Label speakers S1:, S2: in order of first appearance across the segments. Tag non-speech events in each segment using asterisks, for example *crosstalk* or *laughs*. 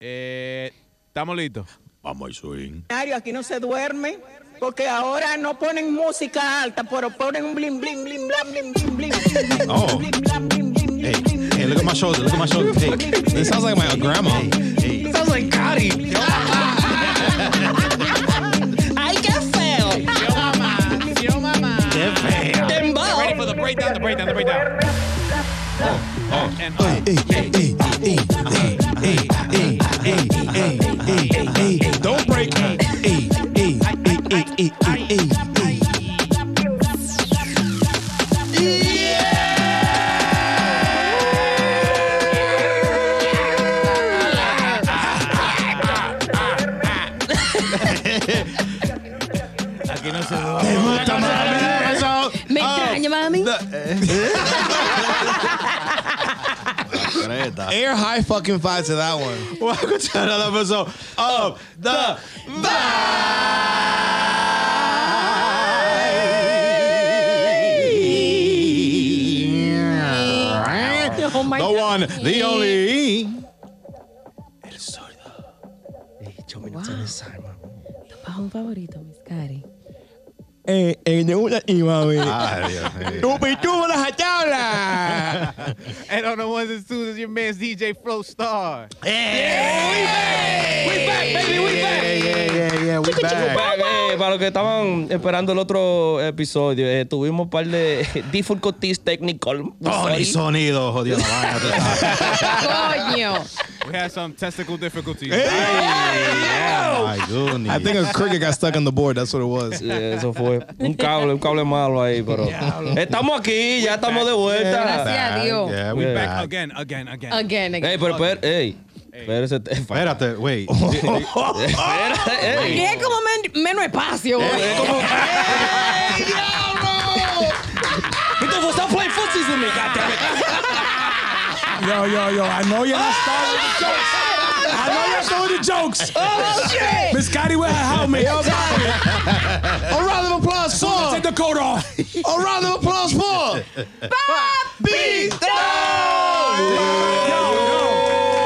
S1: Eh, Estamos listos.
S2: Vamos al swing.
S3: Aquí no se duerme. Porque ahora no ponen música alta, pero ponen un blim blim blim blam blim blim blim blim
S2: Oh. Hey, hey, look at my shoulder. Look at my shoulder. Hey,
S4: This sounds like my grandma.
S2: hey.
S4: Sounds like Gotti.
S5: ¡Ay, qué feo!
S1: Yo, mamá.
S2: Qué fea.
S5: ¡Dembow!
S1: Ready for the breakdown, the breakdown, the breakdown. Oh, and uh,
S4: Hey, hey, hey, hey, hey, hey, hey, hey,
S5: mierda.
S4: Air high fucking five to that one. *laughs*
S2: Welcome to another episode of the Vibe.
S5: Oh my
S2: the one, the only.
S5: El sonido. He hecho
S4: minutos wow. en el Simon. Tu favorito, mi eh, me gusta y mami.
S2: Ay, Dios mío.
S4: Chupi, chupa las tablas.
S1: And on the ones and twos is your man's DJ Flow Star.
S2: Yeah, yeah, yeah, yeah, we back.
S6: Eh, para los que estaban esperando el otro episodio, eh, tuvimos un par de *laughs* difficulties technical.
S2: Oh, ni sonido, jodido la vaina. *laughs*
S5: Coño.
S1: We had some testicle difficulties.
S2: Oh, my goodness.
S4: I think a cricket got stuck on the board. That's what it was.
S6: Sí, eso fue un cable, un cable malo ahí, pero *laughs* estamos aquí, ya estamos de vuelta.
S5: Gracias a Dios.
S2: Yeah, we.
S1: Back again, again, again.
S5: Again, again.
S6: Ey, pero espera, ey, espérese, te-
S2: Espérate, wait. *laughs*
S6: espérate,
S5: Aquí es como men- menos espacio. güey.
S6: Es como- *laughs* ¡Ey, diablo! Stop playing footsies with me, goddammit.
S7: Yo, yo, yo, I know you're not starting the. I know you're with the jokes.
S5: Oh, shit.
S7: Miss Scotty with her helmet.
S4: A round of applause for.
S7: Take the coat off.
S4: A round of applause for.
S6: Beat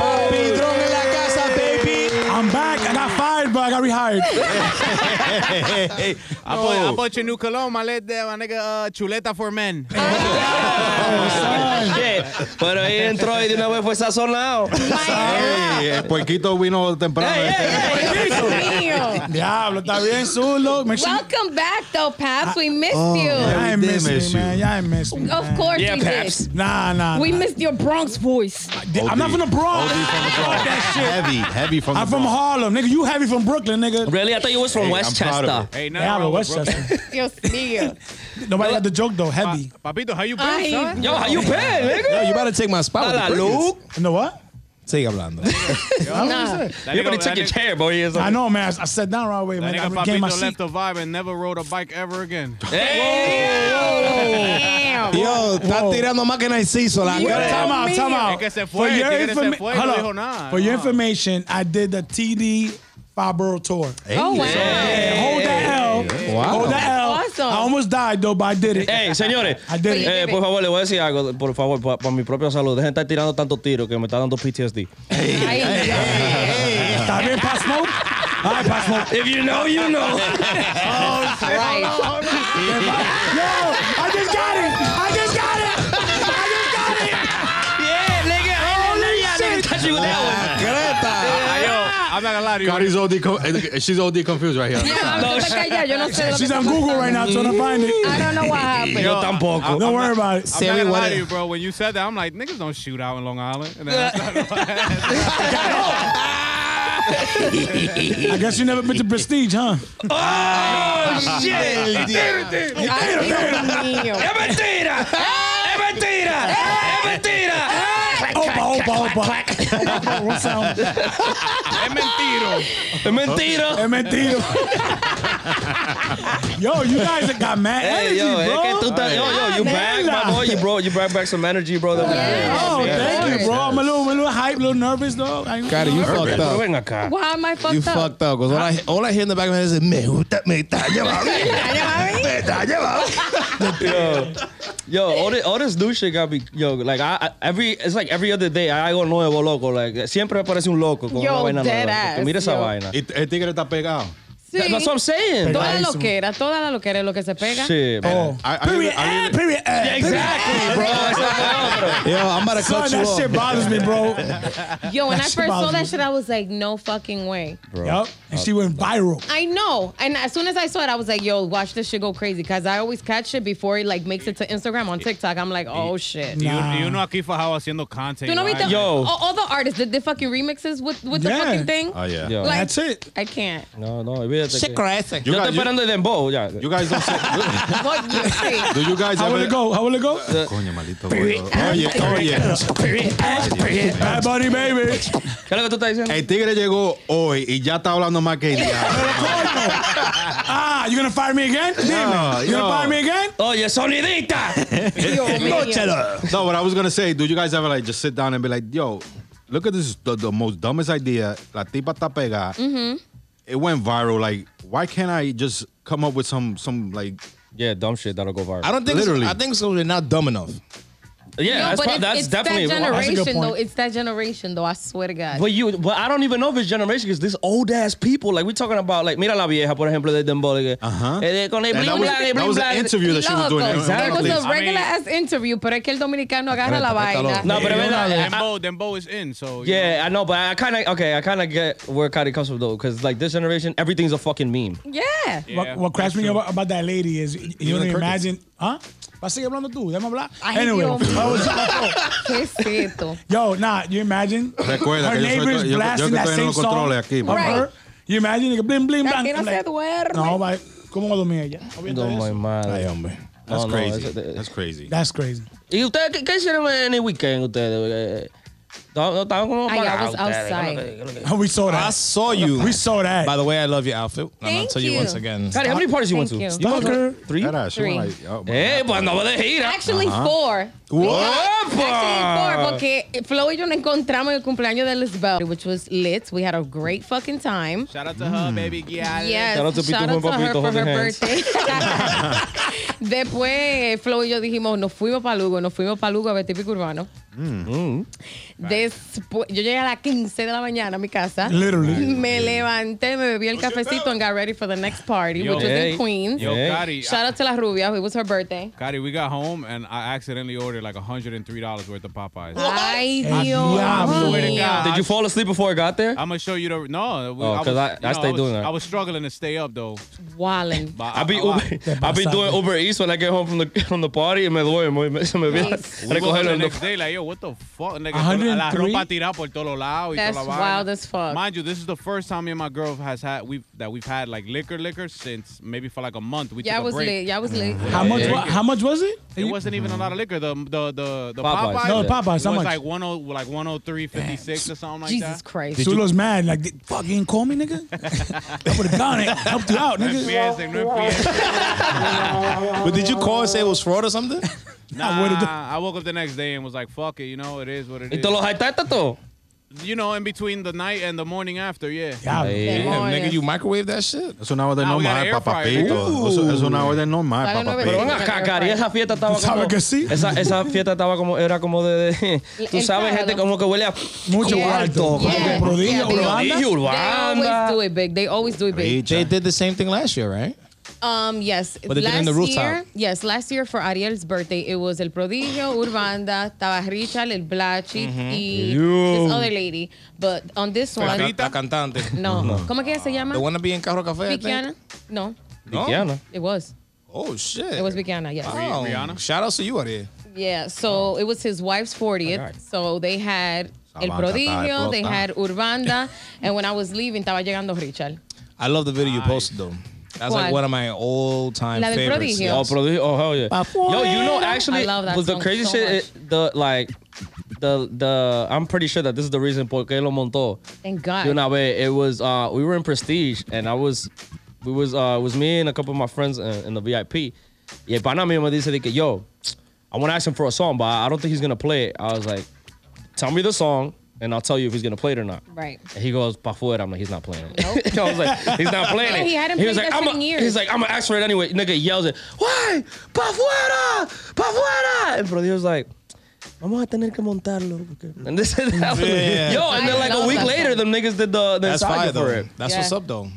S4: Papi Dron en la casa, baby.
S7: I'm back. I got fired, but I got rehired. *laughs*
S1: I, bought, I bought your new cologne, my, led, my nigga, uh, chuleta for men. *laughs*
S6: Yeah, Pero ahí entró y de una vez fue sazonado.
S2: El puerquito vino temprano. *laughs*
S7: Diablo, está bien, Zulo.
S5: Welcome back, though, Paps. We missed
S7: Y'all
S5: you.
S2: yeah.
S7: ain't
S2: we
S7: miss
S2: miss you.
S7: man. Y'all ain't miss me.
S5: Of course
S6: Yeah,
S5: we
S6: Paps.
S5: did.
S7: Nah, nah.
S5: We
S7: nah.
S5: missed your Bronx voice.
S7: I'm not from the Bronx.
S2: OD from the Bronx.
S7: That shit.
S2: Heavy, heavy from
S7: I'm
S2: the
S7: from Harlem, nigga. You heavy from Brooklyn, nigga.
S6: Really, I thought you was from
S2: Hey, I'm proud of
S6: Westchester.
S1: Hey, nothing
S7: Diablo,
S1: wrong with Brooklyn.
S7: Westchester. *laughs*
S5: Dios *laughs* mío.
S7: Nobody got the joke though. Heavy.
S1: Pa- Papito, how you been,
S5: Ay,
S1: son?
S6: Yo, how you been, nigga?
S4: Yo, you better take my spot. with
S6: Hola,
S4: the crickets.
S6: Luke.
S7: You know what?
S4: Sigue hablando. *laughs*
S5: Nah.
S1: That
S6: You better
S1: nigga-
S6: take your
S1: that
S6: chair, boy. It's
S7: I know, man. I, I sat down right away,
S1: That
S7: man. I
S1: nigga
S7: regained my
S1: Papito
S7: seat.
S1: left the vibe and never rode a bike ever again.
S5: Damn.
S4: Yo, está tirando más que Narciso. La
S7: Well,
S4: cara.
S7: time out, time out.
S1: Es que se
S7: For
S1: fue,
S7: your,
S1: tigre se
S7: informa-
S1: fue,
S7: hold
S1: no dijo nada,
S7: For your
S1: no.
S7: information, I did the TD five borough tour.
S5: Oh, wow.
S7: Yeah, hold that L.
S4: Wow.
S7: Hold that L.
S5: Awesome.
S7: I almost died though, but I did it.
S6: Ey, señores,
S7: I did it.
S6: eh, por favor, le voy a decir algo, por favor, para mi propia salud. Dejen de estar tirando tantos tiros que me está dando PTSD.
S5: Ay, Dios.
S7: Está bien, Pop Smoke? All right, Pop Smoke.
S6: If you know, you know.
S5: Right.
S7: Yo, I just got it. I just got it. I just got it.
S6: yeah, nigga. Holy shit. Touch you with that one.
S4: Greta.
S1: Ay, yo, I'm not gonna lie to you.
S2: Cardi's OD, co- eh, she's OD confused right here.
S5: Yeah,
S6: No,
S5: I'm. Yo no sé
S7: She's on Google right now trying to find it.
S5: I don't know what happened.
S6: Yo tampoco.
S7: Don't worry about it.
S1: I'm
S4: Siri,
S1: not gonna
S4: what
S1: lie
S4: it-
S1: to you, bro. When you said that, I'm like, niggas don't shoot out in Long Island. And then I *laughs*
S7: I guess you never been to Prestige, huh?
S6: Oh, shit.
S5: Ay, Dios mío.
S6: Es mentira. Es mentira. Es mentira.
S7: Opa, opa, opa. Opa, what sound?
S1: es mentiro.
S6: Es mentira.
S7: Es mentira. Yo, you guys have got mad
S6: Hey,
S7: energy,
S6: yo, es
S7: bro.
S6: que tú estás, yo, yo, you back, my boy, you bro, you brought back some energy, bro. That was
S7: Oh,
S5: Yeah,
S7: thank you, bro. I'm a little, A little hype, a little nervous. I
S4: Cara, you fucked up.
S6: ven acá.
S5: Why am I fucked
S4: You
S5: up?
S4: fucked up. Because all I, all I hear in the back of my head is, me gusta, me está *laughs* llevando. Me está llevando. *laughs*
S6: Yo, Yo, all this, all this new shit got me, yo, like, I, I- every, it's like every other day, hay algo nuevo, loco, like, siempre aparece un loco con
S5: Yo,
S6: una vaina nueva.
S5: ass,
S6: Mira esa
S5: yo.
S6: vaina.
S2: Y el tigre está pegado.
S5: Sí.
S6: That's what I'm saying.
S5: Toda la loquera, toda la loquera es lo que se pega.
S6: Man.
S7: Oh,
S2: I- I
S7: period,
S2: live- I
S7: eh, period, eh,
S6: Exactly, bro. Esa es la otra.
S4: Yo, I'm about to
S7: Son,
S4: cut you
S7: that
S4: off.
S7: shit bothers me, bro.
S5: Yo, when I
S7: That
S5: first saw
S7: bothers
S5: that shit, I was like, no fucking way.
S7: Yup. And she went viral.
S5: I know. And as soon as I saw it, I was like, yo, watch this shit go crazy. Because I always catch it before it like makes it to Instagram on TikTok. I'm like, oh shit.
S1: Y
S7: Nah.
S1: uno- y uno aquí fajado haciendo content.
S5: ¿Tú no
S1: y
S5: viste
S1: vaina.
S6: Yo.
S5: all, all the artists did the fucking remixes with, with the fucking thing?
S2: Oh, yeah.
S6: Yo.
S5: Like-
S7: That's it.
S5: I can't.
S6: No, no, olvídate.
S4: Shit
S6: que-
S4: crazy.
S2: You
S6: Yo
S2: guys-
S6: estoy esperando el dembow, ya.
S2: You guys don't say. *laughs*
S5: What you see?
S2: Do you guys
S7: How will
S2: ever?
S7: it go? How will it go?
S2: Coño, maldito gordo. Oye, oye.
S7: Bad Bunny, baby.
S6: ¿Qué es lo que tú estás diciendo?
S2: El tigre llegó hoy y ya está hablando más que el diablo.
S7: Ah, you gonna fire me again? Dime.
S2: No,
S7: you gonna fire me again?
S6: Oye, sonidita. *laughs*
S5: Dios.
S2: No, what I was gonna say, do you guys ever like just sit down and be like, yo, look at this, the, the most dumbest idea. La tipa está pegada.
S5: Mm-hmm.
S2: It went viral. Like, why can't I just come up with some, some like,
S6: Yeah, dumb shit that'll go viral.
S4: I don't think
S2: Literally.
S4: I think so. They're not dumb enough.
S6: Yeah,
S5: No,
S6: that's,
S5: but
S6: prob- that's
S5: it's
S6: definitely.
S5: that
S7: That's a good
S5: generation, though.
S7: point.
S5: It's that generation, though. I swear to God.
S6: But you, but I don't even know if it's generation because this old ass people, like we're talking about, like mira la vieja, por ejemplo, de Dembow,
S2: uh-huh.
S6: eh, con el
S2: And
S6: bling
S2: that was,
S6: blang,
S2: that
S6: bling
S2: was an interview that she was doing.
S6: Exactly.
S5: It was a
S1: I mean-
S5: regular ass interview, pero es que el dominicano agarra la vaina.
S6: No, pero es verdad. I-
S1: Dembow, Dembow is in, so. you
S6: Yeah, I know, but I kind of okay. I kind of get where Kylie comes from though, because like this generation, everything's a fucking meme.
S5: Yeah.
S1: yeah,
S7: What, what cracks me
S1: true.
S7: about that lady is you
S2: Even
S7: don't imagine. Huh? ¿Vas a seguir hablando tú? Déjame hablar.
S5: Ay,
S7: Anyway,
S5: Dios mío. ¿Qué es esto?
S7: yo, nah, you imagine
S2: Recuerda
S7: her
S2: que yo soy-
S7: neighbors
S2: yo- yo
S7: blasting
S2: que
S7: that
S2: estoy en
S7: same
S2: los controles aquí,
S7: her. You imagine, que bling, bling, bling.
S5: No se duerme.
S7: No, va- ¿cómo va a dormir ella?
S6: No, my madre.
S4: Ay, hombre.
S2: That's
S6: No, no,
S2: crazy.
S6: ese-
S2: That's crazy.
S7: That's crazy.
S6: ¿Y ustedes qué, qué hicieron en el weekend ustedes? No, no estaban como
S5: Ay, I was
S6: ustedes.
S5: outside.
S6: ¿Qué es lo que- qué es lo que-
S7: We saw that.
S4: I saw you.
S7: We saw that.
S4: By the way, I love your outfit. And I'll
S5: Thank
S4: tell you,
S5: you.
S4: once again.
S6: Cari, how many parties you went to?
S5: Thank you.
S7: Stalker.
S6: Three?
S2: That
S5: Three.
S2: went like, oh, my
S6: Eh,
S2: God.
S6: pues andaba de gira.
S5: Actually, four. Actually,
S6: ¡Opa!
S5: four, porque Flo y yo nos encontramos en el cumpleaños de Lisbeth, which was lit. We had a great fucking time.
S1: Shout out to her, baby. Yeah.
S5: Yes,
S6: Shout out to
S5: shout
S6: Pitufo
S5: out to her for her birthday. *laughs* Después, Flo y yo dijimos, nos fuimos para Lugo, nos fuimos para Lugo a ver típico urbano.
S6: Mm.
S5: Después, yo llegué a las 15 de la mañana a mi casa.
S7: Literally.
S5: Me levanté, me bebí el cafecito and got ready for the next party,
S1: Yo.
S5: which was
S6: Hey.
S5: in Queens.
S1: Yo,
S6: Hey.
S1: Cari,
S5: Shout out to La Rubia. It was her birthday.
S1: Cari, we got home and I accidentally ordered like $103 worth of Popeyes.
S5: Ay, Dios
S7: diablo.
S1: Swear to
S5: mío.
S1: God.
S6: Did you fall asleep before I got there?
S1: I'm gonna show you the no. we-
S6: Oh, 'cause
S1: was-
S6: I- I
S1: you know,
S6: stay
S1: was,
S6: doing that.
S1: I was struggling to stay up though.
S5: Wallen.
S1: But
S6: I be
S1: I-
S6: Uber, I be doing Uber Eats when I get home from the from the party y me duermo y me, se me.
S1: We
S6: a
S1: woke up
S6: recogerlo
S1: the
S6: en
S1: next day like yo, what the fuck? Nigga,
S7: 103?
S1: La ropa tirada por todos lados y
S5: That's
S1: toda la vaina.
S5: wild as fuck.
S1: Mind you, this is the first time me and my girl has had we've that we've had like liquor liquor since maybe for like a month. We
S5: Yeah, I
S1: took a
S5: was
S1: break.
S5: lit. Yeah, I was lit.
S7: How much?
S6: Yeah.
S7: wa- How much was it?
S1: It wasn't even a lot of liquor. The the the the
S6: Popeyes.
S1: Popeyes,
S7: No, Popeyes,
S1: was
S7: how much?
S1: like one oh like one oh three fifty six or something like that.
S5: Jesus
S1: that.
S5: Christ.
S7: Sulo's mad. Like, "Did- fuck, you didn't call me, nigga? *laughs* I would have done it. Helped you out,
S1: No
S7: nigga.
S1: empiecen, no empiecen. *laughs*
S4: But did you call and say it was fraud or something? *laughs*
S1: Nah,
S7: would've done-
S1: I woke up the next day and was like, "Fuck it," you know, it is what it
S6: ¿Y
S1: is.
S6: te los jactaste todo?
S1: You know, in between the night and the morning after, yeah.
S7: Yeah.
S6: Hey.
S4: Nigga, you microwave that shit?
S2: Es una orden
S1: Nah, got
S2: normal,
S1: air fryer.
S2: papapito. Eso es una orden normal,
S5: Dale nueve
S6: Pero ven acá, Cari, esa fiesta estaba
S7: ¿Tú sabes
S6: como...
S7: que sí?
S6: Esa, esa fiesta estaba como... Era como de... de- *laughs* tú
S5: El
S6: sabes, gente como que huele a...
S7: Mucho
S5: Yeah.
S7: cuarto. Como
S5: Yeah.
S7: que prodigio,
S5: Yeah, they-
S7: Urbanda.
S6: Prodigio,
S5: They
S6: Urbanda.
S5: always do it big. They always do it big.
S4: They did the same thing last year, right?
S5: Um, yes.
S4: But they did it
S5: last
S4: in the rooftop.
S5: year, yes, last year for Ariel's birthday, it was El Prodigio, Urbanda, estaba Richard, El Blachi, y
S6: Yo.
S5: this other lady. But on this one,
S4: la cantante.
S5: no. ¿Cómo que ella se llama?
S4: The one to be in Carro Café, I think?
S5: Vickiana? No,
S4: No?
S6: Vickiana.
S5: it was.
S4: Oh, shit.
S5: It was Vickiana, yes.
S4: Oh,
S1: Rihanna?
S4: Shout out to you Ariel.
S5: Yeah, so it was his wife's 40th.
S6: Alright.
S5: So they had El
S2: Esa está
S5: Prodigio, they
S2: explotada.
S5: had Urbanda, and when I was leaving, estaba llegando Richard.
S4: I love the video you posted, though. That's like one of my all time
S5: La del
S4: favorites.
S5: Prodigio.
S6: Oh, prodigio. Oh, hell yeah. Yo, you know, actually,
S5: I love that
S6: was the
S5: song
S6: crazy
S5: so
S6: shit,
S5: much.
S6: it- the, like, the, the, I'm pretty sure that this is the reason por qué lo montó.
S5: Thank God.
S6: De una vez, it was, uh, we were in Prestige, and I was, we was, uh, it was me and a couple of my friends in, in the VIP. Y el pana mío me dice de que, yo, I want to ask him for a song, but I don't think he's going to play it. I was like, tell me the song, and I'll tell you if he's gonna play it or not.
S5: Right.
S6: And he goes, pa fuera. I'm like, he's not playing it. *laughs* I was like, he's not *laughs* playing
S5: Yeah,
S6: it.
S5: he hadn't
S6: was
S5: played
S6: like,
S5: that
S6: I'm
S5: shit in years.
S6: He's like, I'm gonna ask for it anyway. Nigga yells it, why? Pa fuera! Pa fuera! And bro, he was like, Vamos a tener que montarlo. And this and that. was-
S8: Yeah.
S6: Yo, and
S5: I
S6: then like a week later,
S5: song.
S6: them niggas did the, the
S8: That's
S6: ensayo
S8: fire
S6: for
S8: though.
S6: it.
S8: That's
S5: Yeah.
S8: what's up though.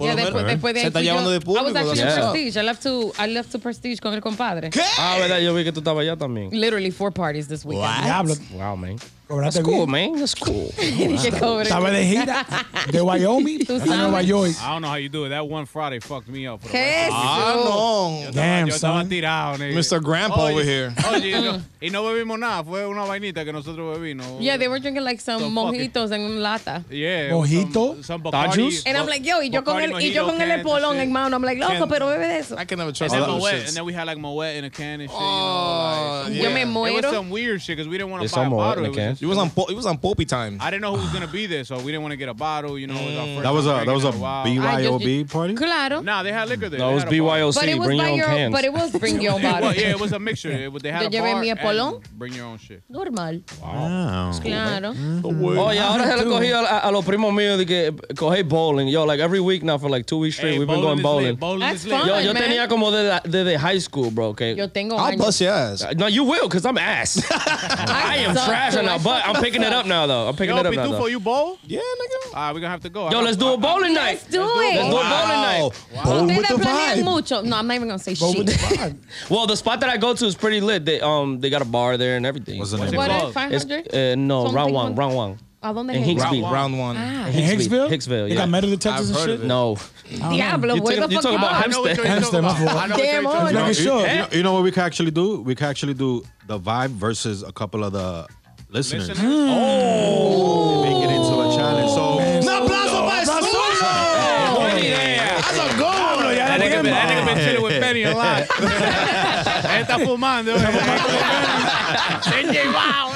S5: Yeah,
S8: lo
S5: después,
S8: menos
S5: después de
S8: se está
S5: yo-
S8: llevando de
S5: I was actually
S8: that's
S5: in. Prestige. I left to I left to Prestige con el compadre.
S8: ¿Qué?
S6: Ah, verdad, yo vi que tú estabas allá también.
S5: Literally four parties this weekend.
S7: Diablo.
S6: Wow, man.
S7: Cobraste
S6: That's cool,
S7: bien.
S6: man. That's cool. *laughs*
S5: Que cobre.
S7: Estaba de gira de Wyoming
S5: Tú
S7: a Nueva. York.
S1: I don't know how you do it. That one Friday fucked me up. For the
S5: ¿Qué
S1: rest of
S8: Ah, no.
S7: Damn, son.
S1: tirado.
S8: Mr. Grandpa
S1: Oye,
S8: over here.
S1: Oye, y no, *laughs* y no bebimos nada. Fue una vainita que nosotros bebimos.
S5: Yeah, they were drinking like some
S1: So
S5: mojitos en una lata.
S1: Yeah.
S7: Mojito?
S1: Some, some Bacardi.
S5: And I'm like, yo, y yo con el,
S1: Bacardi
S5: y yo
S1: mojito
S5: con el
S1: cans and
S5: espolón
S1: shit.
S5: en mano. I'm like, loco,
S8: Can-
S5: pero bebe de eso.
S8: I can never
S1: And
S8: trust
S1: then,
S8: all those
S1: Moet,
S8: shits.
S1: and then we had like Moet in a can and shit.
S8: Oh,
S1: you know,
S5: Yo me
S1: It was some weird shit because we didn't want
S6: There's
S1: to buy a
S6: some Moet
S1: bottle.
S6: In
S1: It was
S6: can.
S1: just-
S8: It was on po- it was on Popey time.
S1: I didn't know who was gonna be there, so we didn't want to get a bottle. You know, it was our mm. first
S2: That was a that was a
S1: drinking in while.
S2: BYOB party.
S5: Claro.
S1: Nah, they had liquor there.
S6: No, it was
S1: had a bar.
S6: BYOC.
S5: But it was
S6: Bring your own cans.
S5: but it was bring your own *laughs* bottle.
S1: yeah, it was a mixture. They had a
S5: llevé
S1: bar
S5: mi
S1: and
S5: espolón.
S1: Bring your own shit.
S5: Normal.
S2: Wow.
S5: Claro. Mm-hmm.
S6: Oye, ahora se le cogí a, a los primos míos de que coger bowling. Yo, like every week now for like two weeks straight, we've been going bowling.
S1: Bowling
S5: That's
S1: is
S5: fun.
S6: Yo, yo tenía como desde desde high school, bro. Okay.
S5: Yo tengo
S8: I'll bust your ass.
S6: No, you will, cause I'm ass. *laughs* I am
S5: suck,
S6: trash
S5: too.
S6: right now,
S5: I
S6: but I'm picking it up now, though. I'm picking
S1: Yo,
S6: it up now.
S1: Pitufo,
S6: Though.
S1: you bowl?
S8: Yeah, nigga.
S1: Ah, we're gonna have to go.
S6: Yo, let's do a bowling night.
S5: Let's do it.
S6: Let's do a bowling night.
S8: Bowl with the vibe.
S5: mucho. No, I'm not even gonna say
S7: Go with the
S5: shit.
S7: vibe. *laughs*
S6: Well, the spot that I go to is pretty lit. They um they got a bar there and everything.
S2: What's the
S1: What's
S2: name?
S1: it
S5: What
S6: It's
S5: 500?
S6: uh, no round one, round one.
S5: ¿A dónde
S6: In
S5: es?
S6: Hicksville.
S8: Round, round one.
S5: Ah.
S7: In Hicksville?
S6: Hicksville,
S7: They got metal detectors
S8: I've
S7: and shit?
S8: of it.
S6: No,
S7: know. *laughs*
S5: Diablo,
S6: You
S5: where
S6: talk-
S5: the
S6: you
S5: fuck
S6: talk about
S5: are?
S1: I know what you're talking
S7: my
S1: about.
S7: fault.
S1: I know what
S5: Damn,
S1: you're talking
S7: Make
S1: about.
S7: it sure.
S2: You know, you know what we can actually do? We can actually do the vibe versus a couple of the listeners.
S1: Listeners?
S2: Oh. Make it into a challenge. So
S8: Un aplauso para.
S1: Buena idea.
S8: That's a good one.
S1: That nigga, been, that nigga been chilling with Penny a lot. *laughs* Él está fumando. *laughs*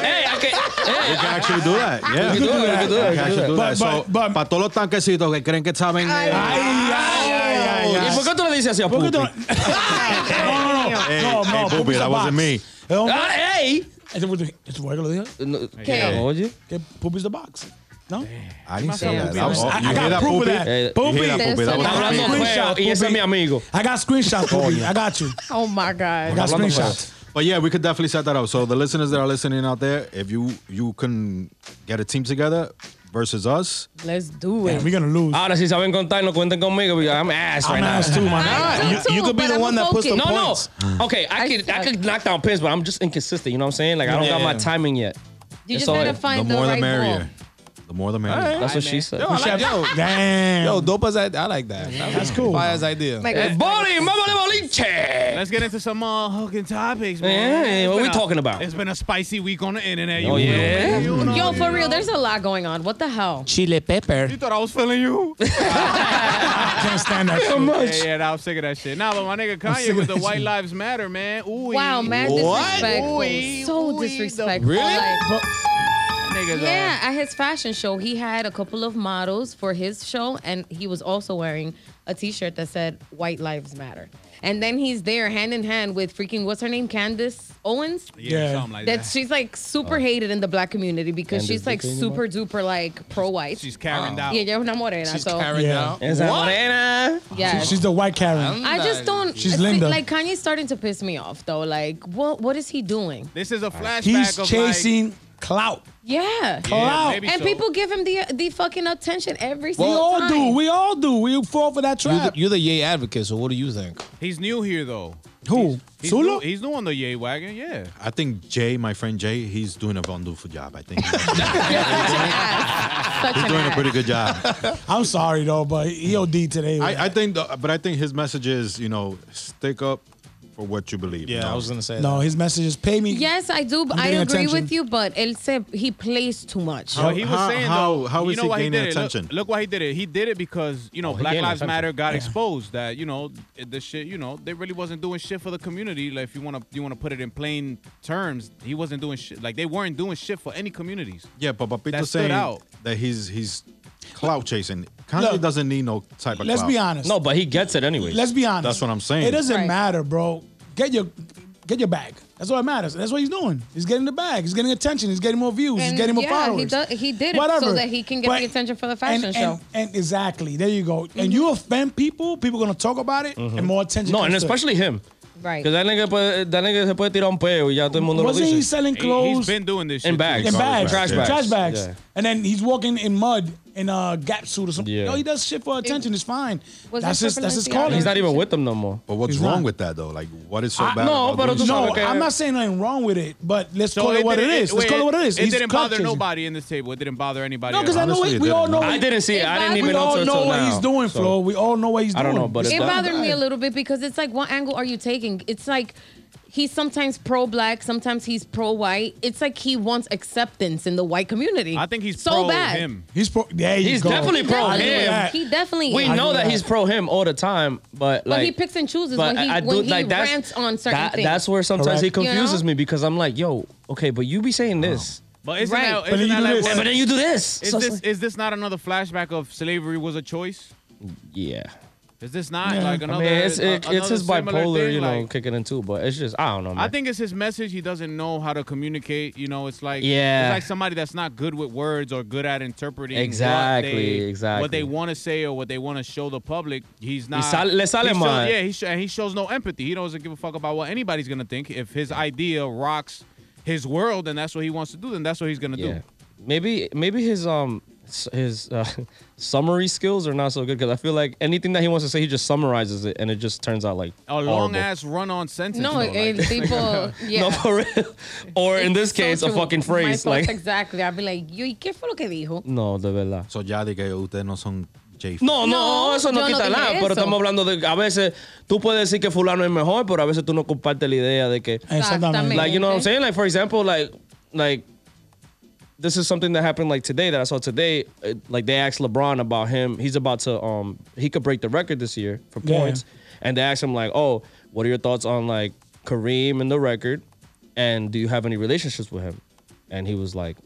S6: hey, I can,
S2: we
S6: hey,
S2: can actually do that. Yeah.
S6: we can do it, we can do
S2: can
S6: can do
S2: actually that. So,
S7: but- but-
S2: para todos los tanquecitos que creen que saben. eh,
S7: Ay, ay, ay,
S6: ¿Y por qué tú le dices así a *laughs*
S7: No, no, no.
S2: Hey. Pupi, that wasn't me.
S7: ¿Es un-
S6: Ah, hey.
S7: ¿Ese fue tu- ese fue que lo dije?
S6: No,
S5: ¿Qué?
S6: Oye.
S7: Que Pupi's the box. ¿No?
S2: I didn't say that. That was-
S7: I, I got proof of that.
S2: You
S7: Pupi.
S2: hear that, Pupi? That
S5: Está
S6: Está hablando
S2: me.
S6: feo y ese es mi amigo.
S7: I got screenshots, Pupi. I got you.
S5: Oh my God.
S7: I got screenshots.
S2: But yeah, we could definitely set that up. So the listeners that are listening out there, if you you can get a team together versus us,
S5: Let's do
S7: Yeah,
S5: it.
S7: we're gonna lose.
S6: Ahora, si saben contar, no cuenten conmigo because I'm ass right
S7: I'm
S6: now.
S7: ass too, man.
S5: I ah,
S8: You,
S5: am too,
S8: you could be
S5: but
S8: the
S5: I'm
S8: one that puts the
S5: focused.
S6: No, no.
S8: points.
S6: Okay, I
S5: I
S6: could I could knock down pins, but I'm just inconsistent. You know what I'm saying? Like I don't got my timing yet.
S5: You
S6: It's
S5: just
S6: all
S5: gotta
S6: right.
S2: the
S5: find the,
S2: more the
S5: right
S2: merrier.
S5: Ball.
S2: The more the merrier.
S6: That's what she said.
S8: Yo, I like, yo,
S7: Damn.
S8: yo, dope as I, I like that.
S7: That's cool.
S8: Fire's idea.
S5: Like,
S6: Bowling, vamos de boliche.
S1: Let's get into some uh, hooking topics, man.
S6: Yeah, what
S1: been
S6: we
S1: a-
S6: talking about?
S1: It's been a spicy week on the internet.
S6: Oh,
S1: you
S6: yeah?
S1: me? You know,
S5: Yo, for real, there's a lot going on. What the hell?
S8: Chile pepper.
S1: You thought I was feeling you?
S7: I *laughs* can't stand that shit.
S1: yeah, yeah, nah, I'm sick of that shit. Nah, but my nigga
S7: sick
S1: Kanye
S7: of
S1: with the White. Lives Matter, man. Ooh,
S5: Wow, man,
S8: What?
S5: disrespectful.
S1: Ooh,
S5: so
S1: ooh, the-
S5: disrespectful.
S8: Really?
S5: Like,
S1: Niggas, uh,
S5: yeah, at his fashion show, he had a couple of models for his show, and he was also wearing a T-shirt that said "White Lives Matter." And then he's there hand in hand with freaking what's her name, Candace Owens.
S1: yeah,
S7: Yeah.
S1: something like
S5: That
S1: that.
S5: she's like super hated in the black community because
S6: Candace
S5: she's like
S6: Duque
S5: super duper like pro-white.
S1: She's carrying out.
S5: yeah, ella es una morena.
S8: She's
S5: so
S8: carrying
S7: Yeah.
S8: out.
S6: Esa
S8: What?
S6: morena.
S5: yeah,
S7: She's the white Karen.
S5: I just don't.
S7: She's
S5: see,
S7: Linda.
S5: Like Kanye's starting to piss me off though. Like, what what is he doing?
S1: This is a flashback
S7: He's
S1: of
S7: chasing clout.
S5: Yeah.
S1: like,
S7: Clout.
S5: And
S1: so.
S5: people give him the the fucking attention every single
S7: all
S5: time.
S7: We all do. We all do. We fall for that
S8: You're the,
S7: trap.
S8: you're the yay advocate, so what do you think?
S1: He's new here though.
S7: Who?
S1: He's
S7: Sulu?
S1: new, he's new on the Yay wagon. Yeah.
S2: I think Jay, my friend Jay, he's doing a wonderful job. I think *laughs* he's doing a pretty good job. *laughs*
S7: I'm sorry though, but he OD today.
S2: I, I think, the, but I think his message is, you know, stick up for what you believe.
S8: Yeah,
S2: know?
S8: I was gonna say
S7: no,
S8: that.
S7: his message is pay me.
S5: Yes, I do.
S7: I'm
S5: I
S7: getting
S5: agree
S7: attention.
S5: with you, but él se he plays too much.
S2: How-
S1: But he was
S2: how-
S1: saying
S2: how-
S1: though,
S2: how
S1: you know
S2: he
S1: why he
S2: gaining
S1: did it? Look-
S2: attention?
S1: Look, why he did it. He did it because you know
S6: Oh,
S1: Black Lives
S6: attention.
S1: Matter got
S7: Yeah.
S1: exposed. That you know the shit. You know they really wasn't doing shit for the community. Like if you want to you want to put it in plain terms, he wasn't doing shit. Like they weren't doing shit for any communities.
S2: Yeah, but
S1: That
S2: Papito's saying
S1: out.
S2: that he's he's clout chasing. Kanye
S7: Look,
S2: doesn't need no type of
S7: Let's
S2: clout.
S7: be honest.
S6: No, but he gets it anyway.
S7: Let's be honest.
S2: That's what I'm saying.
S7: It doesn't
S5: Right.
S7: matter, bro. Get your Get your bag. That's all that matters. That's what he's doing. He's getting the bag. He's getting attention. He's getting more views. he's
S5: And
S7: getting more
S5: yeah,
S7: followers.
S5: he does- he did it
S7: Whatever.
S5: so that he can get the attention for the fashion
S7: and,
S5: show.
S7: And, and exactly, there you go. And mm-hmm. you offend people, people are gonna talk about it, and more attention.
S6: No,
S7: comes
S6: and
S7: to it.
S6: especially him.
S5: Right.
S6: Because that nigga, puede, that nigga se puede tirar un peo y ya todo el mundo lo
S7: Wasn't he
S6: dice.
S7: selling
S1: He,
S7: clothes
S1: has been doing this shit
S6: In bags.
S7: in bags,
S6: Trash bags.
S7: trash bags,
S6: Yeah.
S7: and then he's walking in mud in a Gap suit or something.
S6: Yeah.
S7: No, he does shit for attention. It's fine.
S5: Was
S7: That's
S5: it
S7: his.
S5: for
S7: That's his
S5: Balenciaga?
S7: calling.
S6: He's not even with them no more.
S2: But what's
S7: He's
S2: wrong
S7: not.
S2: with that though? Like, what is so
S7: I-
S2: bad?
S6: no,
S2: about
S6: but
S2: doing
S6: tú
S2: shit?
S7: No,
S6: Okay.
S7: I'm not saying nothing wrong with it, but let's
S1: So
S7: call it what it
S1: didn't-
S7: is. Let's
S1: wait,
S7: call it what it is.
S1: It
S7: He's
S1: didn't
S7: clout
S1: bother
S7: chasing.
S1: nobody in this table. It didn't bother anybody.
S7: No, because I know
S2: Honestly,
S7: we,
S2: it
S7: we all
S2: didn't.
S7: know.
S6: I didn't see it.
S5: It
S6: I didn't
S5: bothered-
S6: even
S7: We
S6: know
S7: all
S6: till,
S7: know
S6: till
S7: what
S6: now.
S7: he's doing,
S6: So-
S7: Flo. We all know what he's doing.
S6: I don't
S7: doing.
S6: know, but
S5: It
S6: that-
S5: bothered me a little bit because it's like, what angle are you taking? It's like he's sometimes pro black, sometimes he's pro white. It's like he wants acceptance in the white community.
S1: I think he's
S5: so
S1: pro
S5: bad.
S1: him.
S7: He's pro. There you
S6: He's
S7: go.
S6: definitely pro
S7: I agree
S6: him.
S7: that.
S5: He definitely
S6: We
S5: is.
S6: know that
S7: that.
S6: he's pro him all the time, but
S5: But
S6: like
S5: he picks and chooses
S6: but
S5: when he
S6: I, I
S5: when he
S6: like that's
S5: rants on certain
S6: that,
S5: things.
S6: That's where sometimes he
S7: Correct.
S5: You know?
S6: confuses me because I'm like, yo, okay, but you be saying this,
S1: But isn't
S5: Right.
S1: that,
S5: But
S1: isn't
S7: then you
S1: that
S7: do
S1: like
S7: this.
S1: what-
S6: but then you do this.
S1: is
S6: So it's
S1: this
S6: like-
S1: is this not another flashback of slavery was a choice?
S6: yeah.
S1: Is this not
S7: Yeah.
S1: like
S6: I mean, it's
S1: a-
S6: it, it's his bipolar,
S1: thing?
S6: you know,
S1: Like,
S6: kicking in too. But it's just I don't know. Man.
S1: I think it's his message. He doesn't know how to communicate. You know, it's like
S6: Yeah.
S1: it's like somebody that's not good with words or good at interpreting
S6: Exactly,
S1: what they,
S6: exactly.
S1: what they want to say or what they want to show the public. He's not.
S6: le sale
S1: he shows- Yeah, he sh- he shows no empathy. He doesn't give a fuck about what anybody's gonna think. If his idea rocks his world, then that's what he wants to do. Then that's what he's gonna
S6: yeah.
S1: do.
S6: Maybe maybe his um his uh, *laughs* summary skills are not so good because I feel like anything that he wants to say, he just summarizes it and it just turns out like
S1: A long ass run on sentence.
S5: no,
S1: though,
S5: el
S1: like-
S5: tipo, *laughs* *laughs* yeah.
S6: No, for real. Or in this
S5: so
S6: case, a fucking phrase
S5: thoughts
S6: like
S5: exactly. I'd be like, yo, ¿y qué fue lo que dijo?
S6: no, de verdad.
S2: So ya de que ustedes no son J.
S6: No, no,
S5: No,
S6: eso no
S5: yo no
S6: quita
S5: dije
S6: nada. Pero estamos hablando de a veces tú puedes decir que fulano es mejor, pero a veces tú no compartes la idea de que
S7: Exactamente.
S6: like you know what I'm saying? Like for example, like like this is something that happened like today that I saw today. uh, Like they asked LeBron about him. He's about to um he could break the record this year for
S7: Yeah.
S6: points, and they asked him like, oh, what are your thoughts on like Kareem and the record, and do you have any relationships with him? And he was like,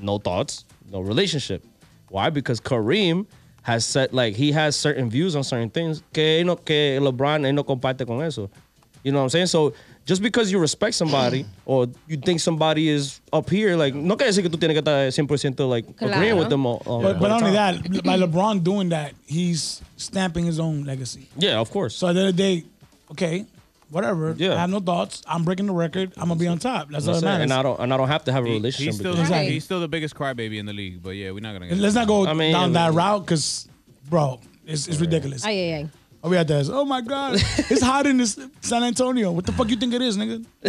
S6: no thoughts, no relationship. Why? Because Kareem has said like he has certain views on certain things que, no, que LeBron no comparte con eso. You know what I'm saying? So just because you respect somebody *clears throat* or you think somebody is up here, like no quiere decir que tú tienes que estar 100% like agreeing
S5: Claro.
S6: with them all, all-
S7: But,
S6: all
S7: but
S6: the
S7: not only
S6: time.
S7: that, by LeBron doing that, he's stamping his own legacy.
S6: Yeah, of course.
S7: So at the end of the day, okay, whatever.
S6: Yeah.
S7: I have no thoughts. I'm breaking the record. I'm gonna be on top. That's all that matters.
S6: And I don't and I don't have to have a
S1: He-
S6: relationship.
S1: he's still
S6: because-
S5: Right.
S1: he's still the biggest crybaby in the league. But yeah, we're not gonna. Get
S7: Let's not go
S6: I mean,
S7: down that route because, bro, it's, it's ridiculous.
S5: Ay, ay, ay.
S7: Oh, we had this. Oh my God, it's hot in this San Antonio. What the fuck you think it is, nigga? *laughs*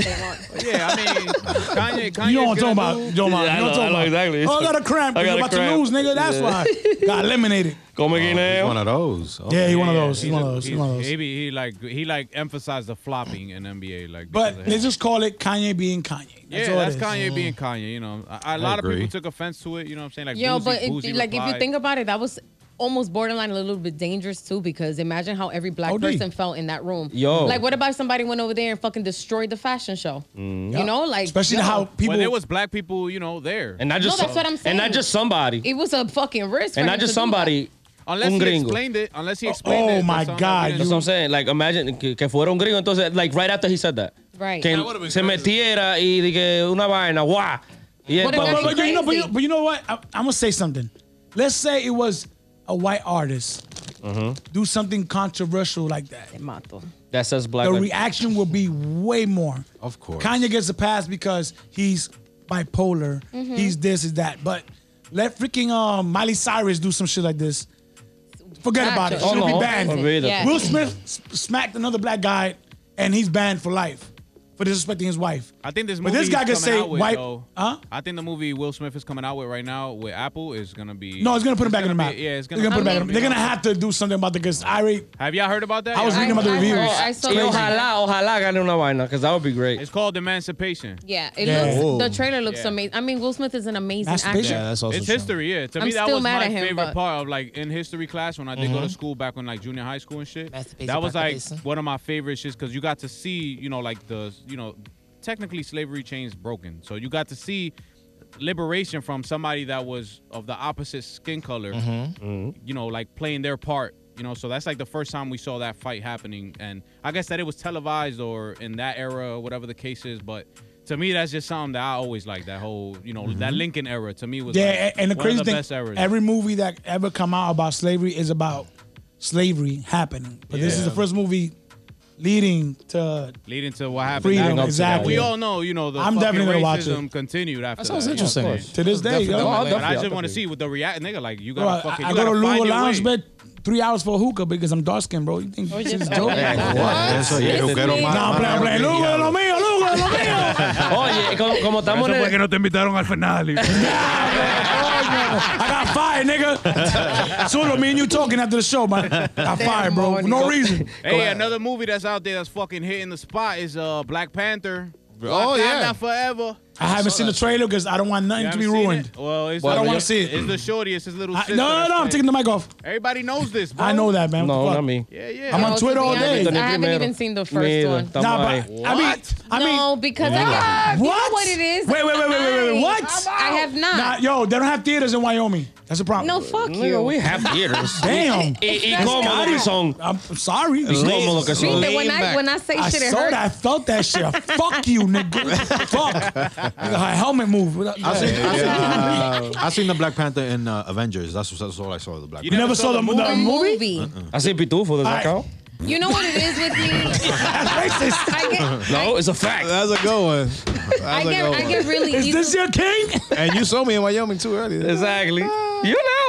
S1: Yeah, I mean, Kanye. Kanye
S7: You know what I'm talking about. You know what I'm
S6: Yeah, I
S7: you know what I'm
S6: I
S7: talking
S6: know
S7: about.
S6: exactly.
S7: Oh, I got a cramp.
S6: I
S7: I
S6: got
S7: am
S6: a
S7: about
S6: cramp.
S7: to lose, nigga. That's
S6: Yeah.
S7: why. Got eliminated.
S6: Come
S2: Oh,
S6: again
S2: he's one of those.
S7: Yeah, he one of those. He's
S1: he's
S7: one of those. He's
S1: he's-
S7: one of those.
S1: He, he like he like emphasized the flopping in NBA. Like,
S7: But
S1: because of
S7: let's just call it Kanye being Kanye. That's
S1: yeah, that's
S7: it is.
S1: Kanye mm. being Kanye. You know, a, a lot of people took offense to it. You know what I'm saying? Like,
S5: Yo,
S1: Boozy,
S5: but it, like if you think about it, that was almost borderline a little bit dangerous too. Because imagine how every black
S7: OD.
S5: person felt in that room.
S6: Yo.
S5: like what about if somebody went over there and fucking destroyed the fashion show? Mm. You know, like
S7: Especially
S5: yo,
S7: how people.
S1: when there was black people, you know, there.
S6: And not just
S5: that's what I'm saying,
S6: And not just somebody.
S5: it was a fucking risk.
S6: and not just
S5: to do that.
S6: somebody.
S1: unless
S6: un
S1: he
S6: gringo.
S1: explained it, unless he oh, explained it.
S7: oh my God,
S1: yeah.
S6: That's what I'm saying. Like, imagine que, que fuera un gringo. Entonces, like, right after he said that.
S5: Right.
S6: Que
S5: That
S8: would've been
S6: se
S8: crazy.
S6: metiera y de que una vaina, guau. Y él,
S5: But it
S7: But,
S5: That'd
S7: but,
S5: be
S7: but you know, but, you,
S5: crazy.
S7: but you know what? I, I'm gonna say something. Let's say it was a white artist
S6: Mm-hmm.
S7: do something controversial like that.
S6: That says black.
S7: The reaction will be way more.
S2: Of course.
S7: Kanye gets a pass because he's bipolar.
S5: Mm-hmm.
S7: He's this, is that. But let freaking um, Miley Cyrus do some shit like this. Forget
S5: Gotcha.
S7: about it.
S5: Oh,
S7: She'll
S6: no.
S7: be banned.
S5: Yeah.
S7: Will Smith smacked another black guy, and he's banned for life for disrespecting his wife.
S1: I think this movie.
S7: But this guy
S1: he's
S7: can say
S1: out with,
S7: white-
S1: though,
S7: huh?
S1: I think the movie Will Smith is coming out with right now with Apple is gonna be.
S7: No, it's gonna put him back in the
S1: gonna
S7: map.
S1: be- Yeah, it's gonna.
S7: Gonna put him back.
S5: I
S7: in
S5: mean-
S7: They're gonna have to do something about the because I already.
S1: Have y'all heard about that?
S7: I was reading about the
S5: I
S7: reviews.
S5: heard- I saw
S6: Y
S5: the-
S6: ojalá, ojalá gane una vaina, because that would be great.
S1: It's called Emancipation.
S5: Yeah, it
S7: Yeah.
S5: looks.
S8: Whoa.
S5: The trailer looks
S1: Yeah.
S5: amazing. I mean, Will Smith is an amazing actor.
S8: Yeah, that's also
S1: It's
S8: true.
S1: history, yeah. To
S5: I'm
S1: me, that was my
S5: him,
S1: favorite part of like in history class when I did go to uh-huh. school back when like junior high school and shit.
S8: Masturbation
S1: That was like one of my favorite shits because you got to see, you know, like the, you know, technically slavery chains broken, so you got to see liberation from somebody that was of the opposite skin color.
S8: Mm-hmm.
S1: You know, like playing their part. You know, so that's like the first time we saw that fight happening, and I guess that it was televised or in that era, or whatever the case is. But to me, that's just something that I always like. That whole, you know, that Lincoln era to me was
S7: Yeah,
S1: like,
S7: and the
S1: one
S7: crazy
S1: of the
S7: thing,
S1: best eras.
S7: every movie that ever come out about slavery is about slavery happening. But this is the first movie leading to
S1: leading to what happened.
S7: freedom.
S1: Now,
S7: Exactly.
S1: We all know, you know, the
S7: I'm definitely gonna watch
S1: racism
S7: it.
S1: continued after
S8: That sounds
S1: that.
S8: interesting.
S1: Yeah,
S7: to this day.
S8: Definitely.
S7: yo.
S1: I just want to see with the react nigga like you gotta
S7: I,
S1: fucking
S7: I
S1: you
S7: go to
S1: gotta find
S7: Lua
S1: your
S7: Lounge,
S1: way.
S7: bet three hours for a hookah because I'm dark skinned, bro. You think
S5: Oh,
S7: this
S5: yeah.
S7: is joking?
S2: Eso, yeah,
S5: This
S2: juquero más-
S7: Nah, I'm playing, I'm. Lugo, lo mío, Lugo, lo mío. *laughs*
S6: Oye, como, como estamos en el-
S1: no te invitaron al final. *laughs* *laughs*
S7: I got fired, nigga. *laughs* Solo me and you talking after the show, man. Got fired, bro. For no reason.
S1: Hey, another movie that's out there that's fucking hitting the spot is uh Black Panther.
S8: Oh, yeah.
S1: Forever.
S7: I haven't seen the trailer because I don't want nothing to be ruined.
S1: it? Well, it's
S7: I don't
S1: the-
S7: wanna see it.
S1: It's the shorty. It's his little
S7: I,
S1: sister.
S7: no, no, no. I'm taking the mic off.
S1: Everybody knows this, bro.
S7: I know that, man.
S6: No,
S7: What the
S6: not me.
S1: Yeah, yeah.
S7: I'm on
S5: No, to
S7: Twitter
S5: be
S7: all day.
S5: I haven't even seen the first
S6: either.
S5: one.
S6: Estamos
S7: Nah,
S6: ahí.
S7: but I mean, I mean,
S5: no, because I have. You know
S7: What?
S5: what it is?
S7: Wait, wait, wait, wait, wait, wait, what?
S5: I have not.
S7: Nah, yo, they don't have theaters in Wyoming. That's a problem.
S5: no, fuck
S6: Nigga,
S5: you.
S6: we have theaters. *laughs*
S7: Damn.
S6: Y, y cómodo que.
S7: I'm sorry.
S6: Y cómodo que son.
S5: Viste, when I when I say
S7: I
S5: shit, it
S7: saw
S5: hurts.
S7: that. I felt that shit. *laughs* Fuck you, nigga. Fuck. Nigga, her helmet move.
S2: I seen, I, seen, uh, I seen the Black Panther in uh, Avengers. That's, that's all I saw of the Black
S1: You
S7: You
S2: Panther.
S7: never saw the, the
S5: The
S7: movie?
S5: movie.
S6: Así pitufo, does that
S7: Alright.
S6: count?
S5: You know what it is with me? *laughs*
S7: That's racist.
S5: I get,
S6: No, it's a fact.
S8: That's a good one. That's
S5: I
S8: a
S5: get,
S8: good
S5: I get really
S7: Is
S5: easy.
S7: this your king?
S8: And you saw me in Wyoming too early.
S6: Exactly. You know.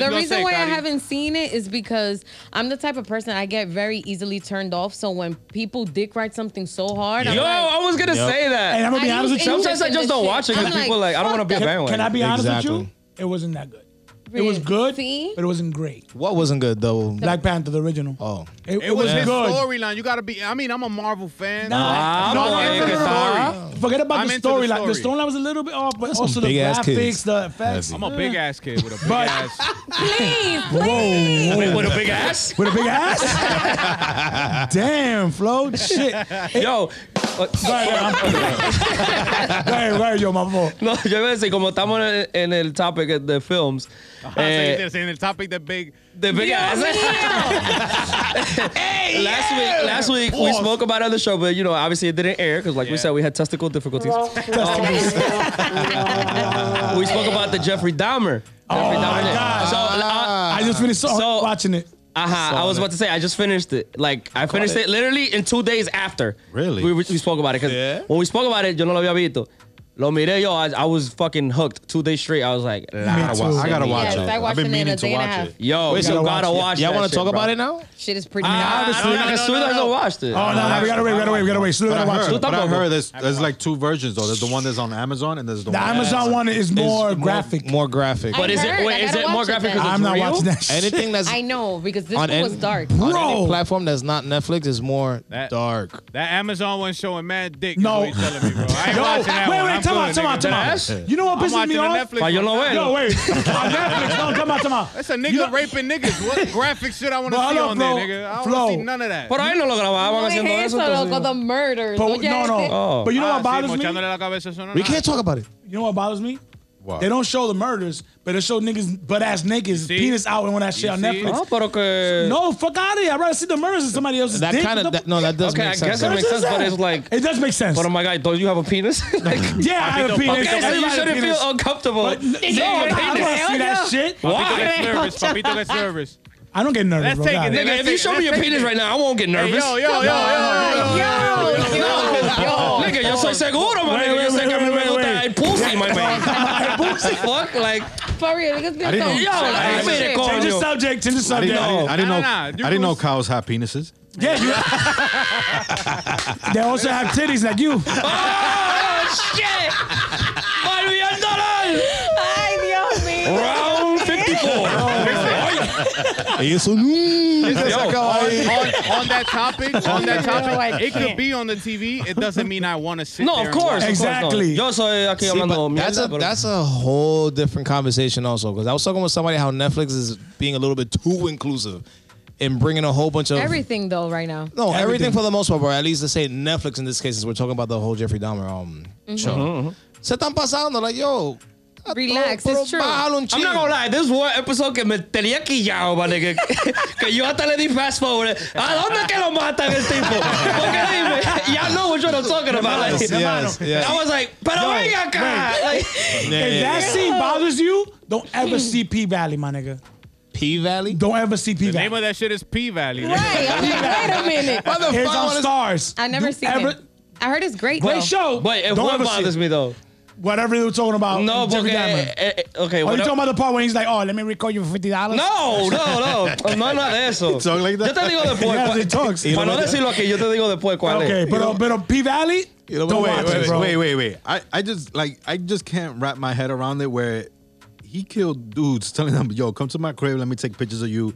S1: What
S5: the reason
S1: say,
S5: why I haven't seen it is because I'm the type of person I get very easily turned off. So when people dick write something so hard, I'm
S6: Yo,
S5: like,
S6: I was gonna say that. And.
S7: I'm gonna be
S5: I
S7: honest with you.
S6: Sometimes I just don't
S5: shit.
S6: watch it because
S5: I'm
S6: people like, I don't want to be a
S7: Can,
S6: bandwagon.
S7: can I be honest with you? It wasn't that good. It was good,
S5: See?
S7: but it wasn't great.
S8: What wasn't good though?
S7: Black Panther, the original.
S8: Oh.
S7: It,
S1: It was his
S7: good.
S1: storyline. You gotta be. I mean, I'm a Marvel fan.
S6: Ah,
S7: No,
S6: boy,
S7: no, no, no,
S6: tal?
S7: no. Forget about
S1: I'm
S7: the
S1: into the
S7: storyline. The
S1: story.
S7: storyline was a little bit off, but
S8: That's
S7: also the graphics,
S8: kids.
S7: the effects.
S1: I'm a big ass kid with a big
S7: But-
S1: ass. *laughs*
S5: please,
S7: Whoa,
S5: please.
S7: whoa.
S6: With a big ass? *laughs*
S7: With a big ass? *laughs* Damn, Flo. Shit.
S6: Yo,
S7: Go ahead, I'm- go ahead, go ahead, yo, my fault.
S6: no, yo iba a decir, como estamos en el topic de films, *laughs* eh,
S1: Uh, saying the topic that big.
S6: the big ass. *laughs* *laughs* last week, last week we spoke about it on the show, but you know, obviously it didn't air because, like we said, we had testicle difficulties. Um, we spoke about the Jeffrey Dahmer.
S7: Oh
S6: Jeffrey
S7: my
S6: Dahmer.
S7: God.
S6: So, uh,
S7: I just finished so-
S6: So-
S7: watching it.
S6: uh-huh, I was about to say I just finished it. Like I finished it. literally in two days after.
S2: Really?
S6: We, we spoke about it because
S8: Yeah.
S6: when we spoke about it, yo no lo había visto. Lo miré yo. I, I was fucking hooked. Two days straight. I was like,
S2: I gotta,
S7: too.
S2: wa- I gotta watch
S5: Yes,
S2: it.
S5: I
S2: I've
S5: watched
S2: been
S5: it in
S2: meaning
S5: a
S2: to
S5: day and a
S2: watch
S5: half.
S2: it.
S6: yo,
S7: Wait,
S6: you
S7: gotta
S6: gotta
S7: watch
S6: watch.
S8: Y'all want to talk
S6: bro.
S8: about it now?
S5: Shit is pretty.
S6: Ah,
S7: Obviously.
S6: no,
S7: No,
S6: no,
S1: no,
S6: Sulu
S1: no,
S6: hasn't
S1: no.
S6: watched it.
S7: Oh, no, no, we gotta wait, we gotta wait, we gotta wait. Slow
S2: But I
S7: down, watch
S2: heard,
S7: it.
S2: but I
S6: tampoco.
S2: heard there's, there's like two versions though. There's the one that's on Amazon and there's the,
S7: The
S2: one
S7: Amazon one is more graphic.
S8: More graphic.
S6: But
S5: I
S6: is it?
S5: heard,
S6: Wait, is
S5: gotta
S6: it more
S5: watch it
S6: graphic?
S5: then.
S6: because
S7: I'm not
S6: real?
S7: watching that shit.
S8: Anything that's
S5: I know because this
S8: on
S5: one
S8: any,
S5: was dark.
S8: on
S7: Bro.
S8: any platform that's not Netflix is more
S1: That-
S8: dark.
S1: That Amazon one showing mad dick.
S7: No.
S1: Is what he's telling me, bro. I ain't
S7: Yo,
S1: watching that
S7: wait,
S1: one.
S7: wait,
S1: I'm
S7: time
S1: good,
S7: out, time out,
S1: nigga.
S7: time
S6: Ass?
S7: out. You know what pisses me off?
S1: Netflix.
S6: Yo no
S1: one.
S6: verlo.
S7: Yo, wait. On Netflix, no, come on, come on.
S1: That's *laughs* a nigga
S7: You know-
S1: raping niggas. What *laughs* graphic shit I want to see on
S7: on,
S1: there, nigga? I don't want to see none of that.
S6: Por ahí no lo grababan haciendo eso.
S5: eso, loco, the murders.
S7: But,
S5: Oye,
S7: no, no.
S6: Oh.
S7: But you know
S1: Ah,
S7: what bothers me?
S1: mochándole la cabeza, eso no
S8: We can't talk about it.
S7: You know what bothers me?
S2: Wow.
S7: They don't show the murders, but they show niggas butt ass
S1: niggas
S7: penis out and when that shit on Netflix.
S6: Oh, but okay.
S7: No, fuck out of here. I'd rather see the murders than somebody else's.
S8: That kind of no, that does
S6: okay,
S8: make I sense.
S6: guess that makes sense, but it's like
S7: it does make sense.
S6: But oh my god, don't you have a penis? like,
S7: yeah, I, I have a penis.
S6: Okay, so you shouldn't
S7: penis.
S6: feel uncomfortable.
S7: No. I don't want to see that shit. Why?
S1: Papito gets nervous. Papito nervous.
S7: I don't get nervous.
S1: Let's
S7: bro,
S1: take it.
S6: Nigga, if you show me your penis right now, I won't get nervous.
S1: Yo, yo, yo, yo, yo, yo, yo, yo,
S6: nigga, yo soy seguro,
S7: my
S6: nigga. Yo sé que me
S7: wait,
S6: gusta
S7: wait.
S6: el pussy, my man. *laughs* pussy, fuck, like,
S5: For real, niggas be
S2: I didn't
S5: so-
S2: know-
S6: yo, like,
S2: I
S6: mire,
S2: didn't-
S7: Change the subject. Change the
S2: I didn't,
S7: subject.
S2: I didn't, I didn't
S1: Nah,
S2: know.
S1: nah, nah.
S2: I didn't know cows have penises.
S7: Yeah, you. *laughs* they also have titties like you. *laughs*
S6: Oh, shit. Olvidándola.
S5: Ay, Dios mío.
S6: Round 54. *laughs*
S8: Eso no. Mm.
S1: on, on that topic, *laughs* on that
S5: No,
S1: topic, it could
S5: can't.
S1: be on the TV. It doesn't mean I want to sit
S6: No,
S1: there
S6: of
S1: and
S6: course.
S1: watch.
S6: of course, no.
S7: Exactly.
S6: Yo soy aquí
S8: See,
S6: hablando
S8: but that's
S6: mierda,
S8: a
S6: pero-
S8: that's a whole different conversation also because I was talking with somebody how Netflix is being a little bit too inclusive in bringing a whole bunch of
S5: Everything though, right now.
S8: no everything.
S7: Everything.
S8: for the most part, bro. At least to say Netflix in this case is we're talking about the whole Jeffrey Dahmer um mm-hmm. show. Mm-hmm. Se están pasando like yo.
S5: Relax,
S8: Pero
S5: it's true.
S8: bájalo un
S6: I'm
S8: chin.
S6: not gonna lie, this one episode que me tenía quillado, man, que, oh, *laughs* que yo hasta le di fast forward. ¿A dónde que lo matan el tipo? Porque dime, y'all know what I'm talking about. Like,
S8: Yes, yes.
S6: I was like, pero venga acá. Like,
S7: If that scene bothers you, don't ever see P Valley, my nigga.
S8: P Valley.
S7: Don't ever see P Valley.
S1: The name of that shit is P Valley.
S5: Right. *laughs* I'm like, wait a minute.
S8: What the
S7: It's
S8: fuck?
S7: on
S8: What is-
S7: stars.
S5: I never
S7: You
S5: seen
S7: ever,
S5: it. I heard it's great.
S7: Great
S5: though.
S7: show.
S6: But if
S7: don't
S6: what
S7: ever
S6: bothers
S7: it.
S6: me though?
S7: Whatever they were talking about.
S6: No,
S7: Jeffrey
S6: porque,
S7: Dahmer.
S6: eh, eh, okay,
S7: Are
S6: what
S7: you talking about the part when he's like, oh, let me record you for fifty dollars?
S6: No, no, no, *laughs* no, no de eso.
S2: Talk like that?
S6: Yo te digo después.
S7: Yeah, he talks. *laughs*
S6: Para no decirlo aquí, yo te digo después cuál
S7: Okay,
S6: es.
S7: pero pero P Valley.
S8: lo-
S7: Don't
S8: wait,
S7: watch
S2: wait,
S7: it, bro.
S2: wait, wait, wait. I, I just like I just can't wrap my head around it where he killed dudes telling them, yo, come to my crib, let me take pictures of you.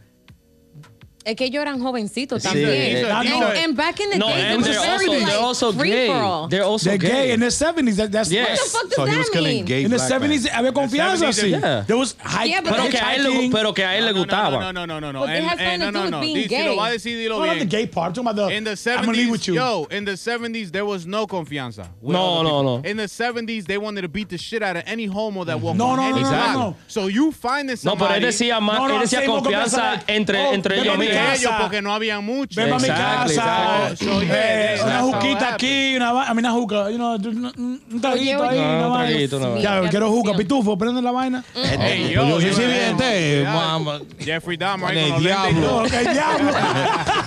S5: Es que ellos eran jovencitos
S6: Sí,
S5: también.
S6: eh,
S5: and, back in the
S6: No,
S5: day, was
S6: they're
S5: very
S6: also,
S5: like
S6: they're also
S5: free
S6: gay.
S5: for all.
S6: They're also
S7: They're gay in the seventies. That, that's
S6: Yes.
S5: What the fuck does
S2: So he
S5: that
S2: was killing
S5: mean?
S2: gay
S7: in the
S2: black men.
S7: seventies. Había confianza
S1: 70s,
S7: así.
S6: yeah.
S7: There was high.
S5: Yeah, but
S6: Pero que a él le, pero que a él le gustaba.
S1: No, no, no, no, no.
S5: They
S1: And, and
S5: something
S1: no,
S5: to do
S1: no,
S5: with
S1: no. Si lo
S5: gay.
S1: va a decir, dilo
S7: No, not the gay part. I'm talking about the.
S1: In the
S7: I'm gonna leave with
S1: 70s,
S7: you.
S1: yo, in the 70s, there was no confianza.
S6: No, no, no.
S1: In the 70s, they wanted to beat the shit out of any homo that walked
S7: No,
S1: on
S7: no,
S1: any
S7: no, no, no.
S1: So you finding
S6: No, pero
S1: somebody.
S6: él decía más,
S7: No, no,
S6: él decía
S7: sí, no,
S6: confianza entre,
S7: oh,
S6: ellos mismos.
S7: Casa.
S1: ellos porque no había mucho.
S7: Ven a mi
S6: Exactly,
S7: casa.
S6: exactly.
S1: So, yeah,
S7: eh,
S1: that's
S7: una
S1: how it
S7: juquita
S1: happened.
S7: aquí, una, va- a mí una juca, you know, un, un traguito
S5: Oye,
S7: ahí,
S5: oye.
S7: una
S6: Ah, un
S7: vaina.
S6: traguito, una
S7: Ya,
S5: vaina.
S7: quiero juca,
S5: Atención.
S7: pitufo, prende la vaina.
S1: Hey,
S8: Pues yo soy
S1: yo,
S8: sirviente,
S1: yeah.
S8: mamá.
S1: Jeffrey Dahmer
S8: Con
S1: ahí
S8: el
S1: con los lentes y
S8: diablo.
S1: todo.
S7: Ok, diablo.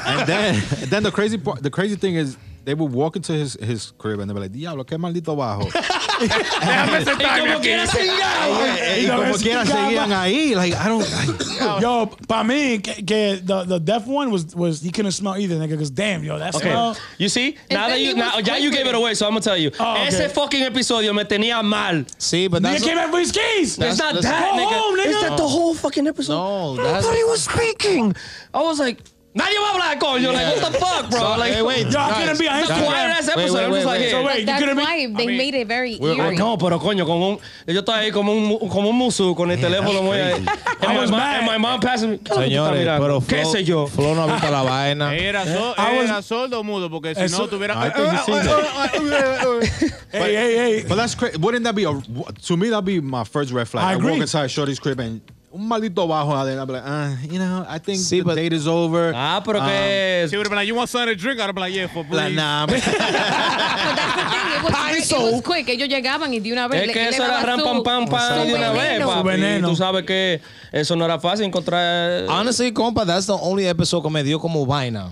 S2: And then, then the crazy part, the crazy thing is, they would walk into his his crib and they'd be like, diablo, qué maldito bajo. *laughs*
S1: Déjame sentarme
S6: como
S1: aquí.
S6: quiera cingado.
S2: y como
S7: es
S2: quiera seguían ahí. Like, I don't. Like,
S7: Yo, para mí, que, que the, the deaf one was, was, he couldn't smell either, nigga, because damn, yo, that
S6: Okay.
S7: smell.
S6: You see? Now that you
S5: was
S6: now, ya you gave it
S5: it.
S6: away, so I'm gonna tell you.
S7: Oh, okay.
S6: Ese fucking episodio me tenía mal.
S8: See, but
S7: Nigga
S8: that's
S7: came back for his keys.
S6: It's not
S8: that's-
S6: that,
S7: Go
S6: nigga.
S7: home, nigga.
S6: It's that the whole fucking episode.
S8: No,
S6: I
S8: that's-
S6: thought he was speaking. I was like, nadie va a hablar, coño. Like, what the fuck, bro?
S8: So,
S6: like,
S8: hey, wait,
S7: Yo, I
S8: guys,
S7: couldn't be on
S6: the
S7: Instagram.
S6: quiet ass
S8: Wait,
S6: episode.
S8: wait, wait,
S6: like,
S8: wait.
S6: yeah.
S7: So wait, you
S5: That's
S7: couldn't be.
S5: why they
S1: mean-
S5: made it very
S8: We're-
S5: eerie.
S6: No, pero coño, con un, yo estaba ahí como un, como un musu con el teléfono muy ahí.
S7: I was
S6: mom,
S7: mad.
S6: and my mom passing me. ¿Qué
S8: Señores, pero
S6: ¿Qué
S8: Flo,
S6: sé yo?
S8: Flo no ha visto la *laughs* vaina.
S1: Era, so-
S7: I was-
S1: era sordo mudo porque si
S7: Eso-
S1: no tuviera.
S2: I he's seen *laughs*
S7: Hey, hey, hey.
S2: But that's crazy. Wouldn't that be a to me? That'd be my first red flag.
S7: I agree.
S2: walk inside Shorty's crib and un maldito bajo out there. And I'd like, uh, you know, I think
S8: See,
S2: the
S8: but-
S2: date is over.
S6: Ah, pero
S2: Um,
S6: que
S1: She would have been like, "You want something to drink?" I'd have been like, "Yeah, for please.
S2: Like,
S1: breeze."
S2: nah,
S5: But that's the thing. It was,
S7: Pie
S5: it
S7: soul.
S5: was quick. Ellos llegaban y de una vez
S6: Es
S5: le-
S6: que
S5: le
S6: eso era
S5: daba
S6: ram
S5: su-
S6: pam pam pam
S5: su
S6: de una vez,
S5: veneno.
S6: papi.
S7: Su veneno.
S6: Y tú sabes que eso no era fácil encontrar
S8: Honestly, compa, that's the only episode que me dio como vaina.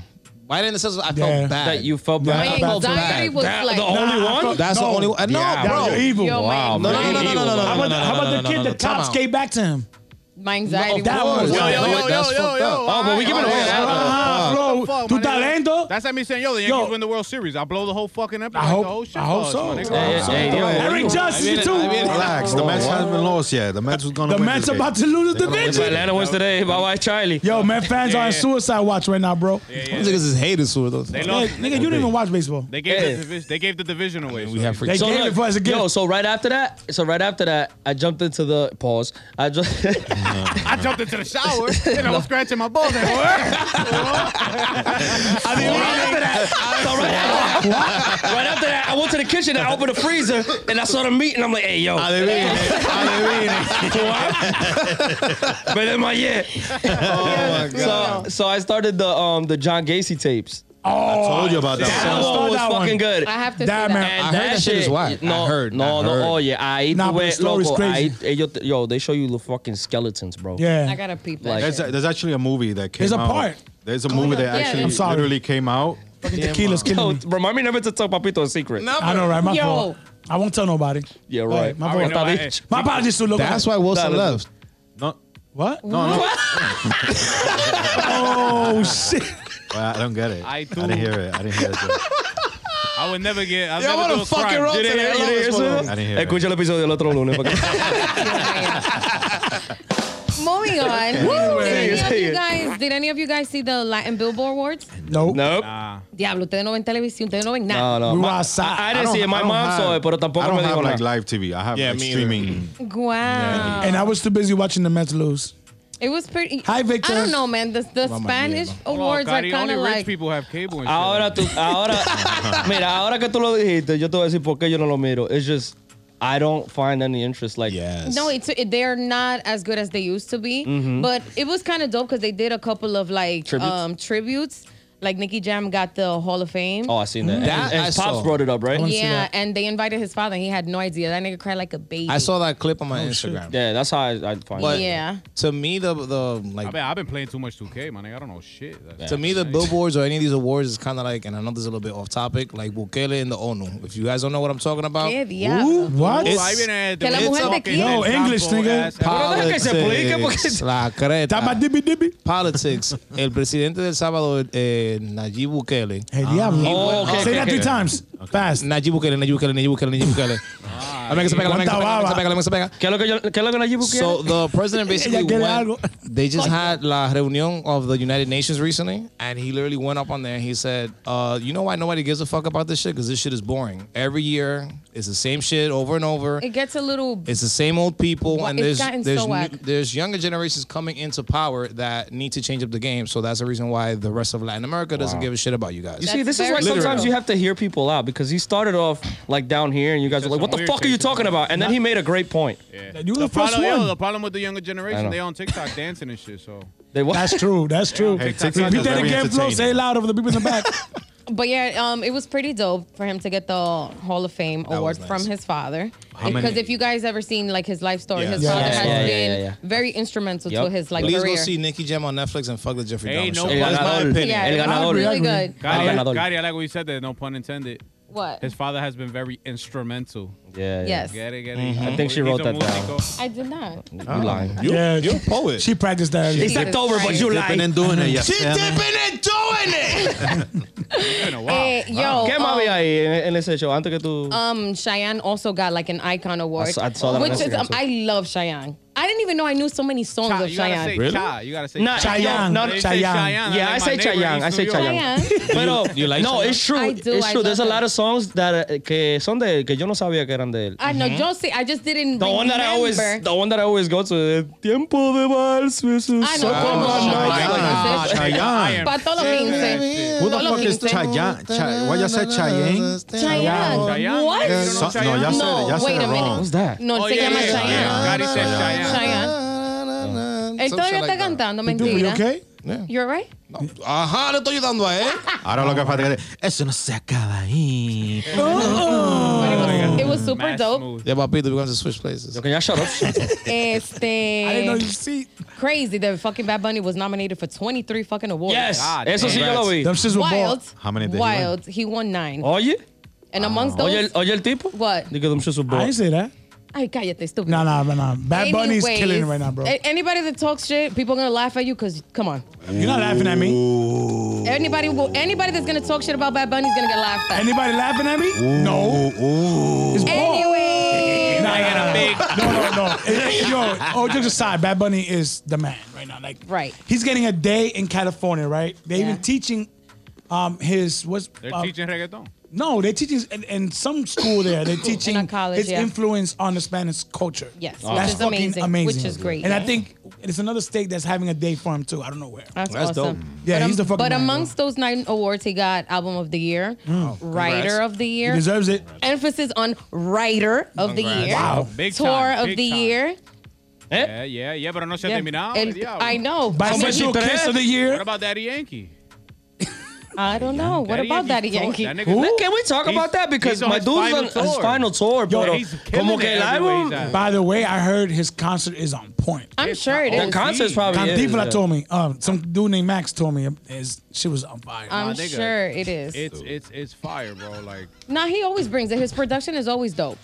S8: Why didn't it say I felt
S7: Yeah.
S8: bad?
S6: that you felt
S7: Yeah,
S6: bad.
S7: I
S5: My
S7: felt
S5: anxiety
S7: bad.
S5: was
S6: That-
S5: like,
S6: the only
S7: Nah, I
S6: one?
S7: thought-
S8: That's
S7: no.
S8: the only one. No,
S6: Yeah,
S8: bro.
S7: You're evil.
S5: Yo, my
S6: Wow,
S8: No, no, no, no, no, no, no, no,
S7: How
S8: no,
S7: about,
S8: no,
S7: the, how about
S8: no,
S7: the
S8: no,
S7: kid
S8: no,
S7: the
S8: no, time
S7: cops
S8: out.
S7: gave back to him?
S5: My anxiety oh,
S7: That
S5: was
S1: Yo, yo,
S7: Yo,
S1: yo, yo, yo,
S8: fucked
S1: yo.
S8: up.
S6: Oh, but we giving away that.
S1: What
S7: Flo,
S1: the fuck,
S7: tu
S1: my nigga?
S7: talento.
S1: That's like me saying, yo, the
S7: Yo.
S1: Yankees win the World Series. I blow the whole fucking episode.
S7: I hope-
S1: the whole shit
S7: I hope
S1: buzz,
S7: so.
S1: my nigga.
S6: Hey, hey, yo,
S7: Eric Justice, too.
S2: relax. The oh, Mets hasn't been lost yet. The Mets was gonna
S7: The. Mets about to lose the
S6: If
S7: division.
S6: Atlanta wins today, bye bye Charlie.
S7: Yo, man, fans are on suicide watch right now, bro.
S8: Those niggas is haters for those.
S1: They
S7: Hey, nigga, you don't even watch baseball.
S1: They gave
S6: Hey.
S1: the division. They gave the division away.
S8: We have free.
S7: They gave it for us a gift.
S6: Yo, so right after that, so right after that, I jumped into the pause. I just *laughs*
S1: I jumped into the shower and I was scratching my balls. Like, *laughs* *laughs*
S6: I mean, right after that, *laughs* so right, after, right after that, I went to the kitchen and I opened the freezer and I saw the meat and I'm like, hey yo,
S2: Adivine, adivine.
S6: me desmayé. So so I started the um the John Gacy tapes.
S7: Oh, I
S2: Told you about that.
S6: That
S7: Start
S6: one was
S7: that one.
S6: fucking good.
S5: I have to
S7: Damn,
S5: see
S7: man.
S5: that.
S6: And
S8: I heard that shit is whack.
S6: No,
S8: I heard,
S6: no,
S8: I
S6: no. Oh yeah, ahí
S7: Nah,
S6: tú
S7: but the
S6: ves,
S7: story's
S6: loco.
S7: crazy.
S6: Ahí, ellos, yo, they show you the fucking skeletons, bro.
S7: Yeah.
S5: I gotta peep that.
S6: Like-
S2: There's,
S5: shit.
S2: there's actually a movie that came
S7: There's a
S2: out.
S7: Part.
S2: There's a movie that actually
S5: I'm
S7: sorry.
S2: literally came out.
S7: Fucking tequila's
S6: Yo,
S7: killing me.
S6: remind me never to tell Papito a secret.
S7: I know, right? My
S5: Yo.
S7: fault. I won't tell nobody.
S6: Yeah,
S7: All
S6: right.
S7: my
S1: I already
S7: fault.
S1: know, I-
S7: My apologies to look.
S8: That's why Wilson
S6: Nah,
S8: left.
S2: No,
S7: What?
S2: no, no. *laughs*
S7: Oh shit!
S2: Well, I don't get it.
S1: I
S2: I,
S1: too.
S2: didn't hear it. I didn't hear it.
S1: I would never get. I'll
S8: Yo,
S1: never
S8: what
S1: do
S8: a
S1: a
S8: fucking
S1: crime.
S8: roast
S6: You didn't hear- you didn't hear eso?
S2: I didn't hear it.
S6: Escucha el episodio del otro lunes. porque- *laughs* *laughs*
S5: Moving *laughs* on. did, any of you guys, did any of you guys see the Latin Billboard Awards?
S7: Nope.
S6: Nope.
S1: Nah.
S5: Diablo, ustedes no ven televisión, ustedes no ven nada.
S6: No, no.
S7: We were
S6: My-
S7: outside.
S6: I, I
S2: I
S6: didn't
S2: don't-
S6: see it. My mom
S2: have-
S6: saw it, pero
S2: I don't
S6: me
S2: have
S6: dijo
S2: like
S6: nada.
S2: live TV. I have
S8: Yeah,
S2: like
S8: me either.
S2: streaming.
S5: Wow.
S7: And I was too busy watching the Mets lose.
S5: It was pretty.
S7: Hi, Victor.
S5: I don't know, man. The, the Spanish
S1: Hold on,
S5: awards are
S1: Cari,
S5: kind of like.
S1: people have cable.
S6: Ahora tú, ahora, *laughs* mira, ahora que tú lo dijiste, yo te voy a decir por qué yo no lo miro. It's just, I don't find any interest. Like,
S8: Yes.
S5: No, it's it, they're not as good as they used to be. But it was kind of dope because they did a couple of like
S6: Tributes?
S5: um tributes. Like Nicky Jam got the Hall of Fame.
S6: oh, I seen that.
S8: That
S6: and, and
S8: I
S6: Pops
S8: saw.
S6: brought it up, right?
S5: yeah, and they invited his father. and He had no idea. That nigga cried like a baby.
S8: I saw that clip on my
S7: Oh, shit.
S8: Instagram.
S6: Yeah, that's how I, I find
S8: But
S6: it.
S5: yeah.
S8: to me, the the
S1: I
S8: like
S1: I've been playing too much 2K, man. I don't know shit. That's-
S8: to me the billboards or any of these awards is kind of like, and I know this is a little bit off topic, like Bukele and the ONU. If you guys don't know what I'm talking about,
S5: Qué diablo.
S7: What?
S1: Ooh,
S8: It's-
S1: ahí viene
S5: Que la
S1: the-
S5: mujer te
S1: fucking
S5: quiere.
S7: No, English,
S1: example
S7: nigga.
S1: ass-
S6: Pero deja que se explique,
S8: Politics, la creta.
S7: Tapa dibi dibi.
S8: Politics. El presidente del Salvador, eh, Nayib Bukele.
S7: El diablo.
S6: Oh, okay,
S7: Say
S6: okay,
S7: that
S6: okay.
S7: three times. Fast.
S8: Nayib Bukele, Nayib Bukele, Nayib Bukele, Nayib Bukele. La mega se pega, la mega se pega, la mega se pega, la mega se pega.
S6: ¿Qué es lo que yo, qué es lo que Nayib quiere?
S8: So the president *laughs* basically
S7: Ella quiere
S8: went,
S7: algo.
S8: they just had la reunión of the United Nations recently, and he literally went up on there and he said, uh, you know why nobody gives a fuck about this shit? Because this shit is boring. Every year, it's the same shit over and over.
S5: It gets a little.
S8: It's the same old people,
S5: Wha-
S8: and there's
S5: gotten
S8: there's
S5: so
S8: new-
S5: whack.
S8: there's younger generations coming into power that need to change up the game. So that's the reason why the rest of Latin America doesn't give a shit about you guys.
S6: You see,
S5: That's
S6: this is why
S5: very
S6: sometimes
S5: true.
S6: you have to hear people out because he started off like down here, and you guys were like, "What the
S1: weird
S6: fuck are you talking about?" And then he made a great point.
S1: Yeah.
S7: You
S1: the,
S7: the first
S1: problem, yo,
S7: one.
S1: the problem with the younger generation,
S6: know.
S1: they on TikTok dancing and shit. So
S6: They what?
S7: That's true. That's true.
S2: Hey,
S1: TikTok
S2: TikTok
S7: Repeat
S2: is
S7: that
S2: very
S7: again, Flo. Say it loud over the people in the back. *laughs*
S5: But yeah, um, it was pretty dope for him to get the Hall of Fame award
S8: nice.
S5: from his father.
S2: How
S5: Because
S2: many-
S5: if you guys ever seen like his life story,
S8: Yeah.
S5: his
S7: Yeah.
S5: father
S7: Yeah,
S5: has
S6: yeah, yeah,
S5: been
S6: yeah, yeah.
S5: very instrumental to
S6: Yup.
S5: his like
S8: Please
S5: career.
S8: go see Nicky Jam on Netflix and fuck the Jeffrey
S1: Ain't
S8: Dahmer
S1: no
S8: show.
S6: El
S8: That's my opinion.
S5: yeah,
S6: El ganador.
S5: really good.
S6: El
S1: Gotti, I like what you said there. No pun intended.
S5: What?
S1: His father has been very instrumental.
S6: Yeah, yeah.
S5: Yes.
S1: Get it, get it.
S6: I think she wrote
S1: a
S6: that down.
S5: I did not.
S6: You lying?
S8: You,
S7: Yeah.
S8: you're a poet.
S7: She practiced that.
S5: She
S6: It's October, but you
S2: Dipping
S6: lying.
S2: and doing it.
S8: She
S2: yeah.
S8: dipping and doing it. *laughs*
S1: It's been a while.
S5: Eh, yo,
S6: ¿Qué más
S5: um,
S6: había ahí en, en ese show antes que tú?
S5: um, Cheyenne also got like an icon award,
S6: I saw- I saw that on
S5: which is um. I love Cheyenne. I didn't even know I knew so many songs
S1: Cha,
S5: of
S1: you gotta say
S5: Cheyenne.
S8: Really?
S1: Cha. You gotta say.
S6: Yeah, I
S1: like
S6: say Chayanne. I say
S1: New York.
S5: Cheyenne. *laughs*
S6: Pero
S8: You like
S6: no,
S8: Chayanne?
S6: it's true.
S5: I do,
S6: It's
S5: I
S6: true. There's a lot of songs that uh, que son de que yo no sabía que eran de él.
S5: I know, yo see, I just didn't
S6: The one that I always,
S5: remember.
S6: the one that I always go to, eh, Tiempo de vals,
S5: I know, todos los 15.
S2: Who the fuck is
S5: 15.
S2: Chayanne? Cha- what you said, Cheyenne?
S5: Chayanne.
S1: Chayanne.
S5: What?
S1: Know
S2: no, ya said. Ya said
S5: wait
S2: it
S5: a minute.
S2: wrong.
S6: What's that?
S5: No,
S1: Oh,
S5: se llama
S1: said. Chayanne.
S5: Él todavía está cantando, mentira.
S7: you okay?
S5: You're right.
S8: Ajá, le estoy ayudando a él.
S2: Ahora lo que falta es que eso no se acaba ahí.
S5: It was, it was super
S1: Mad
S5: dope.
S1: smooth.
S8: Yeah, papito, we're going to switch places.
S6: Okay, ya shut up.
S5: Este,
S7: I didn't know you see.
S5: crazy that fucking Bad Bunny was nominated for 23 fucking awards.
S6: yes,
S1: God
S6: eso sí yo lo vi.
S7: Them shits were
S5: Wild.
S2: How many did he
S5: Wild. He won nine.
S6: Oye,
S5: And amongst those,
S6: oye, el- oye el tipo.
S5: what?
S6: Dije them shits were
S7: I didn't
S6: bought.
S7: Say that.
S5: Ay, cállate, stupid.
S7: No, no, no, no. Bad Bunny's
S5: Anyways,
S7: killing it right now, bro.
S5: a- Anybody that talks shit, people are gonna laugh at you because, come on.
S7: You're not laughing at me.
S5: Anybody will, anybody that's gonna talk shit about Bad Bunny is gonna get laughed at.
S7: Anybody laughing at me? No. It's bought.
S5: Anyway,
S7: Nah, nah, nah. No, no, no. Eh, eh, Yo, oh, jokes aside, Bad Bunny is the man right now. Like,
S5: Right.
S7: He's getting a day in California, right? They
S5: Yeah.
S7: even teaching um his what's
S1: They're
S7: uh,
S1: teaching reggaeton.
S7: No, they're teaching in, in some school there. They're *coughs* teaching
S5: college,
S7: his
S5: yeah.
S7: influence on the Spanish culture.
S5: Yes, which
S7: that's
S5: is
S7: fucking
S5: amazing,
S7: amazing.
S5: which is great,
S7: And I think it's another state that's having a day for him too. I don't know where.
S5: that's,
S8: That's
S5: awesome.
S8: dope.
S7: Yeah,
S5: but,
S7: he's the fucking
S5: But
S7: man,
S5: amongst those nine awards, he got Album of the Year, Writer of the
S7: He
S5: Year,
S7: deserves it.
S5: emphasis on Writer of the Year,
S7: Wow.
S1: Big
S5: Tour
S1: time,
S5: of
S1: big
S5: the
S1: time.
S5: Year.
S6: Eh?
S1: Yeah, yeah, yeah, pero no se ha
S5: Yeah.
S1: terminado.
S5: El-
S1: el diablo.
S5: I know.
S7: By
S5: I, mean,
S7: special
S6: Tres.
S7: kiss of the year.
S1: What
S7: year.
S1: about Daddy Yankee?
S5: I don't know. What about Daddy Yankee?
S1: That nigga-
S6: Man, Can we talk
S1: He's-
S6: about that? Because
S1: he's on
S6: my
S1: his
S6: dude's
S1: final
S6: on his
S1: tour.
S6: final tour,
S7: Yo,
S6: pero
S1: he's killing
S6: como que
S1: it
S6: el
S1: everywhere
S6: álbum,
S1: at.
S7: By the way, I heard his concert is on point.
S5: I'm sure it
S1: Oh,
S6: the
S5: is.
S6: concert's probably is,
S7: Cantinflas
S6: yeah.
S7: told me. Um, some dude named Max told me his she was on fire.
S5: I'm
S1: Nah, nigga.
S5: sure it is.
S1: It's it's it's fire, bro. Like
S5: nah, he always brings it. His production is always dope.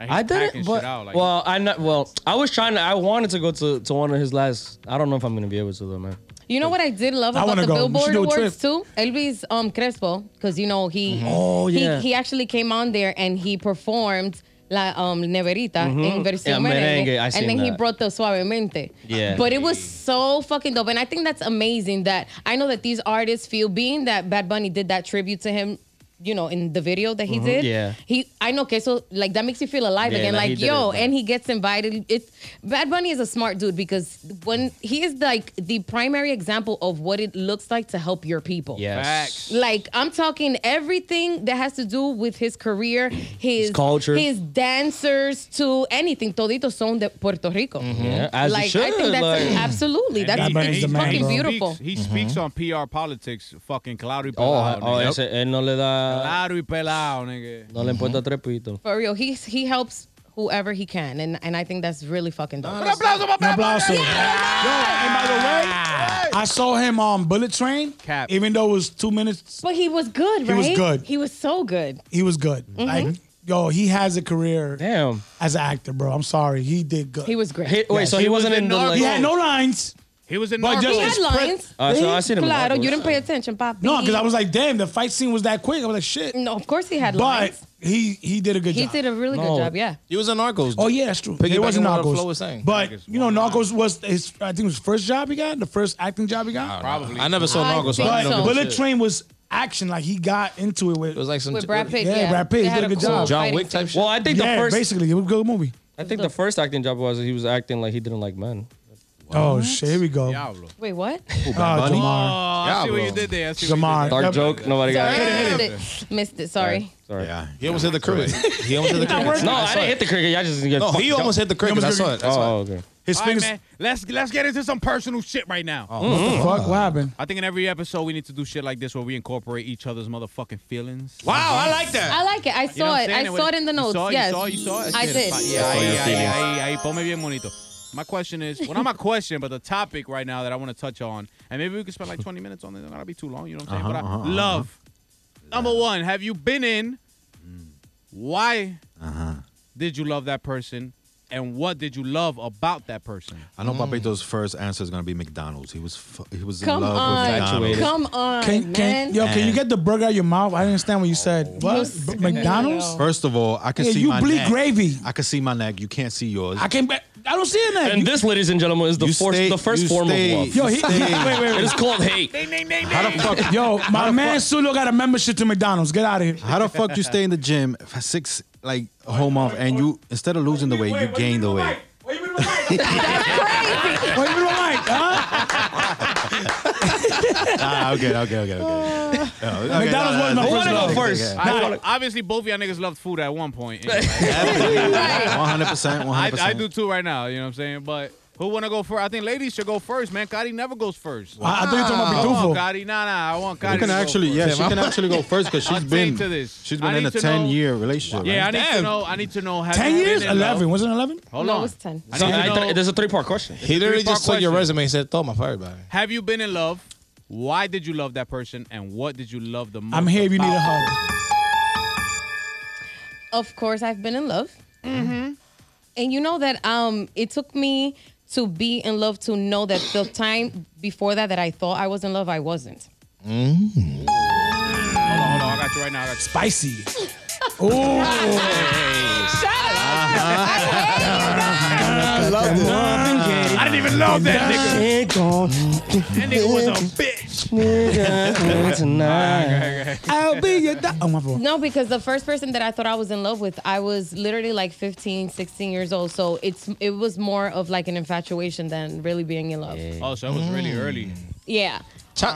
S1: he's
S6: I
S1: packing
S6: didn't,
S1: shit
S6: but
S1: out, like,
S6: well, I not well. I was trying to. I wanted to go to to one of his last. I don't know if I'm gonna be able to though, man.
S5: You know what I did love
S7: I
S5: about
S7: wanna
S5: the
S7: go. We
S5: Billboard
S7: should do a
S5: Awards too? Elvis um Crespo, because you know he
S6: Oh, yeah.
S5: he, he actually came on there and he performed La um, Neverita in versión
S6: Yeah, merengue,
S5: merengue,
S6: I seen
S5: and then he
S6: that.
S5: brought the Suavemente.
S6: Yeah.
S5: But it was so fucking dope, and I think that's amazing that I know that these artists feel being that Bad Bunny did that tribute to him you know, in the video that he mm-hmm. did.
S6: Yeah.
S5: He, I know, okay, so like that makes you feel alive
S6: Yeah,
S5: again.
S6: like, he
S5: Like,
S6: did
S5: yo,
S6: it,
S5: and he gets invited. It's Bad Bunny is a smart dude because when he is like the primary example of what it looks like to help your people.
S6: Yes.
S1: Facts.
S5: Like I'm talking everything that has to do with his career, his,
S6: culture.
S5: his dancers to anything. Toditos son de Puerto Rico. Mm-hmm.
S6: Yeah, as
S5: like
S6: should.
S5: I think that's
S6: like,
S5: absolutely that's
S7: Bad Bunny's
S5: it's
S7: the man,
S5: fucking
S7: bro.
S5: beautiful.
S1: Speaks, he speaks mm-hmm. on PR politics, fucking claro y
S6: oh,
S1: pelado.
S6: oh
S1: nigga.
S6: ese, él no le da,
S1: Claro y pelado, nigga.
S6: no le importa tres pitos.
S5: For real, he he helps whoever he can, and and I think that's really fucking dope.
S7: Un aplauso. Yo, and by the way, I saw him on Bullet Train.
S1: Cap.
S7: Even though it was two minutes,
S5: But he was good, right?
S7: He
S5: right?
S7: was good.
S5: He was so good.
S7: he was good.
S5: Mm-hmm.
S7: Like, yo, he has a career
S6: Damn.
S7: as an actor, bro. I'm sorry, he did good.
S5: He was great.
S6: He, wait,
S7: Yes.
S6: so he,
S1: He was
S6: wasn't
S1: in
S6: in the
S1: Narcos.
S6: like,
S7: He had no lines.
S1: He was in
S7: But
S1: Narcos.
S7: just-
S5: he had
S7: It's pre-
S5: lines.
S6: Uh, so I seen him. in
S5: Claro,
S6: Narcos.
S5: you didn't pay attention, papi.
S7: No, because I was like, damn, the fight scene was that quick. I was like, shit.
S5: No, of course he had lines.
S7: But
S5: lines.
S7: he he did a good job.
S5: He
S7: job.
S5: did a really
S6: No.
S5: good job. Yeah.
S8: He was in Narcos.
S7: Oh yeah, that's true.
S8: Piggybacking
S7: It wasn't
S8: on what
S7: Narcos.
S8: Flo was saying.
S7: But
S1: Niggas
S7: you know,
S1: one line.
S7: Narcos was his. I think it was the first job he got, the first acting job he got.
S1: Probably.
S8: I never saw
S5: I
S8: Narcos. So I
S7: But
S8: don't
S5: so.
S7: Bullet
S8: shit.
S7: Train was action. Like he got into it with.
S8: It was like some
S5: With Brad Pitt.
S7: Yeah,
S5: Yeah,
S7: Brad Pitt,
S5: They
S7: he
S5: had
S7: did a
S5: a
S7: good job.
S8: John
S5: fighting
S8: Wick type
S5: scene.
S8: shit.
S6: Well, I think
S7: yeah,
S6: the first.
S7: basically, it was a good movie.
S6: I think the first acting job was he was acting like he didn't like men.
S7: Oh shit, here we go.
S1: Diablo.
S5: Wait, what?
S7: Oh,
S2: Bunny?
S1: Oh,
S7: Jamar.
S1: I see what you did there. I see what you
S7: Jamar.
S1: did
S6: Dark
S7: Yep.
S6: joke. Nobody got
S5: Sorry,
S6: it.
S5: missed it. Missed it. Sorry.
S6: Sorry.
S2: Yeah.
S8: He almost hit the cricket. he almost hit the *laughs* cricket.
S6: No, I didn't hit the cricket. Y'all just get.
S8: No, he almost hit the cricket. I
S7: almost
S8: saw it. That's
S6: Oh,
S8: why.
S6: okay.
S7: His
S1: All right,
S7: fingers.
S1: man. Let's let's get into some personal shit right now.
S7: Oh, what the fuck? What uh, happened?
S1: I think in every episode we need to do shit like this where we incorporate each other's motherfucking feelings.
S8: Wow, I like that.
S5: I like it. I
S1: You know
S5: saw
S1: what I'm
S5: it. I
S1: saying?
S5: saw it in the
S1: You
S5: notes.
S1: saw it?
S5: Yes.
S1: You saw it? You saw it?
S5: I did.
S1: Yeah, ahí, ahí, ahí, ahí, ponme bien bonito. My question is, well, not my question, but the topic right now that I want to touch on, and maybe we could spend like 20 minutes on this. It's not gonna be too long, you know what I'm saying?
S2: Uh-huh,
S1: but I, uh-huh, uh-huh, love. Uh-huh. Number one, have you been in? Mm. Why did you love that person? And what did you love about that person?
S2: I know Papito's mm. first answer is gonna be McDonald's. He was fu- he was in
S5: Come
S2: love
S5: on.
S2: with McDonald's.
S5: Come on,
S7: Can,
S5: man.
S7: yo, can you get the burger out of your mouth? I didn't understand what you oh. said. What? B- McDonald's?
S2: First of all, I can
S7: Yeah,
S2: see
S7: you
S2: my
S7: bleed
S2: neck.
S7: gravy.
S2: I can see my neck. You can't see yours.
S7: I can't. I don't see it now.
S6: And this, ladies and gentlemen, is the,
S2: You
S6: force,
S2: stay-
S6: the first
S2: you
S6: form
S2: stay-
S6: of love.
S7: Yo, he,
S2: Stay.
S7: wait, wait, wait.
S6: is called hate.
S2: How the fuck?
S7: Yo, my man Sulo got a membership to McDonald's. Get out of here.
S2: How the fuck you stay in the gym for six like a whole month and you instead of losing the weight you gain the weight?
S7: What you mean What you mean Mike? Huh?
S2: Ah, okay, okay, okay, okay.
S7: McDonald's was my
S6: Who
S7: first
S6: wanna go
S7: love.
S6: first?
S1: I, obviously, both of y'all niggas loved food at one point. *laughs*
S2: One hundred percent, one
S1: I,
S2: hundred
S1: I do too right now. You know what I'm saying? But who want to go first? I think ladies should go first, man. Gotti never goes first.
S7: I, I thought you were talking
S1: I
S7: about
S1: want
S7: Pitufo.
S1: Gotti. Nah, nah. I want Gotti.
S2: You can
S1: to go
S2: actually,
S1: first.
S2: yeah, she can actually go first because she's *laughs*
S1: I'll
S2: been
S1: take to this.
S2: she's
S1: I
S2: been in
S1: need
S2: a
S1: to
S2: ten
S1: know-
S2: year relationship.
S1: Yeah, I
S2: right?
S1: need to know. I need to know. Have
S7: Ten
S1: you been
S7: years?
S1: in love?
S7: Eleven? Was it eleven?
S1: Hold
S5: no,
S1: on.
S5: it was 10.
S1: I need to know,
S6: there's a three part question.
S8: He literally
S1: Three-part
S8: just took your
S1: question.
S8: resume and said, "Toma for everybody."
S1: have you been in love? Why did you love that person? And what did you love the most?
S7: I'm here if you need a hug.
S5: Of course, I've been in love. Mm-hmm. And you know that um, it took me to be in love to know that the time before that that I thought I was in love, I wasn't.
S1: Hold on, hold on. I got you right now. I got you.
S7: Spicy. *laughs* Oh,
S1: I didn't even love that nigga. That nigga was a bitch. *laughs*
S7: I'll be your dog. Oh, my fault.
S5: No, because the first person that I thought I was in love with, I was literally like 15, 16 years old. So it's it was more of like an infatuation than really being in love. Yeah.
S1: Oh, so it was really early. Yeah.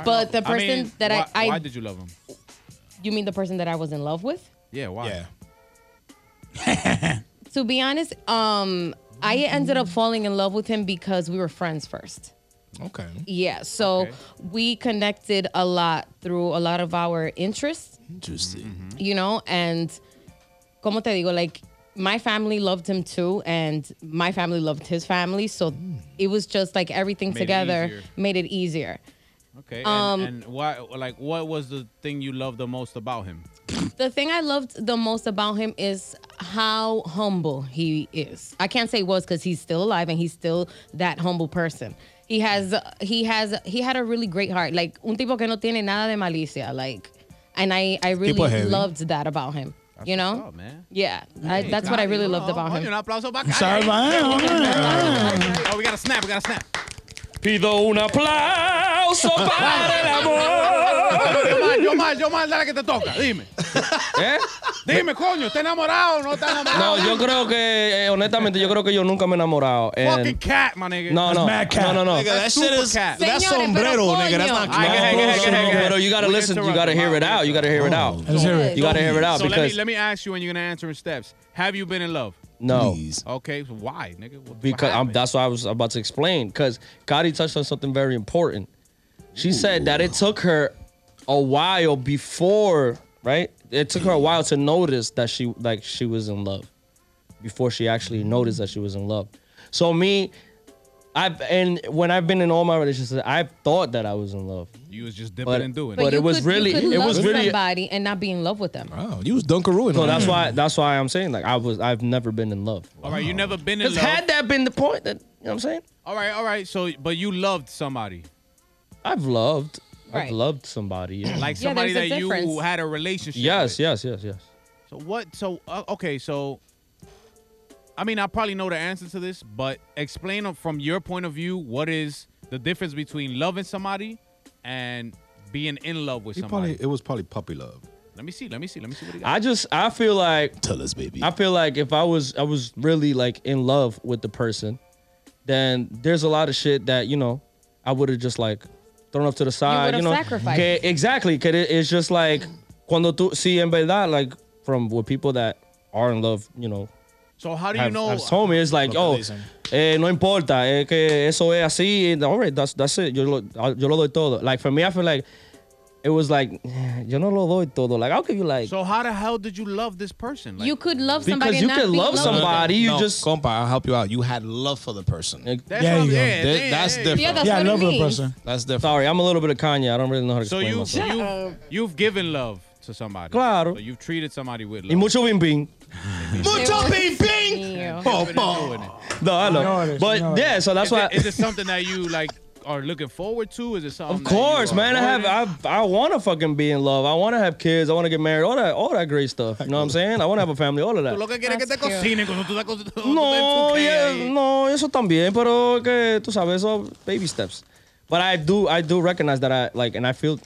S5: But the
S1: I
S5: person
S1: mean,
S5: that
S1: why,
S5: I, I
S1: why did you love him?
S5: you mean the person that I was in love with?
S1: Yeah, why?
S8: Yeah.
S5: To be honest, um, I ended up falling in love with him because we were friends first.
S8: Okay.
S5: Yeah, so
S1: Okay.
S5: we connected a lot through a lot of our interests,
S8: Interesting. Mm-hmm.
S5: you know, and como te digo, like my family loved him too, and my family loved his family, so hmm. it was just like everything
S1: Made
S5: together
S1: easier.
S5: made it easier.
S1: Okay. And,
S5: Um,
S1: and why? Like, what was the thing you loved the most about him?
S5: The thing I loved the most about him is how humble he is. I can't say was because he's still alive and he's still that humble person. He has he has he had a really great heart. Like un tipo que no tiene nada de malicia. Like, and I I really loved that about him. you know?
S1: Oh man.
S5: Yeah, I, that's what I really loved about him.
S1: Un aplauso para
S7: Sorry,
S1: Gotti.
S7: man.
S1: Oh, we got a snap. We got a snap.
S6: Pido un aplauso *laughs* para el amor.
S1: Yo más, yo más, yo más, dale que te toca. Dime.
S6: ¿Eh?
S1: Dime, coño, ¿está enamorado o no está enamorado?
S6: No, yo creo que, eh, honestamente, yo creo que yo nunca me he enamorado. And-
S1: Fucking cat, my nigga.
S6: no, no,
S7: mad cat.
S6: no, no, no.
S8: Nigga, that shit is
S1: cat.
S8: that's
S5: Señores, pero
S8: sombrero, nigga. That's not
S5: coño.
S1: Ay,
S6: No,
S1: go ahead, go ahead,
S6: no, no,
S1: ahead, go ahead.
S6: But you gotta
S1: We
S6: listen. You
S1: interrupt
S6: gotta
S1: him.
S6: hear it out. You gotta hear it out.
S7: Let's hear it.
S6: You gotta hear it out
S1: So let me
S6: because
S1: let me ask you, and you're gonna answer in steps. Have you been in love?
S6: no.
S8: Please.
S1: Okay, so why, nigga? What, what
S6: because I'm, that's what I was about to explain. Because Gotti touched on something very important. She said that it took her a while before, right? It took her a while to notice that she like she was in love, before she actually noticed that she was in love. So me, I've and when I've been in all my relationships, I've thought that I was in love.
S1: you was just dipping
S6: But-
S1: and doing.
S6: but
S1: it.
S6: it was
S5: could- you
S6: really-
S5: could
S6: it
S5: love
S6: was really-
S5: somebody and not be in love with them.
S8: Oh, you was Dunkaroo.
S6: So that's why that's why I'm saying like I was I've never been in love.
S1: all right, you never been in love.
S6: had that been the point, that you know what I'm saying,
S1: all right, all right. So, but you loved somebody,
S6: I've loved, I've loved somebody. yeah.
S1: like somebody
S5: there's a
S1: that you had a relationship. With.
S6: Yes,
S1: with.
S6: yes, yes, yes.
S1: So what? So uh, okay, so I mean, I probably know the answer to this, but explain from your point of view what is the difference between loving somebody and being in love with
S2: He
S1: somebody.
S2: probably it was probably puppy love.
S1: let me see. Let me see. Let me see what he got.
S6: I just I feel like
S8: Tell us, baby.
S6: I feel like if I was I was really like in love with the person, then there's a lot of shit that you know I would have just like thrown up to the side.
S5: would've
S6: know,
S5: sacrificed.
S6: Que- exactly. Cause it, it's just like cuando tú sí en verdad like from with people that are in love, you know,
S1: so how do you
S6: have,
S1: know?
S6: have told me it's like oh eh, no importa es que eso es así. and All right, that's that's it. Yo lo, ah, yo lo doy todo. Like for me, I feel like it was like *sighs* yo no lo doy todo. Like I'll give you like.
S1: So how the hell did you love this person? Like,
S5: you could love somebody
S6: because you
S5: and not
S6: can
S5: be
S6: love
S5: in love with
S6: somebody,
S5: them.
S6: you
S8: no,
S6: just
S8: compa, I'll help you out. You had love for the person.
S1: Eh, that's
S7: There you go.
S1: yeah,
S8: That-
S1: yeah,
S8: that's
S1: yeah.
S8: different.
S5: Yeah, that's
S7: yeah, I love
S5: it
S7: the person.
S8: That's different.
S6: Sorry, I'm a little bit of Kanye. I don't really know how to
S1: So
S6: explain
S1: you
S6: myself.
S1: you you've given love to somebody.
S6: Claro.
S1: So you've treated somebody with love.
S6: Y mucho bing bing. *laughs*
S8: Mucho ping ping.
S5: Yeah.
S1: You've been doing it.
S6: No, I know.
S7: Señores,
S6: But
S7: señores.
S6: yeah, so that's
S1: Is,
S6: why.
S1: it, is it something that you like are looking forward to? Is it something?
S6: Of course,
S1: are
S6: man. I have? I I want to fucking be in love. I want to have kids. I want to get married. All that all that great stuff. You know what I'm saying? I want to have a family. All of that.
S1: que quieres es que te
S5: That's cute.
S1: cocinen cuando tú estás co- cuando tú
S6: No, yeah, no, eso también, pero que tú sabes, eso baby steps. But I do I do recognize that I like, and I feel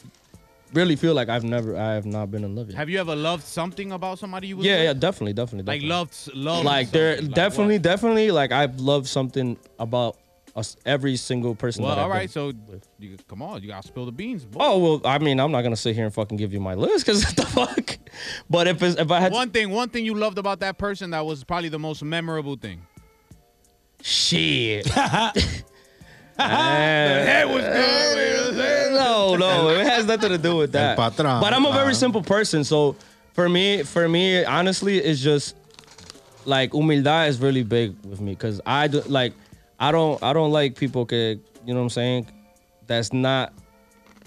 S6: really feel like I've never I have not been in love yet.
S1: Have you ever loved something about somebody you was
S6: Yeah,
S1: with?
S6: yeah, definitely, definitely,
S1: Like
S6: definitely.
S1: loved, loved.
S6: like there.
S1: Like
S6: definitely
S1: what?
S6: definitely like I've loved something about us every single person
S1: Well,
S6: that I've Well,
S1: all right.
S6: been
S1: So you come on, you gotta spill the beans. Boy.
S6: Oh well, I mean, I'm not gonna sit here and fucking give you my list because *laughs* the fuck. But if it's, if I had
S1: One thing, one thing you loved about that person that was probably the most memorable thing.
S6: shit, *laughs*
S1: The head was good. man.
S6: no, no, it has nothing to do with that.
S2: El patrón,
S6: But I'm a very
S2: ah.
S6: simple person, so for me, for me, honestly, it's just like humildad is really big with me because I do like I don't I don't like people que you know what I'm saying that's not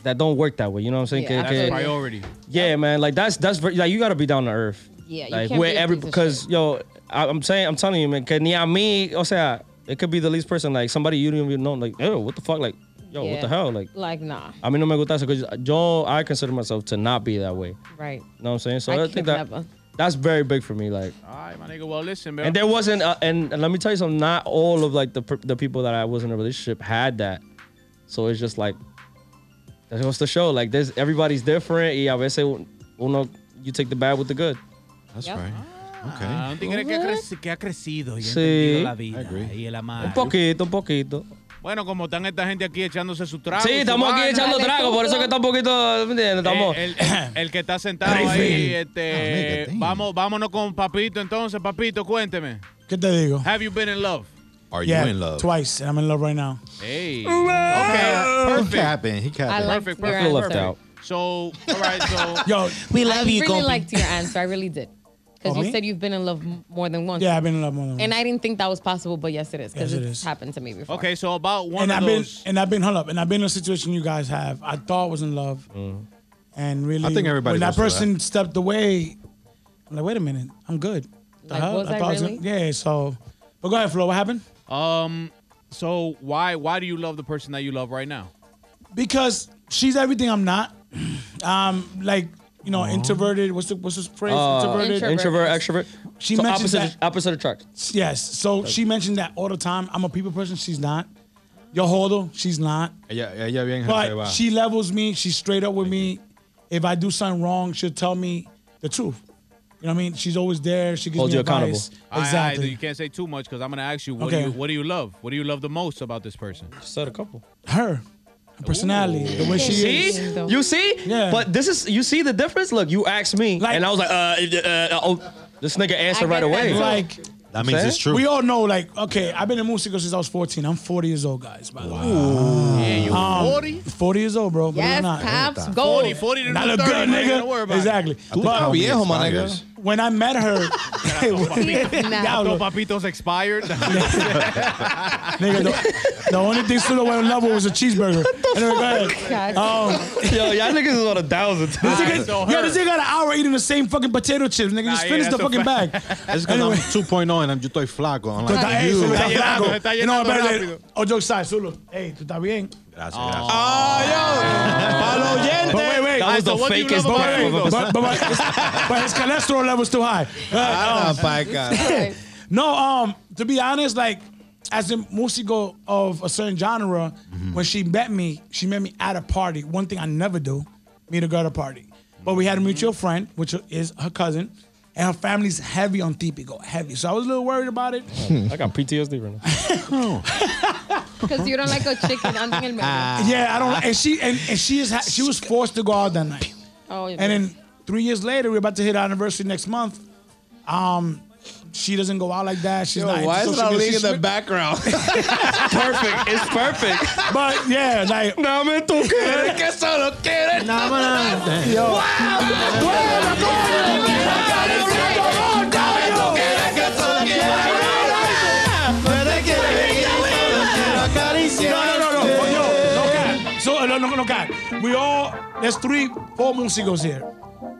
S6: that don't work that way. You know what I'm saying?
S5: Yeah,
S6: Que-
S1: That's
S6: que-
S1: a priority.
S6: Yeah, man. Like that's that's like you gotta be down to earth.
S5: Yeah, you
S6: like
S5: can't
S6: where
S5: be
S6: every because yo, I, I'm saying I'm telling you, man. Que ni a mí, o sea, it could be the least person, like somebody you don't even know, like, yo, what the fuck, like, yo, what the hell, like.
S5: Like, nah.
S6: A mí no me gusta eso because yo, I consider myself to not be that way.
S5: Right.
S6: You know what I'm saying? So
S5: I
S6: I, think that
S5: never.
S6: that's very big for me. Like,
S1: All right, my nigga. Well, listen, bro.
S6: and there wasn't, uh, and, and let me tell you something. Not all of like the the people that I was in a relationship had that. So it's just like that goes to show. Like, there's everybody's different. Y a veces uno you take the bad with the good.
S2: That's
S5: Yep.
S2: right. Okay.
S1: Ah, un tigre que ha, creci- que ha crecido y ha
S6: Sí.
S1: entendido la vida. Y el amar.
S6: Un poquito, un poquito.
S1: Bueno, como están esta gente aquí echándose su trago.
S6: Sí, estamos aquí echando trago, por eso que está un poquito, ¿me entiendes? Estamos.
S1: Eh, el, que está sentado ahí,
S2: Ah,
S1: este,
S2: nigga, damn.
S1: vamos, vámonos con Papito entonces. Papito, cuénteme.
S7: ¿Qué te digo?
S1: Have you been in love?
S2: Are
S7: yeah,
S2: you in love?
S7: twice, and I'm in love right now.
S1: Hey.
S2: He
S1: Okay. Perfect.
S2: capping. He capping.
S5: I like
S1: Perfect. Perfect.
S6: feel
S5: answer.
S6: left out.
S1: So, all right. So, *laughs*
S7: Yo,
S8: We
S5: I really liked your answer. I really did. Because you
S7: me?
S5: said you've been in love m- more than once.
S7: yeah, I've been in love more than once. And.
S5: I didn't think that was possible, but yes, it is. Because
S7: Yes, it
S5: it's
S7: is.
S5: happened to me before.
S1: okay. So about one
S7: And
S1: of
S7: I've been
S1: those.
S7: and I've been hold up, and I've been in a situation you guys have. I thought was in love, and really,
S2: I think everybody
S7: when that
S2: goes through
S7: person stepped away, I'm like, wait a minute, I'm good. The
S5: Like,
S7: hell?
S5: was I
S7: thought was gonna- yeah. So, but go ahead, Flo. What happened?
S1: Um. So why why do you love the person that you love right now?
S7: Because she's everything I'm not. *clears throat* Um, like you know, introverted. What's the what's this phrase?
S6: Uh,
S7: introverted.
S5: Introvert.
S6: introvert, extrovert.
S7: She
S6: so
S7: mentioned
S6: opposite,
S7: that-
S6: opposite attract.
S7: Yes. So she mentioned that all the time. I'm a people person. She's not. yo jodo. She's not.
S2: Ella, ella bien
S7: But
S2: jefe
S7: she levels me. She's straight up with me. If I do something wrong, she'll tell me the truth. You know what I mean? She's always there. She gives
S6: Hold
S7: me
S6: you
S7: advice.
S1: All right,
S7: Exactly.
S1: you can't say too much because I'm gonna ask you what
S7: Okay.
S1: do you what do you love? What do you love the most about this person?
S6: Said a couple.
S7: Her, her personality, the way she
S6: See,
S7: is.
S6: you see,
S7: Yeah.
S6: But this is you see the difference. Look, you asked me,
S7: Like-
S6: and I was like, uh, uh, oh, this nigga answered right
S5: get that
S6: away.
S7: Like
S2: That means it's true.
S7: we all know, like okay, I've been in musical since I was 14. I'm 40 years old, guys. By the way,
S1: Yeah, you 40?
S7: 40 years old, bro. believe it
S5: Yes,
S7: not.
S5: Pops, go.
S1: 40, 40 to
S7: Not
S1: do
S7: look
S1: 30,
S7: good,
S1: man. Don't
S7: nigga.
S1: worry about
S7: Exactly.
S2: But
S7: But
S8: viejo, my nigga.
S7: When I met her, *laughs*
S1: it.
S7: Diablo. *laughs*
S1: Papitos expired. *laughs*
S7: nigga, the, the only thing Sula went in love with was a cheeseburger. Anyway, go ahead. Um,
S6: Yo, y'all niggas is on a thousand.
S7: This
S1: Alright,
S7: nigga,
S1: so
S7: yo,
S1: her.
S7: this nigga got an hour eating the same fucking potato chips. Nigga,
S1: Nah,
S7: just
S1: yeah,
S7: finish the
S1: that's
S7: fucking bag.
S2: It's because
S7: Anyway.
S2: I'm 2.0 and I'm, yo estoy flaco. I'm
S7: Tú
S2: like,
S7: estás- ey,
S2: you.
S7: Zulu,
S1: está
S7: estás
S1: llenando,
S7: flaco. You know,
S1: llenando
S7: espérate.
S1: rápido.
S7: Oh, joke aside, Zulu. Hey, tú estás bien.
S2: Gracias, gracias.
S8: Para los oyentes.
S7: But wait, wait.
S6: That was
S1: so
S6: the
S1: what do
S6: fakest
S1: love
S6: part.
S1: her,
S6: of
S1: though?
S6: a-
S7: but, but, but, his, but his cholesterol level's too high. Uh,
S8: Ah, pa' acá. *laughs*
S7: No, um, to be honest, like as a musico of a certain genre, when she met me, she met me at a party. One thing I never do, meet a girl at a party. But we had a mutual friend, which is her cousin, and her family's heavy on típico, heavy. So I was a little worried about it. *laughs*
S6: I got PTSD right now. *laughs*
S5: Because you don't like a chicken on el medio.
S7: yeah, I don't. like And she and, and she is ha- she was forced to go out that night.
S5: Oh, yeah.
S7: And then three years later, we're about to hit our anniversary next month. Um, she doesn't go out like that. She's not.
S8: Why is it
S7: social
S8: all in the
S7: strict-
S8: background? *laughs*
S6: perfect. It's perfect.
S7: But yeah, like
S6: No me toque.
S8: que solo quiere
S7: yo. No, cap. So no, no, no cap. We all there's three, four musicos here.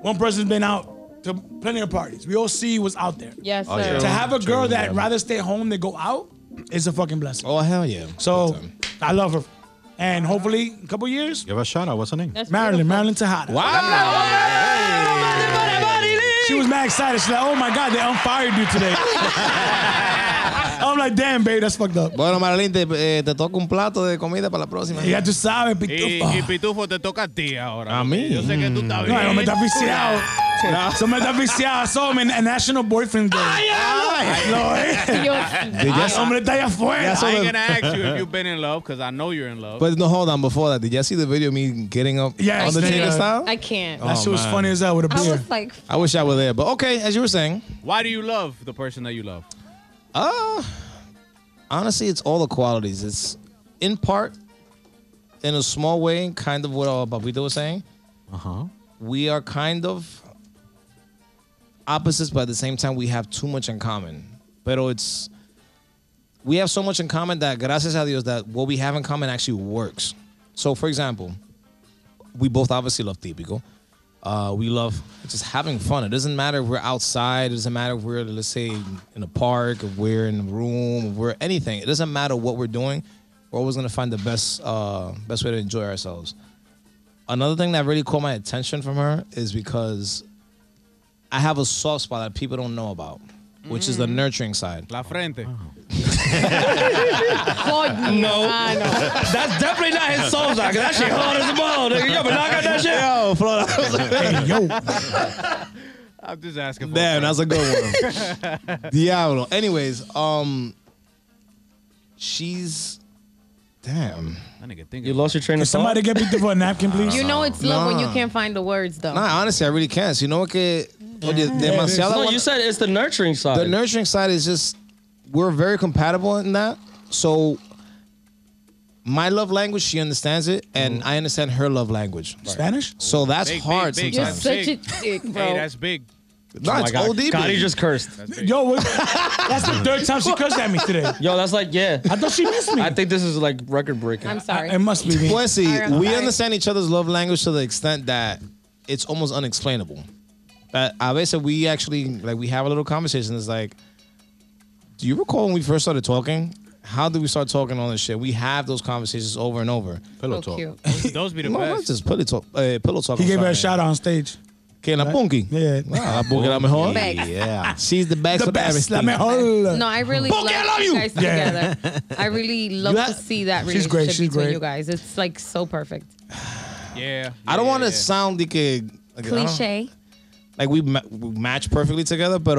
S7: One person's been out to plenty of parties. We all see what's out there.
S5: Yes,
S2: Oh,
S5: sir.
S2: yeah.
S7: To have a girl
S2: True,
S7: that
S2: yeah.
S7: rather stay home than go out is a fucking blessing.
S8: Oh, hell yeah.
S7: So I love her, and hopefully a couple years,
S2: Give her a shout out. What's her name?
S5: That's
S7: Marilyn,
S5: beautiful.
S7: Marilyn Tejada.
S8: Wow.
S7: She was mad excited. She's like, "Oh my god, they unfired you today." *laughs* I'm like, "Damn, babe, that's fucked up."
S8: Bueno, Marilyn, te, eh, te toca un plato de comida para la próxima.
S7: Y ya tú sabes,
S1: Y,
S7: pitufo.
S1: y Pitufo te toca a ti ahora.
S8: A mí.
S1: Yo sé que tú estás bien.
S7: No, me está viciado. *laughs* Eso me está viciado. Eso en en National Boyfriend Day. No, eh.
S5: Dios.
S8: Did you-
S7: El hombre está allá afuera.
S1: I ain't gonna ask you if you've been in love because I know you're in love.
S8: But no, hold on. Before that, did you see the video of me getting up
S7: Yes,
S8: on the
S7: nigga.
S8: style?
S5: I can't.
S7: That shit was
S8: man.
S7: funny as hell with a
S5: I
S7: beer.
S5: was like,
S8: I wish I were there. But okay, as you were saying,
S1: Why do you love the person that you love?
S8: uh, honestly, it's all the qualities. It's in part, in a small way, kind of what uh, Papito was saying.
S2: Uh huh.
S8: We are kind of opposites, but at the same time, we have too much in common. Pero it's we have so much in common that gracias a Dios that what we have in common actually works. So, for example, we both obviously love típico. Uh, we love just having fun. It doesn't matter if we're outside. It doesn't matter if we're, let's say, in a park, if we're in a room, if we're anything. It doesn't matter what we're doing. We're always gonna find the best, uh, best way to enjoy ourselves. Another thing that really caught my attention from her is because I have a soft spot that people don't know about, which is the nurturing side.
S1: La frente. *laughs*
S5: coño.
S6: No.
S5: Ah, no.
S6: That's definitely not his soul side. 'cause That shit hard as a ball, nigga. Yo, but I got that shit.
S8: Yo, Florida.
S7: Hey, yo. *laughs*
S1: I'm just asking for
S8: Damn,
S1: a
S8: that's a good one. *laughs* Diablo. Anyways, um, she's damn.
S1: That nigga thinking.
S6: You lost your train
S7: Can
S6: of thought.
S7: somebody get me for a napkin, please?
S5: You know it's love when you
S8: Nah.
S5: can't find the words, though.
S8: Nah, honestly, I really can't. So You know what? que Oh, oye, demasiado.
S6: No, you said it's the nurturing side.
S8: the nurturing side is just we're very compatible in that. So my love language, she understands it, and mm-hmm. I understand her love language.
S7: Spanish?
S8: So that's
S1: Big, big,
S8: hard
S1: big.
S5: You're
S8: sometimes.
S5: such a dick, bro.
S1: Hey, that's big.
S8: No,
S6: Oh my
S8: it's
S6: God.
S8: OD.
S6: God, he just cursed.
S7: Yo, what, that's the third time she cursed at me today.
S6: Yo, that's like, yeah.
S7: I thought she missed me.
S6: I think this is like record breaking.
S5: I'm sorry.
S7: It must be me.
S8: Well, see,
S5: Sorry,
S8: we
S5: sorry.
S8: understand each other's love language to the extent that it's almost unexplainable. That a veces we actually like we have a little conversation. It's like, do you recall when we first started talking? How did we start talking on this shit? We have those conversations over and over.
S2: Pillow
S5: so
S2: talk.
S5: cute. *laughs*
S1: Those be the
S8: No, not
S1: best.
S8: just pillow talk. Uh, pillow talk.
S7: He
S8: I'm
S7: gave her a
S8: sorry.
S7: shout out on stage.
S8: Que la Punky.
S7: Yeah.
S8: Ah, la Punky la mejor.
S5: Bex.
S2: Yeah.
S8: She's the best
S7: The
S8: of
S7: best, la
S8: everything.
S7: mejor.
S5: No, I really
S7: Punky,
S5: love
S7: I love
S5: you
S7: you.
S5: guys
S7: Yeah.
S5: together. I really *laughs* love
S8: You
S5: to see that
S7: She's
S5: relationship
S7: great, she's
S5: between
S7: great.
S5: you guys. It's like so perfect.
S1: Yeah.
S8: I don't want to sound like a like, I don't-
S5: Cliche.
S8: Like we, ma- we match perfectly together, but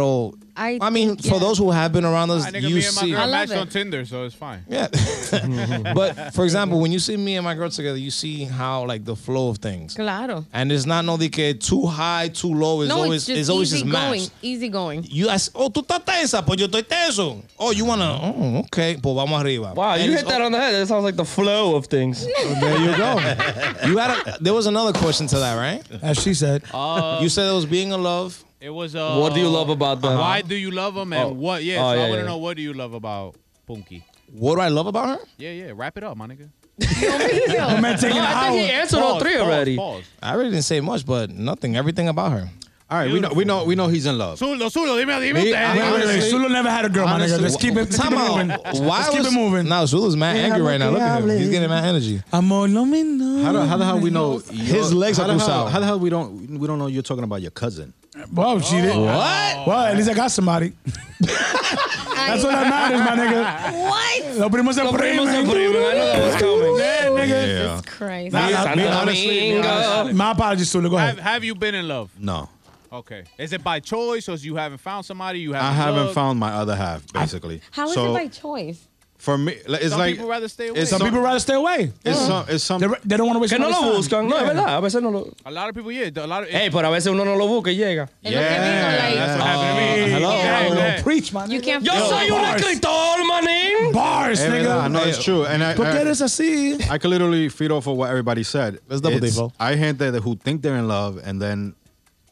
S5: I
S8: I mean,
S5: think,
S8: for
S5: yeah.
S8: those who have been around us,
S1: Ah, nigga,
S8: you
S1: me and my
S8: see.
S1: girl
S5: I love
S1: matched
S5: it.
S1: on Tinder, so it's fine.
S8: Yeah. *laughs* but for example, when you see me and my girl together, you see how like the flow of things.
S5: Claro.
S8: And it's not no de que too high, too low. It's
S5: No,
S8: always
S5: it's just
S8: always
S5: easy
S8: just
S5: going.
S8: matched.
S5: Easy going.
S8: You ask, oh, tú estás tensa, pues yo estoy tenso. Oh, you wanna, oh, okay, pues vamos arriba.
S6: Wow,
S8: And
S6: you
S8: it's
S6: hit that on the head. It sounds like the flow of things. *laughs*
S8: There you go. *laughs* you had a, there was another question to that, right?
S7: As she said.
S1: Uh,
S8: you said it was being in love.
S1: It was. Uh,
S6: What do you love about them?
S1: Why do you love them and
S6: Oh.
S1: what? Yeah,
S6: Oh,
S1: so
S6: yeah,
S1: I want to
S6: yeah.
S1: know what do you love about Punky?
S8: What do I love about her?
S1: Yeah, yeah. Wrap it up, my nigga.
S7: My man taking
S6: No,
S7: an
S6: I think he
S7: hour.
S6: answered all three
S1: pause,
S6: already.
S1: Pause.
S8: I really didn't say much, but nothing. Everything about her.
S2: All right, we know we know we know he's in love.
S1: Zulo, Zulo, dime, dime
S2: Me,
S1: usted.
S2: I-
S7: Wait, wait, wait.
S2: Honestly-
S7: Sulu never had a girl, my nigga.
S2: honestly,
S7: Let's keep it, let's keep it
S8: Time
S7: moving.
S8: out. Why
S7: Let's keep
S8: was,
S7: it moving.
S8: No, Zulu's mad angry right now. Look at him. He's getting mad energy.
S7: Amor, no me no.
S2: How, the, how the hell we know
S8: His
S2: your-
S8: legs
S2: how
S8: are
S2: the hell,
S8: cruzado.
S2: How the hell we don't we don't know you're talking about your cousin?
S7: Whoa, she did.
S8: What?
S7: Well, at least I got somebody. *laughs* That's all that matters, my nigga.
S5: What?
S7: Los primos se
S6: Primos
S7: primen.
S6: and primos. I know that was coming.
S7: Yeah, nigga.
S5: Jesus Christ.
S7: Nah, nah,
S6: Santo
S7: me, honestly, My apologies, Sulu. Go
S1: Have,
S7: ahead.
S1: have you been in love?
S2: No,
S1: Okay. Is it by choice or you haven't found somebody you haven't
S2: I haven't
S1: loved?
S2: found my other half. Basically,
S5: How is
S2: so
S5: it by choice?
S2: for me, like, it's
S1: Some
S2: like
S1: people rather stay away.
S7: Some
S2: some-
S7: people rather stay away.
S2: it's some it's some
S7: They, they don't want to waste
S6: Que no lo buscan. No, es
S7: Yeah.
S6: verdad. A veces no lo.
S1: A lot of people, yeah. A lot of,
S6: Hey, pero a veces uno no lo busca y llega.
S5: Es lo que like,
S1: That's what happened to me.
S8: Oh, hello.
S1: Yeah,
S7: Oh,
S1: yeah.
S7: preach, man.
S5: you can't
S6: Yo
S5: feel
S6: soy un
S7: bars.
S6: escritor, manín.
S7: Bars,
S2: verdad,
S7: nigga.
S2: no, it's true, and I,
S7: ¿Por qué
S2: I,
S7: eres así?
S2: I could literally feed off of what everybody said.
S8: Let's double
S2: It's-
S8: date, bro.
S2: I hate that who think they're in love and then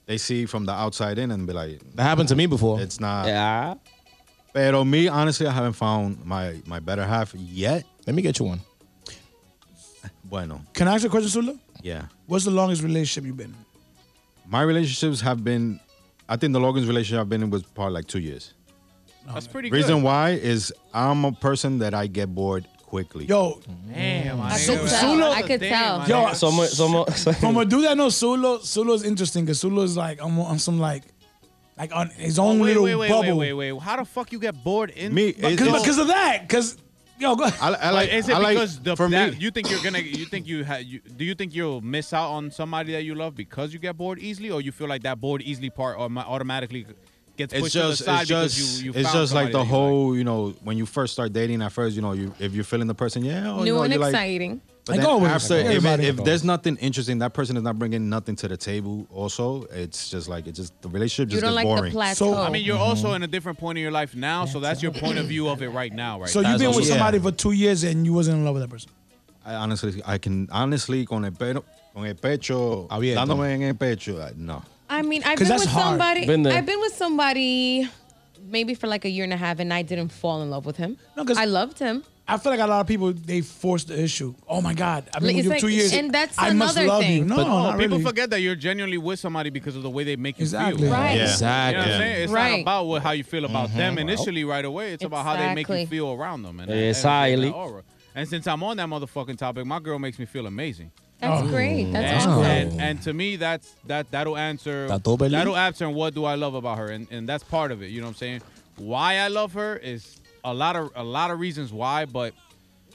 S2: they see from the outside in and be like,
S8: That happened to me before.
S2: it's not.
S6: Yeah.
S2: Pero me, honestly, I haven't found my my better half yet.
S8: Let me get you one.
S2: Bueno,
S7: Can I ask you a question, Sulu?
S2: yeah.
S7: What's the longest relationship you've been in?
S2: My relationships have been, I think the longest relationship I've been in was probably like two years.
S1: That's pretty good.
S2: Reason why is I'm a person that I get bored quickly.
S7: Yo,
S1: Damn,
S5: I could tell.
S7: Sulu-
S5: I could
S1: Damn,
S5: tell.
S1: my
S7: Yo,
S1: nigga.
S6: Somos, somos,
S7: from a dude that knows Sulu, Sulu is interesting because Sulu is like on, on some like, like on his own
S1: Oh, wait,
S7: little
S1: wait, wait,
S7: bubble.
S1: wait, wait, wait. How the fuck you get bored in
S2: Me,
S7: Because of that. Because yo, go.
S2: I, I
S1: Like,
S2: like.
S1: is it
S2: I like,
S1: because the
S2: for
S1: that,
S2: me,
S1: you think you're gonna you think you, ha, you do you think you'll miss out on somebody that you love because you get bored easily, or you feel like that bored easily part automatically gets pushed
S2: it's
S1: to
S2: just
S1: the side
S2: it's
S1: because
S2: just
S1: you, you
S2: it's
S1: found
S2: just like the
S1: that you
S2: whole you know when you first start dating at first you know you if you're feeling the person yeah oh, you
S5: New
S2: know,
S5: and
S2: you're like,
S5: exciting.
S2: but
S7: Like
S2: then
S7: always,
S2: after
S7: like
S2: if, it, if there's nothing interesting that person is not bringing nothing to the table also it's just like it just the relationship
S5: You
S2: just
S5: don't
S2: gets
S5: like
S2: boring
S5: the plateau.
S7: So-
S1: I mean, you're also mm-hmm. in a different point in your life now, so that's your point of view of it right now, right?
S7: So
S1: now.
S7: you've been with
S8: also-
S7: somebody for two years and you wasn't in love with that person.
S2: I honestly I can honestly con el pelo con el pecho
S8: Abierto.
S2: dándome en el pecho I- no
S5: I mean, I've
S7: 'Cause
S5: been
S7: that's
S5: with
S7: hard.
S5: somebody.
S6: Been there.
S5: I've been with somebody maybe for like a year and a half, and I didn't fall in love with him.
S7: No, 'cause-
S5: I loved him.
S7: I feel like a lot of people they force the issue. Oh my God, I've been
S5: Like,
S7: with you
S5: like-
S7: two years.
S5: and that's
S7: I must
S5: another
S7: love you.
S5: thing.
S7: No,
S2: But-
S7: not
S1: people
S7: really.
S1: forget that you're genuinely with somebody because of the way they make you
S7: Exactly.
S1: feel.
S5: Right.
S2: Yeah.
S1: You know
S8: Exactly.
S1: what I'm saying? It's not
S5: Right.
S1: about what, how you feel about them mm-hmm. initially right away. It's about how they make you feel around them. And,
S6: Exactly.
S1: and, and, aura. and since I'm on that motherfucking topic, my girl makes me feel amazing.
S5: That's oh. great. That's
S1: And,
S5: awesome.
S1: and, and to me, that's that that'll answer that'll answer what do I love about her, and, and that's part of it. You know what I'm saying? Why I love her is a lot of a lot of reasons why, but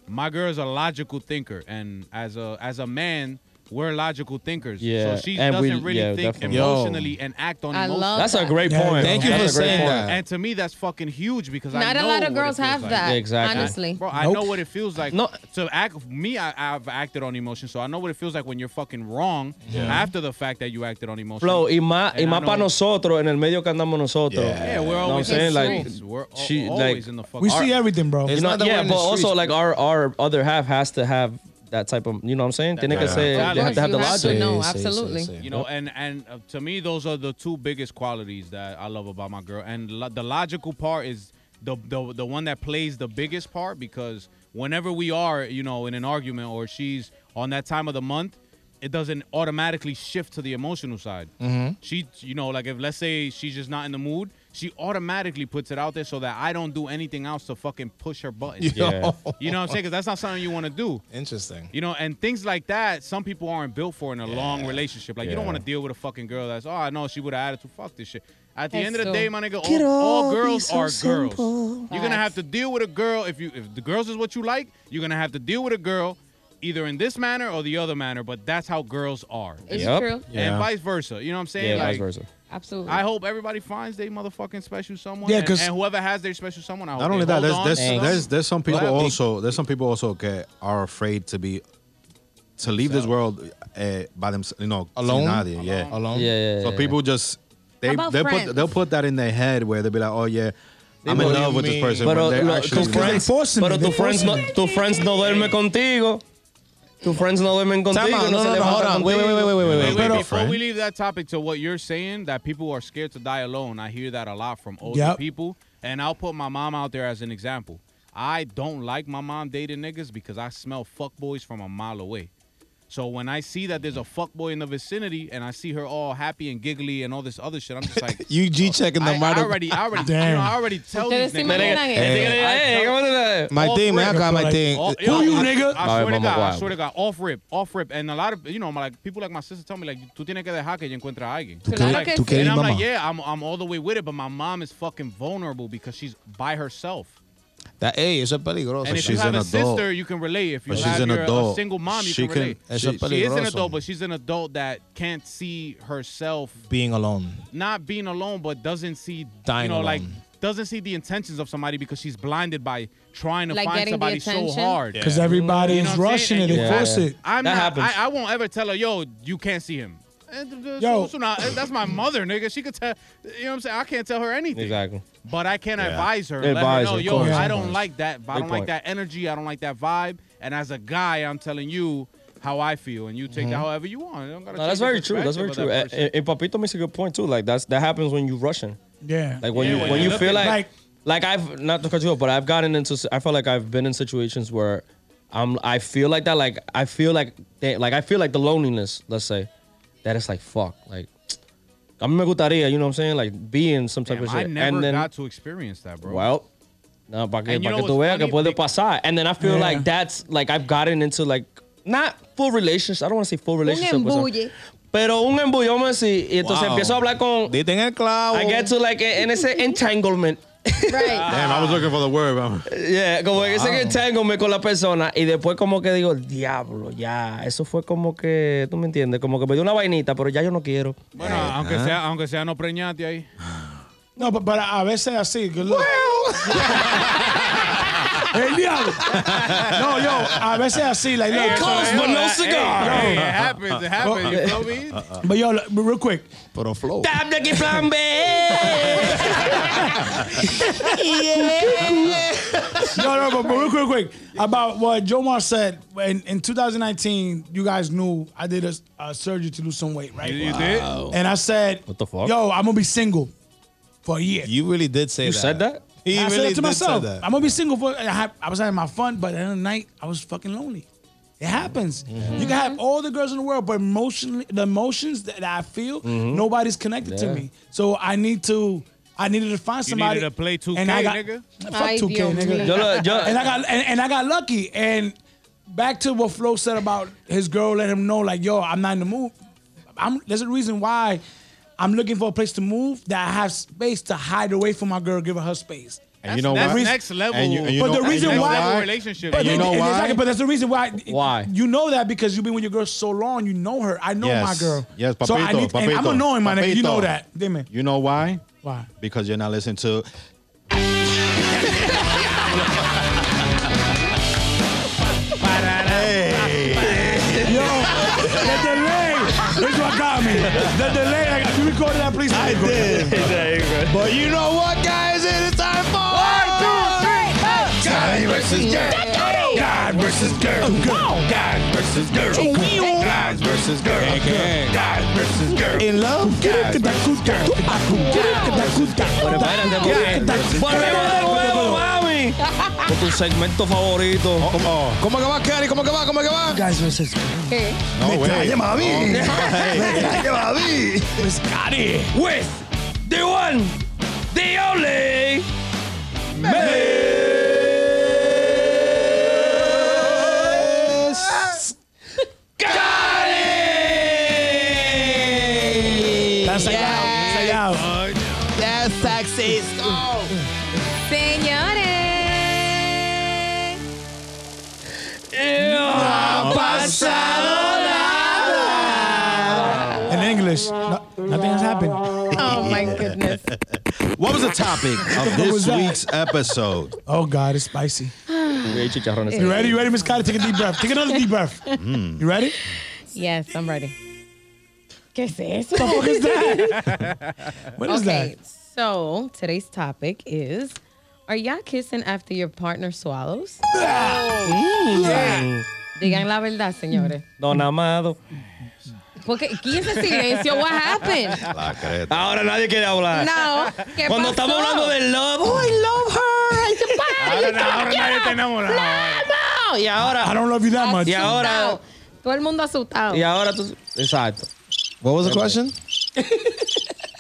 S1: my girl is a logical thinker, and as a as a man, we're logical thinkers.
S6: Yeah,
S1: So she
S6: and
S1: doesn't really
S6: yeah,
S1: think
S6: definitely.
S8: Yo.
S1: emotionally and act on
S5: I
S1: emotion.
S5: love
S6: That's a
S5: that.
S6: great
S7: Yeah,
S6: point.
S7: Thank
S8: you for
S6: That's a
S8: saying
S6: point.
S8: that.
S1: And to me, that's fucking huge because I
S5: Not a lot of girls have
S1: like.
S5: that.
S6: Exactly.
S5: Honestly.
S1: Bro, I
S7: Nope.
S1: know what it feels like
S6: No.
S1: to act. Me, I, I've acted on emotion, so I know what it feels like when you're fucking wrong after the fact that you acted on emotion.
S6: Flow, y más, y
S1: And I
S6: más para
S1: know-
S6: nosotros, en el medio que andamos nosotros.
S1: Yeah, we're
S6: Know what I'm
S1: always
S6: saying?
S1: in the
S6: Like,
S1: streets. we're
S6: she-
S1: always
S6: like,
S1: in the fucking.
S7: we see everything, bro.
S8: It's
S6: You know,
S8: not that
S6: yeah, but also like our our other half has to have that type of, you know what I'm saying? Tiene que
S1: Yeah.
S6: ser,
S1: Of
S6: they have to have the
S5: course, have to
S6: logic.
S5: know.
S8: Sí, sí,
S5: absolutely.
S8: sí, sí.
S1: You know, and and uh, to me, those are the two biggest qualities that I love about my girl. And lo- the logical part is the, the the one that plays the biggest part because whenever we are, you know, in an argument or she's on that time of the month, it doesn't automatically shift to the emotional side.
S8: Mm-hmm.
S1: She, you know, like if let's say she's just not in the mood, she automatically puts it out there so that I don't do anything else to fucking push her button.
S6: Yeah.
S1: You know what I'm saying? Because that's not something you want to do.
S8: Interesting.
S1: You know, and things like that, some people aren't built for in a long relationship. Like, you don't want to deal with a fucking girl that's, oh, I know she would have attitude. Fuck this shit. At the
S5: That's
S1: end of the
S5: so-
S1: day, my nigga, all, all girls are girls. You're gonna have to deal with a girl if you if the girls is what you like. You're gonna have to deal with a girl either in this manner or the other manner. But that's how girls are,
S5: It's
S6: Yep.
S5: true.
S2: Yeah.
S1: and vice versa. You know what I'm saying?
S6: Yeah, vice versa.
S5: Absolutely.
S1: I hope everybody finds their motherfucking special someone.
S7: Yeah,
S1: and-
S7: 'cause-
S1: and, whoever has their special someone, I hope
S2: Not only that,
S1: hold
S2: there's there's, there's there's some people
S1: Well,
S2: also there's some people also that are afraid to be to leave this world uh, by themselves, you know,
S8: Alone?
S2: sin nadie, yeah.
S8: Alone.
S6: Yeah, yeah,
S2: So
S6: yeah.
S2: people just they they put they'll put that in their head where they'll be like, oh yeah, I'm in
S8: what do
S2: love
S8: you
S2: with this
S8: mean?
S2: person.
S6: Pero,
S2: when they're
S6: lo-
S2: actually
S6: tus
S7: they
S6: friends,
S7: forcing
S6: pero
S7: me, they
S6: tus friends no,
S7: forcing me.
S6: tus friends no duermen contigo. Tus friends no duermen contigo.
S8: Time out. No,
S6: se
S8: no, no.
S6: levantan
S8: Hold on. Wait, wait, wait, wait, wait, wait,
S1: Wait,
S8: wait.
S1: wait, before
S2: friend.
S1: we leave that topic to what you're saying, that people are scared to die alone. I hear that a lot from older
S7: Yep.
S1: people, and I'll put my mom out there as an example. I don't like my mom dating niggas because I smell fuckboys from a mile away. So when I see that there's a fuckboy in the vicinity and I see her all happy and giggly and all this other shit, I'm just like, *laughs*
S8: You G uh, checking the
S1: I, I already, I already, you
S7: Damn.
S1: know, I already tell these niggas.
S5: imaginan
S6: El
S5: eso.
S6: tigre dice, "Hey, ¿cómo te ves?"
S8: My thing, man. I got my thing.
S7: Who you,
S1: I,
S7: nigga?
S1: I swear to God, I swear to God, off rip, off rip, and a lot of you know, I'm like people like my sister tell me like, tú tienes que dejar que ella encuentre a alguien.
S5: Claro
S1: Like,
S5: que
S8: tú
S5: sí.
S8: quieres
S1: and I'm like, yeah, I'm, I'm all the way with it, but my mom is fucking vulnerable because she's by herself.
S8: That, hey, eso es peligroso.
S1: And if
S2: she's
S1: you have
S2: an
S1: a
S2: adult.
S1: sister, you can relate. If you
S2: But she's
S1: have
S2: an
S1: your, a single mom, you
S2: She
S1: can
S2: can-
S1: relate.
S8: Eso
S2: she-
S1: She is an adult, but she's an adult that can't see herself
S8: Being alone.
S1: not being alone, but doesn't see
S8: Dying
S1: you know, like doesn't see the intentions of somebody because she's blinded by trying to
S5: Like
S1: find somebody so hard.
S7: Because everybody
S1: You know
S7: is
S1: what I'm
S7: rushing
S1: saying?
S7: it.
S1: And
S7: They force it.
S1: I'm
S6: That
S1: not.
S6: happens.
S1: I, I won't ever tell her, yo, you can't see him.
S7: Yo.
S1: so now, eh, that's my mother, nigga. She could tell. You know what I'm saying? I can't tell her anything.
S6: Exactly.
S1: But I can
S2: Yeah.
S1: advise her.
S6: Advise
S1: let her
S6: her,
S1: know,
S6: of
S1: yo,
S6: course.
S1: I don't like that. I don't like that energy. I don't like that vibe. And as a guy, I'm telling you how I feel, and you take that however you want. You don't gotta
S6: No, that's very true. That's very true.
S1: of
S6: And,
S1: that
S6: and Papito makes a good point too. Like that's that happens when you're rushing.
S7: Yeah.
S6: Like when
S1: Yeah,
S6: you
S1: when
S6: when
S1: you
S6: you feel like,
S7: like-
S6: like I've not to cut you off, but I've gotten into I feel like I've been in situations where I'm I feel like that like I feel like they, like I feel like the loneliness. Let's say that it's like fuck like. A mí me gustaría, you know what I'm saying, like being some type
S1: Damn,
S6: of
S1: I
S6: shit.
S1: never
S6: and then,
S1: got to experience that, bro.
S6: well, no, para que,
S1: And
S6: que tú veas que puede pasar. And then I feel
S7: Yeah.
S6: like that's like I've gotten into like not full relationship. I don't want to say full relationship. with some-
S5: embulle.
S6: Pero un embulle, vamos a decir, y entonces
S8: Wow.
S6: empiezo a hablar con.
S8: Diste en el clavo.
S6: I get to like en ese entanglement.
S5: Right.
S2: Damn, I was looking for the word. man.
S6: Yeah, como en ese entanglement con la persona y después como que digo, diablo, ya, eso fue como que, tú me entiendes, como que me dio una vainita, pero ya yo no quiero.
S1: Bueno, aunque sea, aunque sea no preñate ahí.
S7: No, but a veces así. Good. *laughs* El diablo. No, yo, a veces así. Like, look.
S6: Close, but no cigar.
S1: hey, it happens. It happens. You feel me? Oh, oh.
S7: But yo, look, but real quick.
S8: Pero flow.
S6: Tap de aquí plan B.
S7: No, no, but, but real quick, real quick. About what Jomar said. In, in 2019, you guys knew I did a, a surgery to lose some weight, right?
S1: You, you did?
S7: And I said,
S6: What the fuck?
S7: Yo, I'm gonna be single for a year.
S8: You really did say that?
S6: You
S8: that.
S6: said that?
S8: He
S7: I
S8: really
S7: said it to myself.
S8: that.
S7: I'm gonna be single for. I, had, I was having my fun, but at the end of the night, I was fucking lonely. It happens.
S8: Mm-hmm.
S7: You can have all the girls in the world, but emotionally, the emotions that, I feel,
S8: Mm-hmm.
S7: nobody's connected to
S6: Yeah.
S7: me. So I need to. I needed to find
S1: You
S7: somebody.
S1: needed to play 2K,
S7: and I got,
S1: nigga?
S7: Fuck
S5: Ay,
S7: 2K,
S5: Dios
S7: nigga.
S5: mío.
S6: Yo, lo- yo,
S7: and I got and, and I got lucky. And back to what Flo said about his girl, let him know like, yo, I'm not in the mood. I'm there's a reason why I'm looking for a place to move that I have space to hide away from my girl, give her her space.
S2: And you know
S1: that's
S2: what?
S1: next level.
S2: And you, and you
S7: But
S2: know,
S7: the reason why-
S2: why?
S1: relationship.
S7: But
S2: you know
S7: and
S2: why?
S7: Exactly, but that's the reason why.
S6: Why?
S7: You know that because you've been with your girl so long. You know her. I know
S2: Yes.
S7: my girl.
S2: Yes,
S7: So I
S2: papito,
S7: need, and I'm
S2: papito,
S7: annoying, my nigga. You know that. Dime.
S2: You know why?
S7: Why?
S2: Because you're not listening to. hey.
S7: Yo, the delay is what got me. The delay. Like, if you recorded that, please. I did. *laughs*
S2: But you know what, guys? It is time for one, two, three, four. God versus girl. God versus girl. Oh, God versus girl. Versus girl. Versus girl.
S7: In love.
S6: Pero espérate, porque volvemos de nuevo, mami. Con tu segmento favorito.
S2: Oh,
S8: ¿Cómo que va, Cari? ¿Cómo que va? ¿Cómo que va?
S7: Guys versus
S5: ¿Qué?
S2: no, wait.
S6: With the one, the Ole.
S7: That's like out. That's like out.
S8: That's sexy.
S5: Señores.
S7: In English, no, nothing has happened.
S5: Oh my goodness.
S2: What was the topic of this week's episode?
S7: Oh God, it's spicy.
S6: Güey, chicharrones.
S7: You ready? You ready, Miss Carter? Take a deep breath. Take another deep breath.
S2: Mm.
S7: You ready?
S5: Yes, I'm ready. ¿Qué es eso?
S7: What is that? What is
S5: okay, so today's topic is Are y'all kissing after your partner swallows? Digan la verdad, señores.
S6: Don Amado.
S5: Porque, ¿quién se silencio? What happened?
S2: La creta.
S6: Ahora nadie quiere hablar.
S5: No. ¿Qué
S6: Cuando
S5: pasó?
S6: estamos hablando de love, oh, I love her. Ay, qué padre.
S1: Ahora, ahora nadie está enamorado.
S6: No, Y
S7: I
S6: ahora,
S7: don't love you that much.
S6: Y ahora-.
S5: Todo el mundo asustado.
S6: y ahora tú. Exacto.
S8: What was the question? *laughs*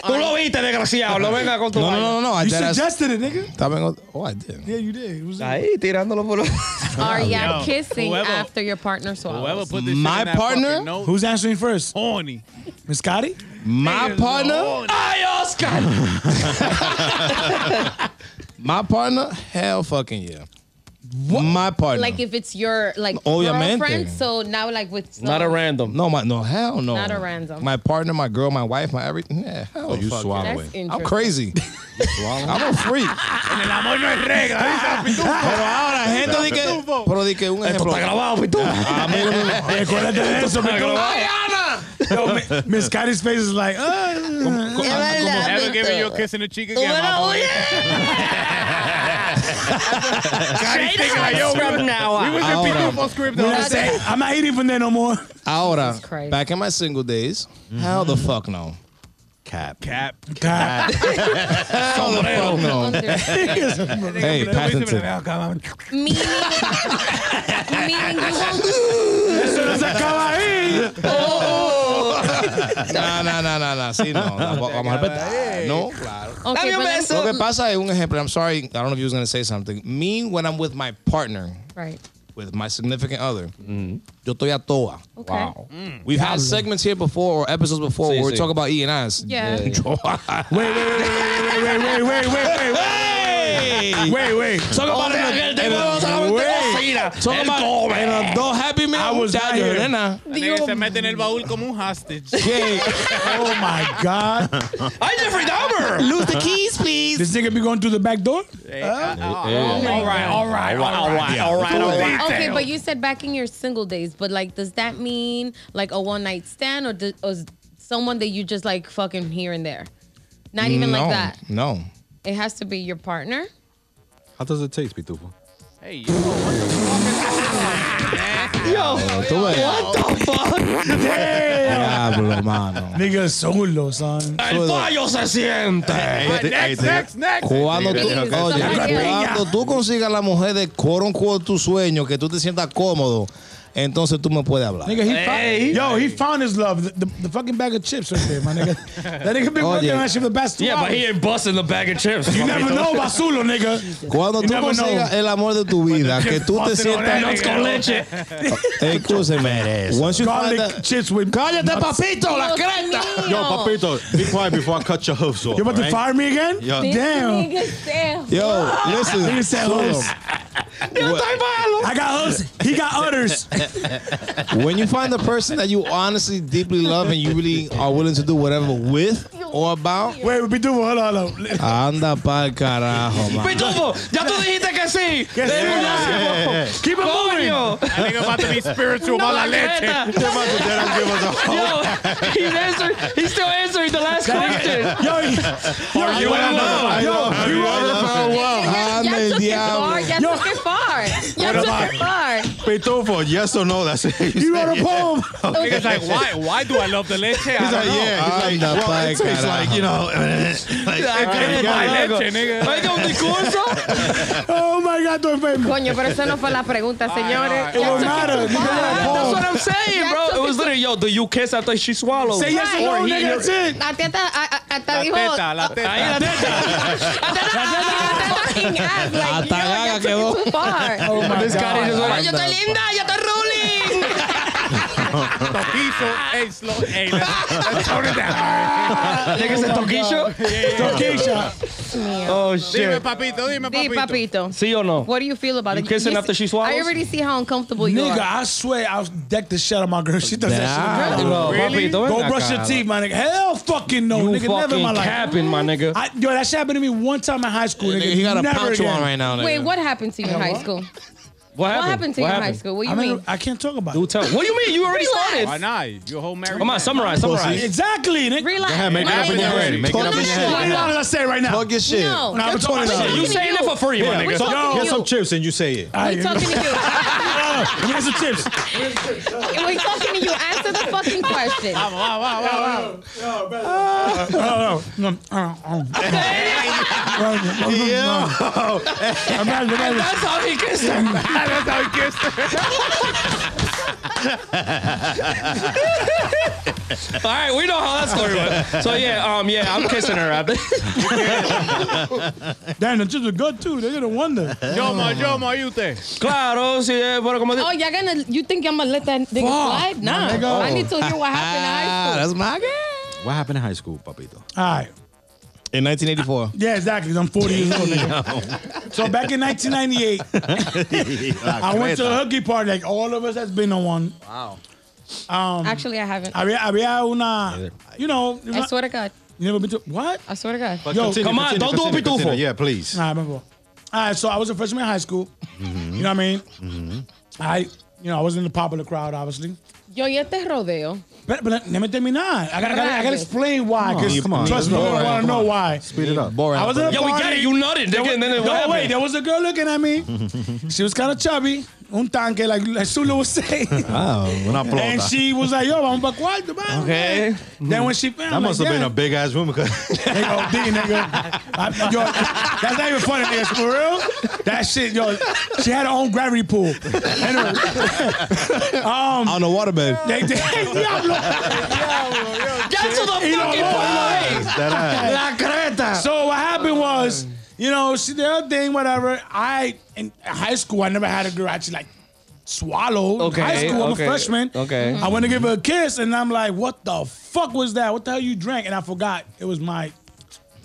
S6: Tú lo viste, desgraciado. No venga con tu.
S8: No, no, no, no. I
S7: You
S8: dead
S7: suggested it, nigga.
S8: Estaba en- Oh, I did.
S7: Yeah, you did. It was
S6: Ahí, tirándolo por los. *laughs*
S5: Are y'all
S1: Yo,
S5: kissing
S1: whoever-
S5: after your partner
S1: Whoever
S5: swallows?
S1: put this
S8: My
S1: shit in that
S8: partner?
S1: fucking note,
S7: Who's answering first?
S1: horny.
S7: Miss Scotty?
S8: My partner?
S1: Horny.
S6: ¡Ay, Oscar! *laughs*
S8: My partner? Hell fucking yeah. My partner.
S5: Like if it's your like
S8: Obviamente.
S5: girlfriend, so now like with
S6: Not a random.
S8: no, my no, hell no.
S5: Not a random.
S8: My partner, my girl, my wife, my everything. Yeah, hell
S2: you
S8: fuck
S2: swallow
S8: yeah.
S5: That's
S2: it.
S8: I'm crazy. *laughs* *laughs* I'm a freak.
S1: En el amor no hay regla. dice la pitufo.
S8: Pero ahora, gente di que. Pero di que un
S6: Esto
S8: ejemplo.
S6: está grabado, Pitu.
S8: A mí no me-
S7: Recuérdate de eso, mi Yo, Miss Gotti's face is like, uh,
S1: Never giving you a kiss in the cheek again, my boy. Scotty's thinking like, yo, we
S6: From
S1: was,
S6: now
S1: we
S6: on.
S1: was in
S8: Ahora.
S1: Pitufo script the
S7: we're
S1: whole
S7: not
S1: day.
S7: saying- *laughs* I'm not eating from there no more.
S8: Ahora,
S5: Christ.
S8: back in my single days, how the fuck no.
S2: Cap.
S1: Cap.
S7: Cap. *laughs*
S8: Hell the fuck no. *laughs* Hey, patented.
S5: Meaning, meaning you won't
S7: Eso no se acaba ahí.
S8: Oh, No, no, no, no, no. Sí, no. Tampoco Vamos a respetar. No, claro.
S5: Okay, but let me-
S8: Lo que pasa es un ejemplo. I'm sorry. I don't know if you was going to say something. Me, when I'm with my partner,
S5: right.
S8: with my significant other, yo estoy a toa.
S5: Okay.
S8: We've had segments here before or episodes before
S6: Sí,
S8: where we
S6: sí.
S8: talk about eating ass.
S5: Yeah.
S7: Wait, wait, wait, wait, wait, wait, wait, wait, wait. Wait, wait. Wait.
S8: Talk about it. in a- oh, in a- Wait. Talk about it in a dos happy meal.
S7: I was
S8: Muchacho,
S7: not here.
S8: nena.
S1: Nigga se mete en el baúl como un hostage. *laughs*
S8: ¿Qué?
S7: Oh my God.
S6: ¡Ay, Jeffrey Dahmer!
S8: Lose the keys, please.
S7: This nigga be going through the back door? Eh, uh, eh, oh, eh.
S1: Oh, all right, all right, all right,
S6: All right, all right, all right.
S5: Okay, but you said back in your single days, but like, does that mean like a one night stand or, does, or someone that you just like fucking here and there? Not even
S8: no,
S5: like that.
S8: No.
S5: It has to be your partner.
S2: How does it taste, Pitufo?
S1: Hey, yo, what the fuck is
S6: Yo,
S8: Tú ves.
S6: what the fuck? *laughs*
S8: Diablo, mano.
S7: Nigga solo, son.
S6: El fallo se siente.
S1: Next, next, next.
S8: Cuando tú, oye, cuando tú consigas la mujer de quote unquote tu sueño, que tú te sientas cómodo, entonces tú me puedes hablar.
S7: Nigga, he
S6: Hey.
S7: found, yo, he found his love. The, the, the fucking bag of chips right there, my nigga. *laughs* That nigga been
S8: Oh,
S7: working
S8: yeah.
S7: on that shit for the past two
S6: Yeah, but he ain't busting the bag of chips.
S7: You never know about Zulo, nigga.
S8: Cuando
S7: You
S8: tú
S7: never
S8: consigas
S7: know.
S8: el amor de tu vida, *laughs* que tú te
S1: busting on that
S8: sientas
S1: nigga.
S6: con leche. *laughs*
S8: Escúcheme. Once you find
S7: Garlic
S8: that,
S7: chips with
S8: cállate,
S7: nuts.
S8: papito, la
S5: Dios
S8: creta.
S2: Yo, papito, be quiet before I cut your hoofs off.
S7: You about to
S2: right?
S7: fire me again?
S2: Yo.
S5: This
S7: Damn.
S8: Yo, listen.
S7: Nigga said
S8: Solo.
S7: hooves. I got hooves. He got udders.
S8: When you find the person that you honestly deeply love and you really are willing to do whatever with or about,
S7: Wait, we do hold on, hold on.
S8: anda pa'l carajo, man.
S6: Pitufo, ya tú dijiste que sí.
S7: Que sí, ya. Keep it moving.
S6: Coño.
S1: That nigga about to be spiritual,
S6: No,
S1: mala
S6: la
S1: leche.
S6: creta.
S2: They about to then give us a
S6: Yo, he's answering. He's still answering the last question.
S7: Yo, he- yo,
S1: you
S7: yo,
S1: in love?
S7: yo,
S8: You ever found
S5: Ya
S8: Anda el
S5: took it far.
S8: diablo.
S5: Ya
S7: Yo.
S5: took it far. Ya took it
S2: Pay yes or no. That's it.
S7: He, wrote a poem.
S1: Yeah. Like, why? Why do I love the leche?
S2: He's like, yeah. He's like, well, it tastes
S1: my leche, nigga.
S7: Oh my God.
S5: Coño, pero eso no fue la pregunta, señores.
S7: It matter.
S6: That's what I'm saying, bro. It was literally, yo, do you kiss after she swallowed?
S7: Say yes or no, nigga. That's it.
S5: La teta, hasta. La teta,
S1: la
S5: teta.
S1: La teta. La teta.
S6: La teta. La teta.
S5: La teta. La
S4: teta.
S5: La
S4: teta.
S5: La teta.
S4: La
S5: teta. La teta.
S7: La teta.
S6: La teta.
S7: La
S6: teta.
S5: La
S6: teta.
S5: La teta. La teta. La teta. La teta. La teta. Linda, yo estoy ruling.
S1: Toquizo. Hey, slow. Hey, let's, *laughs* let's it down.
S6: nigga said toquillo.
S7: Toquisha. *laughs*
S6: Oh,
S1: Dime,
S6: shit.
S1: papito, dime,
S5: Di,
S1: papito.
S5: papito.
S6: See or no?
S5: What do you feel about
S6: You
S5: it?
S6: kissing
S5: s-
S6: after she swallows?
S5: I already see how uncomfortable you
S7: Nigga,
S5: are.
S7: I swear I'll deck the shit out of my girl. She does that shit.
S6: No,
S1: Really?
S6: papito,
S7: Go
S6: ven
S7: brush your teeth, my nigga. Hell fucking no,
S6: You
S7: nigga. Never in my life.
S6: capping, my nigga.
S7: I, yo, that shit happened to me one time in high school, nigga.
S8: Nigga, he got a
S7: Never
S8: poncho
S7: again.
S8: on right now. Nigga.
S5: Wait, what happened to you in high school?
S6: What
S5: What
S6: happened?
S5: happened to you in high school? What do
S7: I
S5: you
S7: mean,
S5: mean?
S7: I can't talk about
S6: Do
S7: it.
S6: tell. What do you mean? You already started.
S1: Why not? You're whole married
S6: Come on,
S1: man.
S6: summarize, summarize.
S7: Exactly, nigga.
S5: Relax.
S2: ahead, make it up in your
S5: Relax.
S2: head. Make it up in your head.
S7: What
S5: No.
S7: did I say right now?
S2: Plug your shit.
S5: No,
S7: Nah, I'm
S5: we're
S7: twenty
S5: talking
S7: dollars.
S5: to
S6: You saying it for free, my
S5: We're
S6: nigga.
S5: talking to
S2: Get
S5: you.
S2: some chips and you say it.
S7: All right,
S5: We're talking to you. *laughs*
S7: Let me get some chips.
S5: We're talking to you. Answer the fucking question.
S1: Wow, wow, wow, wow.
S7: Oh, oh, no, oh, oh.
S6: That's how he kissed her.
S1: That's how he kissed her.
S6: All right, we know how that story went. So yeah, um, yeah, I'm kissing her after. *laughs*
S7: Damn, the chips are good too. They're gonna wonder.
S1: Yoma, Yoma, you think?
S6: claro, sí, eh, pero como
S5: Oh, you're gonna. You think I'm gonna let that nigga slide? Nah.
S7: nigga.
S5: I need to hear what happened in high
S4: Ah,
S5: school.
S4: that's my guy.
S2: What happened in high school, papito?
S7: All right.
S8: In 1984. *laughs*
S7: Yeah, exactly. I'm 40 years old. Nigga. so back in 1998, *laughs* ah, I went to a hooky party. Like all of us has been on one. Wow.
S5: Um, Actually, I haven't.
S7: Había, había una, you know,
S5: I swear to God.
S7: you never been to what?
S5: I swear to God.
S2: But
S7: Yo,
S2: continue,
S6: come on,
S2: continue,
S6: don't do a
S2: continue,
S6: pitufo.
S2: Yeah, please.
S7: Nah, I remember. All right, so I was a freshman in high school. Mm-hmm. You know what I mean? Mm-hmm. I, you know, I was in the popular crowd, obviously.
S5: Yo, y este rodeo.
S7: But, but let me terminar. I gotta, I gotta, I gotta explain why.
S2: Come on,
S7: Because
S2: come on.
S7: trust me, you
S2: Boring,
S7: want to
S2: come
S7: know
S2: on.
S7: why.
S2: Speed it up.
S8: Boring.
S7: I was in a
S6: Yo, we
S7: party.
S6: get it. You nutted, nigga, and then it- what
S7: no,
S6: happened?
S7: wait, there was a girl looking at me. *laughs* she was kind of chubby. Un tanque, like, like Sula was saying.
S2: Oh, *laughs* una
S7: and she was like, yo, vamos pa' cuarto, man.
S6: Okay.
S7: Then when she found
S2: That must have been a big ass room because
S7: Nigga, D, nigga. I, yo, that's not even funny, nigga. For real? That shit, yo, she had her own gravity pool. Anyway, *laughs* um,
S4: On the waterbed.
S7: they did. *laughs* Diablo.
S6: Get to the
S7: Y
S6: fucking
S7: loco.
S6: point. La creta.
S7: So what happened was, you know, she did her thing, whatever. I in high school, I never had a girl actually like swallow.
S6: Okay,
S7: high school, I'm
S6: okay,
S7: a freshman.
S6: okay.
S7: I went to give her a kiss, and I'm like, "What the fuck was that? What the hell you drank?" And I forgot it was my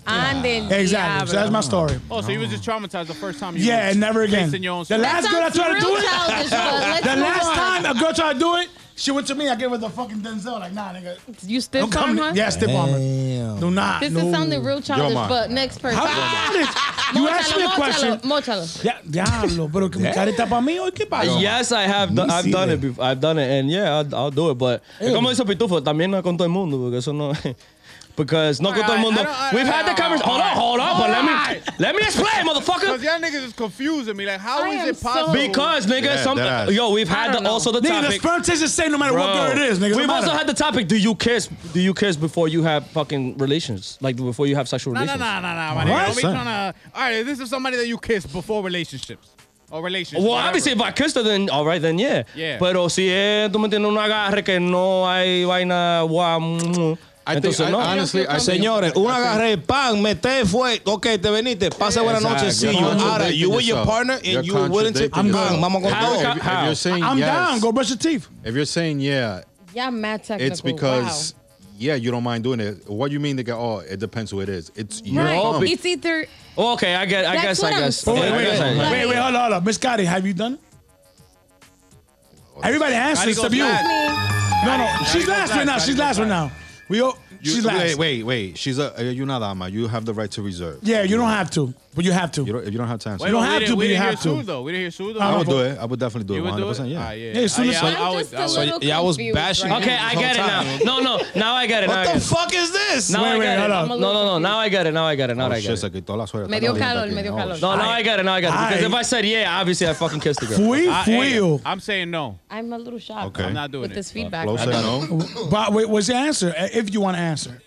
S5: Anden
S7: exactly. So that's my story.
S1: Oh, so you was just traumatized the first time you
S7: Yeah, and never again.
S1: your own
S7: The last girl I tried to do it.
S5: Childish, *laughs* but let's
S7: The last
S5: on.
S7: time a girl tried to do it, she went to me. I gave her the fucking Denzel. Like, nah, nigga.
S5: You still
S7: Don't come.
S5: her?
S7: Yeah, stiff armor.
S8: Damn.
S7: Do not.
S5: This
S7: no.
S5: is sounding real childish,
S2: ma.
S5: but next person.
S7: How ah! about it? You asked me a question.
S5: Mochalo.
S7: Ya, diablo, pero que mi carita para mí hoy, ¿qué pasa?
S6: Yes, I have. do- I've done it. Before. I've done it, and yeah, I'll, I'll do it. But como dice Pitufo, también no es con todo el mundo, porque eso no. *laughs* Because no con todo el mundo.
S1: I I-
S6: We've had the conversation. Hold on, hold on, but let me let me explain, motherfucker.
S1: Because y'all niggas is confusing me. Like, how
S5: I
S1: is
S5: am
S1: it
S5: so-
S1: possible?
S6: Because nigga,
S2: Yeah,
S6: some
S2: that ass.
S6: yo, we've had the, also the
S7: Nigga, the
S6: topic.
S7: sperm tastes the same no matter what
S6: Bro,
S7: girl it is, nigga.
S6: We've also had the topic: Do you kiss? Do you kiss before you have fucking relations? Like before you have sexual
S1: No, no,
S6: relations?
S1: no, no, no, my
S7: What?
S1: nigga. Don't be trying to. All right, this is somebody that you kissed before relationships or relationships.
S6: Well,
S1: whatever.
S6: obviously, if I kissed her, then all right, then yeah.
S1: Yeah.
S6: Pero si es, tú me entiendes, un agarre que no hay vaina, guau, mm,
S2: I think,
S6: entonces
S2: I,
S6: no.
S2: honestly, I think,
S8: Señores, un agarré, pan, mete, fue, ok, te veniste, pase buena noche, see you.
S2: You're
S8: Ahora, you with your partner and you were willing to,
S2: contradicting
S8: pan,
S2: yourself.
S8: vamos con todo.
S6: how-
S2: If, if you're saying
S7: I'm
S2: yes,
S7: down. Go brush your teeth.
S2: if you're saying yeah,
S5: Yeah, mad technical.
S2: it's because yeah, you don't mind doing it. What do you mean to get? Oh, it depends who it is. It's
S5: Wow.
S2: your
S5: Right. It's either
S6: Oh, okay, I get, I
S5: That's
S6: guess, I guess.
S5: saying.
S6: Yeah, I
S7: Wait, wait, wait, wait, hold on, hold on. Miss Gotti, have you done it? Everybody answers
S1: goes
S7: except you. No, no, she's last right now. She's last right now. We all,
S2: You-
S7: she's last.
S2: Wait, wait, wait. She's a uh, you not dama. You have the right to reserve.
S7: Yeah, you don't have to, but you have to.
S2: You don't. If you don't have time.
S1: Wait,
S7: don't have to,
S1: we
S7: but you
S1: didn't
S7: have to.
S1: Though. We didn't hear Sue, though.
S2: I would do it. I would definitely do
S1: You
S2: it.
S1: would
S2: 100.
S1: do it?
S2: percent Yeah.
S1: Ah, yeah.
S7: Yeah, as soon
S1: Ah,
S7: as-
S1: yeah, I
S5: I'm
S1: would-
S5: just
S1: would-
S5: little
S8: Yeah, I was bashing
S5: right
S6: Okay. I get it now. No, no. now I get it.
S8: What the fuck is this?
S6: Now I
S7: Wait, wait,
S6: get it.
S7: hold
S6: No,
S7: on.
S6: no, no. Now I get it. Now I get it. Now I get
S2: Oh,
S6: it.
S2: shit, se quitó la suegra.
S5: Me dio calor,
S2: aquí.
S5: me dio
S2: Oh,
S5: calor.
S6: No, now I get it. Now I get it. Because if I said yeah, obviously I fucking kissed the girl.
S7: Fui,
S1: I, hey,
S7: fui.
S1: I'm saying no.
S5: I'm a little shocked
S2: Okay.
S1: I'm not doing it.
S5: with this feedback.
S2: Flo said no.
S7: But wait, what's the answer? If you want to answer,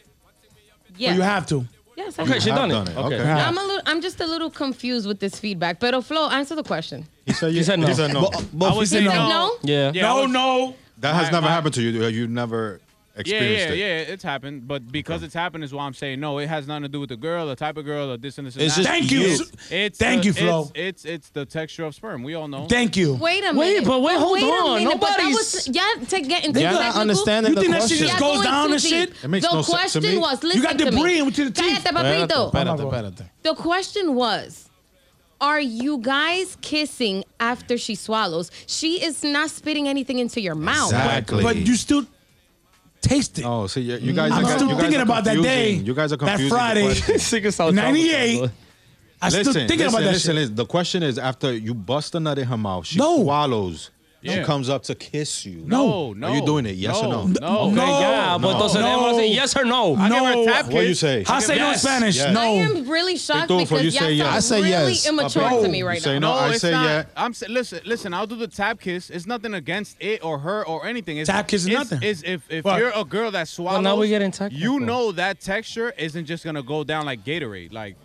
S5: yeah.
S7: or you have to.
S5: Yes, I
S6: Okay,
S5: have.
S6: she
S2: have
S6: done it.
S2: done it.
S6: Okay.
S2: Okay.
S7: Yeah.
S5: I'm a little. I'm just a little confused with this feedback. Pero oh, Flo, answer the question.
S2: He said,
S6: He said no.
S2: He said no.
S8: But, uh, but
S1: I was
S7: said
S1: saying
S7: no.
S1: no.
S5: No?
S6: Yeah.
S1: Yeah, I
S7: no,
S1: was-
S7: no.
S2: That has
S1: My-
S2: never
S1: my-
S2: happened to you. You never
S1: Yeah,
S2: experienced
S1: yeah,
S2: it.
S1: yeah. It's happened, but because it's happened is why I'm saying no. It has nothing to do with the girl, the type of girl, or this and this. And
S8: It's
S1: that.
S8: just
S7: Thank you.
S8: you.
S1: It's
S7: Thank
S1: the-
S7: you, Flo.
S1: It's, it's it's the texture of sperm. We all know.
S7: Thank you.
S5: Wait a
S6: Wait,
S5: minute.
S6: but wait, hold
S5: wait
S6: on.
S5: minute. But
S6: Nobody's-
S5: yeah to get into
S8: They're not
S5: technical.
S8: understanding
S7: You
S8: the
S7: think that shit just
S5: Yeah,
S7: goes
S5: going
S7: down and shit?
S2: It makes
S5: the
S2: no sense to
S5: question
S2: me.
S5: was,
S7: You
S5: listen
S7: got
S5: to me.
S7: debris into the teeth.
S5: Cállate, papito.
S8: Espérate, espérate.
S5: The question was, are you guys kissing after she swallows? She is not spitting anything into your mouth.
S2: Exactly.
S7: But you still taste it.
S2: Oh, so you, you guys.
S7: I'm
S2: are,
S7: still
S2: you guys
S7: thinking
S2: are
S7: about that day,
S2: You guys are
S7: that
S2: confusing. the
S7: Friday.
S2: question. *laughs*
S6: Sick as hell.
S7: 98. I'm
S2: listen,
S7: still thinking
S2: listen,
S7: about that
S2: listen,
S7: shit.
S2: listen. The question is, after you bust a nut in her mouth, she
S7: No.
S2: swallows. She
S1: Yeah.
S2: comes up to kiss you.
S1: No, no.
S2: Are you doing it? Yes or no?
S1: No.
S6: Okay,
S7: No.
S6: yeah, but entonces
S7: No.
S6: debemos decir yes or no.
S1: I give her a
S7: No.
S1: tap
S2: What do you say?
S7: I say no in
S6: Yes.
S7: Spanish.
S2: Yes.
S5: I am really shocked
S2: Pitufo,
S5: because
S2: you
S5: y'all
S2: say yes.
S8: I say
S5: really
S8: yes.
S5: immature
S7: Papi.
S5: to me
S2: You
S5: right
S2: say
S5: now.
S2: no. I
S1: it's
S2: say
S1: not.
S2: yeah.
S1: I'm sa- listen, listen. I'll do the tap kiss. It's nothing against it or her or anything. It's,
S7: Tap kiss is nothing.
S1: It's if if
S7: What?
S1: you're a girl that swallows,
S6: now we're getting technical.
S1: you know that texture isn't just gonna go down like Gatorade. Like,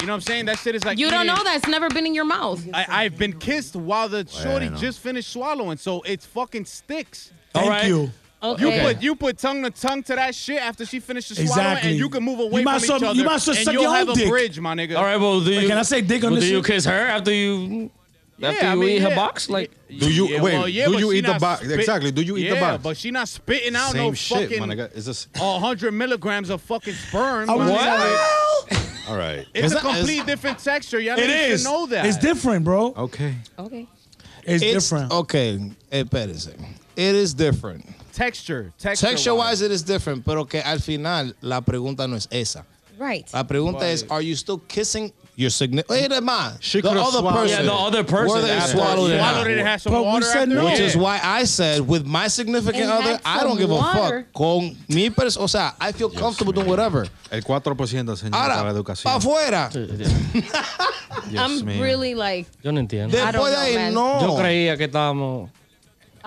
S1: you know what I'm saying? That shit is like
S5: You don't
S1: eating-
S5: know that. It's never been in your mouth.
S1: I, I've been kissed while the shorty
S2: Bueno.
S1: just finished swallowing, so it's fucking sticks.
S7: Thank
S6: All right.
S7: you.
S5: Okay.
S1: You put you put tongue to tongue to that shit after she finishes swallowing,
S7: Exactly.
S1: and you can move away
S7: You might
S1: from each
S7: well-
S1: other,
S7: you might as
S1: and
S7: suck
S1: you'll
S7: your
S1: have
S7: own
S1: a
S7: dick.
S1: bridge, my nigga.
S6: All right, well, do you?
S7: can I say dick on
S6: well,
S7: this
S6: Do you
S7: shit?
S6: kiss her after you? After
S1: I
S6: you
S1: mean,
S6: eat her box? Like,
S2: Do you-
S1: Yeah,
S2: wait,
S1: well, yeah,
S2: do
S1: but
S2: you
S1: she
S2: eat the
S1: not
S2: box? Exactly, do you eat the
S1: yeah,
S2: box?
S1: but she not spitting out
S2: Same
S1: no
S2: shit,
S1: fucking
S2: my nigga. It's just
S1: hundred milligrams of fucking sperm.
S7: I
S1: my nigga.
S7: like, *laughs*
S2: all right.
S1: It's a
S8: that-
S1: complete
S8: is-
S1: different texture. Y'all
S7: It
S1: niggas should know that.
S7: It's different, bro.
S2: Okay.
S5: Okay.
S7: It's,
S8: It's
S7: different.
S8: Okay, eh, espérese. It is different.
S1: Texture, texture,
S8: Texture wise, it is different, pero que al final la pregunta no es esa.
S5: Right.
S8: La pregunta es, are you still kissing your significant? Wait a minute.
S2: She
S8: the
S2: could've
S8: other
S2: swallowed-
S8: person.
S6: Yeah, the other person
S8: Whether they
S6: after.
S8: swallowed it or
S1: Swallowed
S8: not.
S1: it, it has some
S7: But we
S1: water
S7: said
S1: after?
S7: no.
S8: Which is why I said with my significant
S5: It
S8: other,
S5: had
S8: I don't
S5: some
S8: give a fuck. Con mi pers o sea, I feel comfortable doing whatever.
S2: El 4% señor para la
S8: Ahora,
S2: educación.
S8: pa afuera. *laughs*
S2: Dios
S5: I'm
S2: mío.
S5: really like.
S6: yo no entiendo.
S5: I don't
S8: Después de
S5: know,
S8: ahí,
S5: man.
S8: no.
S6: Yo creía que estábamos.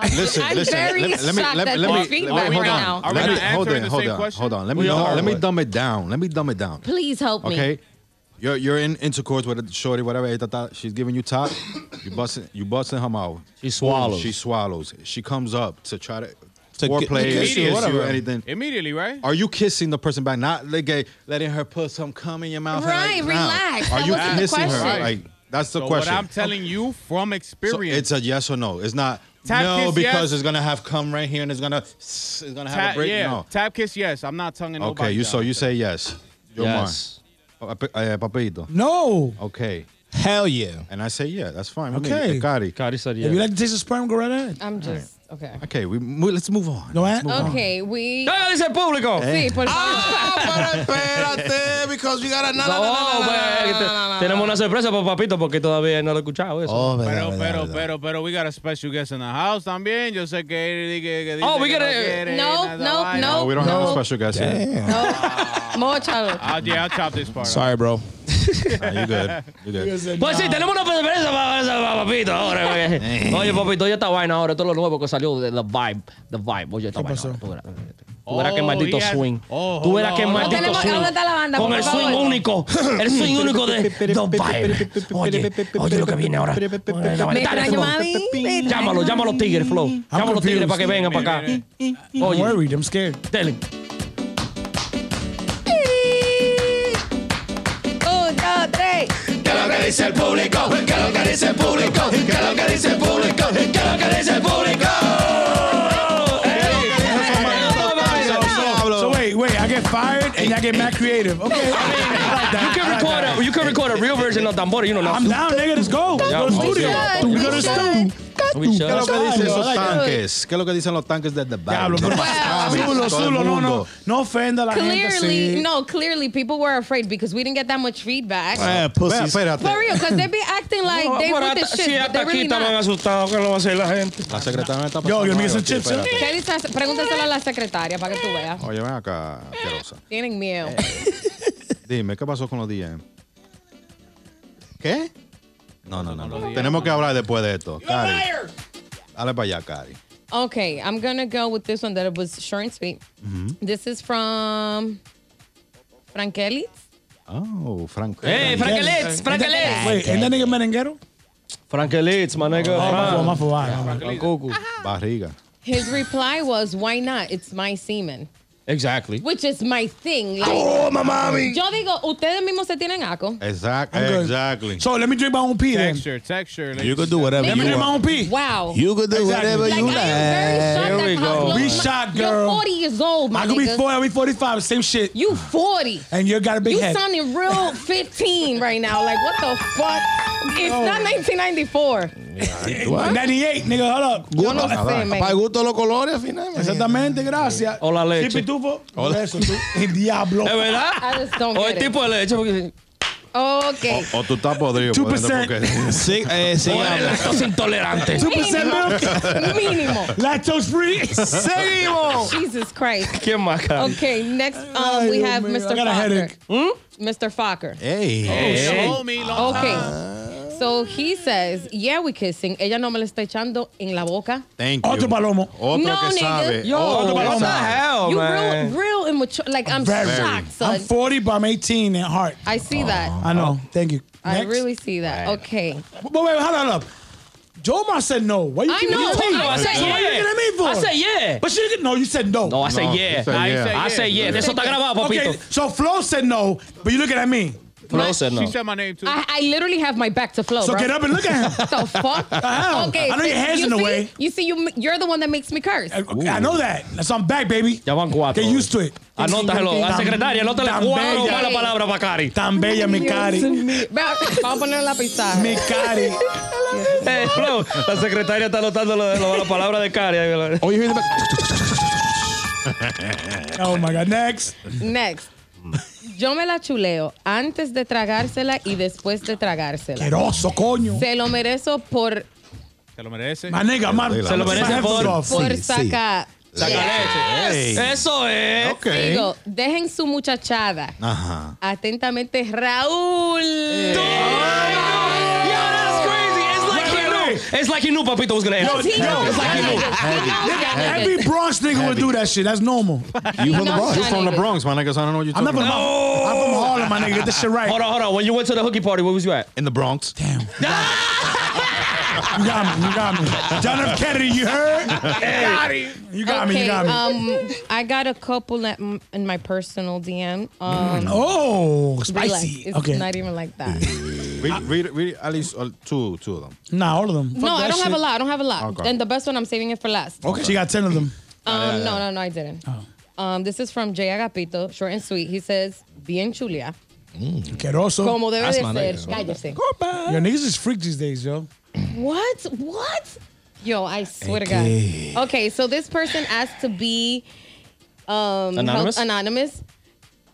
S2: Listen,
S5: I'm
S2: listen.
S5: very
S2: let, let me,
S5: shocked
S2: let,
S5: at
S2: let me,
S5: feedback
S2: let me, hold
S5: right
S2: on.
S5: now.
S1: Are we
S2: Let
S1: not
S2: me, hold
S1: answering
S2: on,
S1: the
S2: hold
S1: same
S2: on,
S1: question?
S2: hold on. Let me,
S6: We
S2: let me dumb it down. Let me dumb it down.
S5: Please help me.
S2: Okay, you're you're in intercourse with a shorty, whatever. eh, ta, ta, She's giving you top. You busting, you busting her mouth.
S6: She swallows.
S2: She swallows. She comes up to try to,
S8: To
S2: foreplay,
S8: ki- to
S2: kiss
S8: kiss you,
S2: you,
S8: whatever.
S2: anything.
S1: Immediately, right?
S2: Are you kissing the person back? Not like eh, letting her put some cum in your mouth.
S5: Right,
S2: like, nah.
S5: relax.
S2: Are you kissing her? Like that's the
S1: So
S2: question.
S1: what I'm telling you from
S2: So
S1: experience,
S2: it's a yes or no. It's not
S1: Tap
S2: no
S1: kiss,
S2: because
S1: yes.
S2: it's gonna have come right here and it's gonna it's gonna have
S1: tap,
S2: a break.
S1: yeah,
S2: No.
S1: tap kiss, yes. I'm not tonguing nobody.
S2: Okay, you so you say yes. You're
S6: Yes.
S2: mine. Uh, uh, papito.
S7: No.
S2: Okay.
S8: Hell yeah.
S2: And I say yeah, that's fine. with me.
S7: Okay.
S2: Cari.
S6: Cari said yeah.
S7: If you like to taste the sperm, go right ahead.
S5: I'm just okay.
S2: Okay, we mo- let's move on.
S7: No,
S2: Let's
S7: eh?
S2: move on.
S5: Okay, we.
S6: ¡Ah, dice el público!
S5: Sí, por favor.
S8: Ah, pero espérate, because we gotta. No, no, no, no,
S6: No,
S8: no,
S6: pues,
S8: no, no,
S6: te-
S8: no, no,
S6: tenemos
S8: no.
S6: una sorpresa para papito porque todavía no lo he escuchado eso.
S8: Oh, verdad,
S1: Pero,
S8: verdad,
S1: pero,
S8: verdad.
S1: pero, pero, we got a special guest in the house también. Yo sé que él que, que dice
S6: Oh, we
S1: que
S6: gotta-
S1: no quiere
S5: No,
S1: nada
S5: no,
S1: vaina.
S5: no.
S2: No, we don't have a
S5: No.
S2: special guest here.
S8: Damn.
S5: Móchalo.
S1: I'll, yeah, I'll chop this part.
S8: Sorry, bro. *laughs*
S2: Nah, you good. You good.
S6: Pues sí, tenemos una sorpresa para, para papito ahora. *laughs* Oye, papito, oye esta vaina ahora, es lo nuevo que salió de The Vibe. The Vibe, oye esta vaina.
S7: pasó?
S6: Tú verás, tú verás qué
S1: Oh,
S6: maldito
S1: he has-
S6: swing.
S1: Oh,
S6: Tú verás qué maldito
S5: Tenemos-
S6: swing.
S5: ¿dónde está la banda,
S6: Con el
S5: favor?
S6: swing único. El swing único de The Vibe. Oye, oye lo que viene ahora.
S5: Me extraño, mami.
S6: Llámalo, llámalo tigres, Flow. Llámalo
S7: confused.
S6: para que vengan para acá.
S7: I'm
S6: Oye,
S7: worried. I'm scared.
S5: dos, tres.
S4: ¿Qué lo que dice el público? ¿Qué es lo que dice el público? ¿Qué es lo que dice el público? ¿Qué es lo que dice el público?
S7: Y'all get mad creative. Okay. I like that.
S6: You can
S7: I like
S6: record a, you can record a real version of Tambora, you know.
S7: I'm down, nigga. Let's go. Let's go to the studio. We go to the studio.
S2: ¿Qué es lo que dicen esos tanques? ¿Qué es lo que dicen los tanques de The
S7: Diablo, pero- Zulo, Zulo, no, no. No ofenda a la gente
S5: Clearly, no, clearly people were afraid because we didn't get that much feedback.
S4: Eh,
S2: Vea,
S4: pussies.
S2: espérate.
S5: For real, because they be acting like they
S6: hasta-
S5: the shit,
S6: si hasta aquí estaban asustados, ¿qué lo va a hacer la gente?
S2: La secretaria está
S7: Yo,
S2: pasando
S7: give me
S2: algo
S7: some
S2: aquí,
S7: chips.
S5: Pregúntaselo a la secretaria para que tú veas.
S2: Oye, ven acá, asquerosa.
S5: Tienen miedo.
S2: Dime, ¿qué pasó con los DM? ¿Qué? No, no, no. Tenemos que hablar después de esto. Cari. Dale para allá, Cari.
S5: Okay, I'm gonna go with this one that it was short and sweet. This is from Frankelis.
S2: Oh, Frank.
S6: Hey, Frankelets, Frankelets.
S7: Wait, ain't that nigga merenguero?
S6: Frankelets, my nigga.
S7: Oh, my fault, my.
S2: Barriga.
S5: His reply was, "Why not? It's my semen,"
S6: Exactly.
S5: which is my thing. Like,
S2: Oh, my mommy.
S5: yo digo, ustedes mismos se tienen aco.
S2: Exactly. Exactly.
S7: So let me drink my own pee then.
S1: Texture, texture. like
S4: You could do whatever
S7: Let me
S4: you
S7: drink my own pee.
S5: Wow.
S4: You could do
S7: Exactly.
S4: whatever
S5: like
S4: you
S5: I am very
S4: like.
S5: shocked
S6: Here we go.
S5: close
S7: We
S5: my-
S7: shocked,
S5: You're
S7: girl.
S5: 40 years old, my
S7: I could be
S5: nigga.
S7: 40, I'll be 45, same shit.
S5: You 40.
S7: And you got a big
S5: You
S7: head.
S5: sounding real 15 right now. Like, what the fuck? It's not 1994.
S7: 98, nigga, hold up.
S5: Yo no sé,
S4: Para el gusto de los colores, al final.
S7: Exactamente, gracias.
S6: Hola, leche.
S7: Sí, pitufo. Por Eso, tú. El diablo.
S6: ¿Es verdad?
S5: I just don't
S6: O el tipo de leche. Porque...
S5: Okay.
S2: O tú estás podrido. por dentro
S7: 2%.
S2: porque- *laughs*
S4: Sí, eh, sí,
S6: O estos intolerantes.
S7: 2% milk. *laughs*
S5: Mínimo.
S7: Lactose free.
S4: Seguimos. *laughs*
S5: Jesus Christ.
S6: ¿Quién más, cara?
S5: Okay, next um,
S7: Ay,
S5: we have Mr.
S7: I got a
S5: Fokker.
S7: headache.
S5: Mr. Fokker.
S2: Ey.
S1: Hey. Homie, long time.
S5: Okay. So he says, yeah, we kissing. Ella no me la está echando en la boca.
S2: Thank you.
S7: Otro palomo.
S2: Otro
S5: No,
S2: que
S5: nigga.
S2: sabe.
S6: Yo,
S2: Otro que
S6: what the hell,
S5: you
S6: man?
S5: real, real immature. Like, I'm
S7: Very.
S5: shocked, son.
S7: I'm 40, but I'm 18 at heart.
S5: I see that.
S7: I know. Oh. Thank you.
S5: I
S7: Next.
S5: really see that. Okay.
S7: But wait, hold on up. Joe said no. Why you
S5: I
S7: keep
S5: know.
S7: looking at me?
S5: I
S6: I said
S7: So Why you looking at me for?
S6: I said yeah.
S7: But she didn't. No, you said no.
S6: No, I said
S2: No,
S6: yeah.
S2: you said
S6: I,
S2: yeah.
S6: I said yeah. De eso está grabado, papito.
S7: Okay, so Flo said no, but you looking at me.
S6: Flo said no.
S1: She said my name too.
S5: I, I literally have my back to Flo,
S7: So
S5: bro.
S7: get up and look at him.
S5: The fuck? *laughs*
S7: hell?
S5: Okay.
S7: I know your hands
S5: you
S7: in the
S5: see,
S7: way.
S5: You see, you, you're the one that makes me curse.
S7: I, I know that. So I'm back, baby.
S6: Ya van cuatro.
S7: Get used to it.
S6: Anótalo. La secretaria, anótale
S7: Tan
S6: cuatro malas palabras para Cari.
S7: Tan bella, mi cari.
S5: Ve, Vamos a poner la pizarra.
S7: Mi cari. *laughs*
S6: Eh, Flo, la secretaria está anotando lo de lo- la palabra de Cari.
S4: Oh, you hear the
S7: Oh my God. Next.
S5: Next. *laughs* Yo me la chuleo antes de tragársela y después de tragársela.
S7: Queroso, coño.
S5: Se lo merezco por,
S1: Se lo merece.
S7: I'm out-
S2: Se lo
S6: merece por-
S5: por
S4: Sí, sí.
S5: sacar.
S6: Saca leche. Eso es.
S2: Ok.
S5: Digo, dejen su muchachada.
S2: Ajá.
S5: Atentamente, Raúl.
S6: It's like he knew Papito was gonna
S7: Yo,
S6: answer.
S7: yo,
S6: It's like he knew.
S7: Every Bronx nigga would do that shit. That's normal.
S4: You from the Bronx?
S2: You from the Bronx, my nigga, so I don't know what you're
S7: I'm
S2: talking
S7: not from,
S2: about.
S7: I'm from Harlem, my nigga. Get this shit right.
S6: Hold on, hold on. When you went to the hooky party, where was you at?
S2: In the Bronx.
S7: Damn. Ah! You got me. You got me. John F. Kennedy, you heard? Hey. You got me. You got me.
S5: um, I got a couple at, m- in my personal DM. Um,
S7: oh, spicy.
S5: It's
S7: Okay.
S5: not even like that.
S2: Read, read, read at least uh, two, two of them.
S7: Nah, all of them. Fuck
S5: no, I
S7: that
S5: don't have a
S7: shit.
S5: lot. I don't have a lot.
S2: Okay.
S5: And the best one, I'm saving it for last.
S7: Okay. She got 10 of them.
S5: Um, no, no, no, I didn't. Um, this is from Jay Agapito, short and sweet. He says, bien chulia,
S7: Queroso.
S5: como debe
S4: That's
S5: de
S4: my
S5: ser.
S4: nigga.
S5: Cállese.
S7: Yo, niggas is freak these days, yo.
S5: What? What? Yo, I swear to God. Okay, so this person asked to be um,
S6: Anonymous?
S5: anonymous.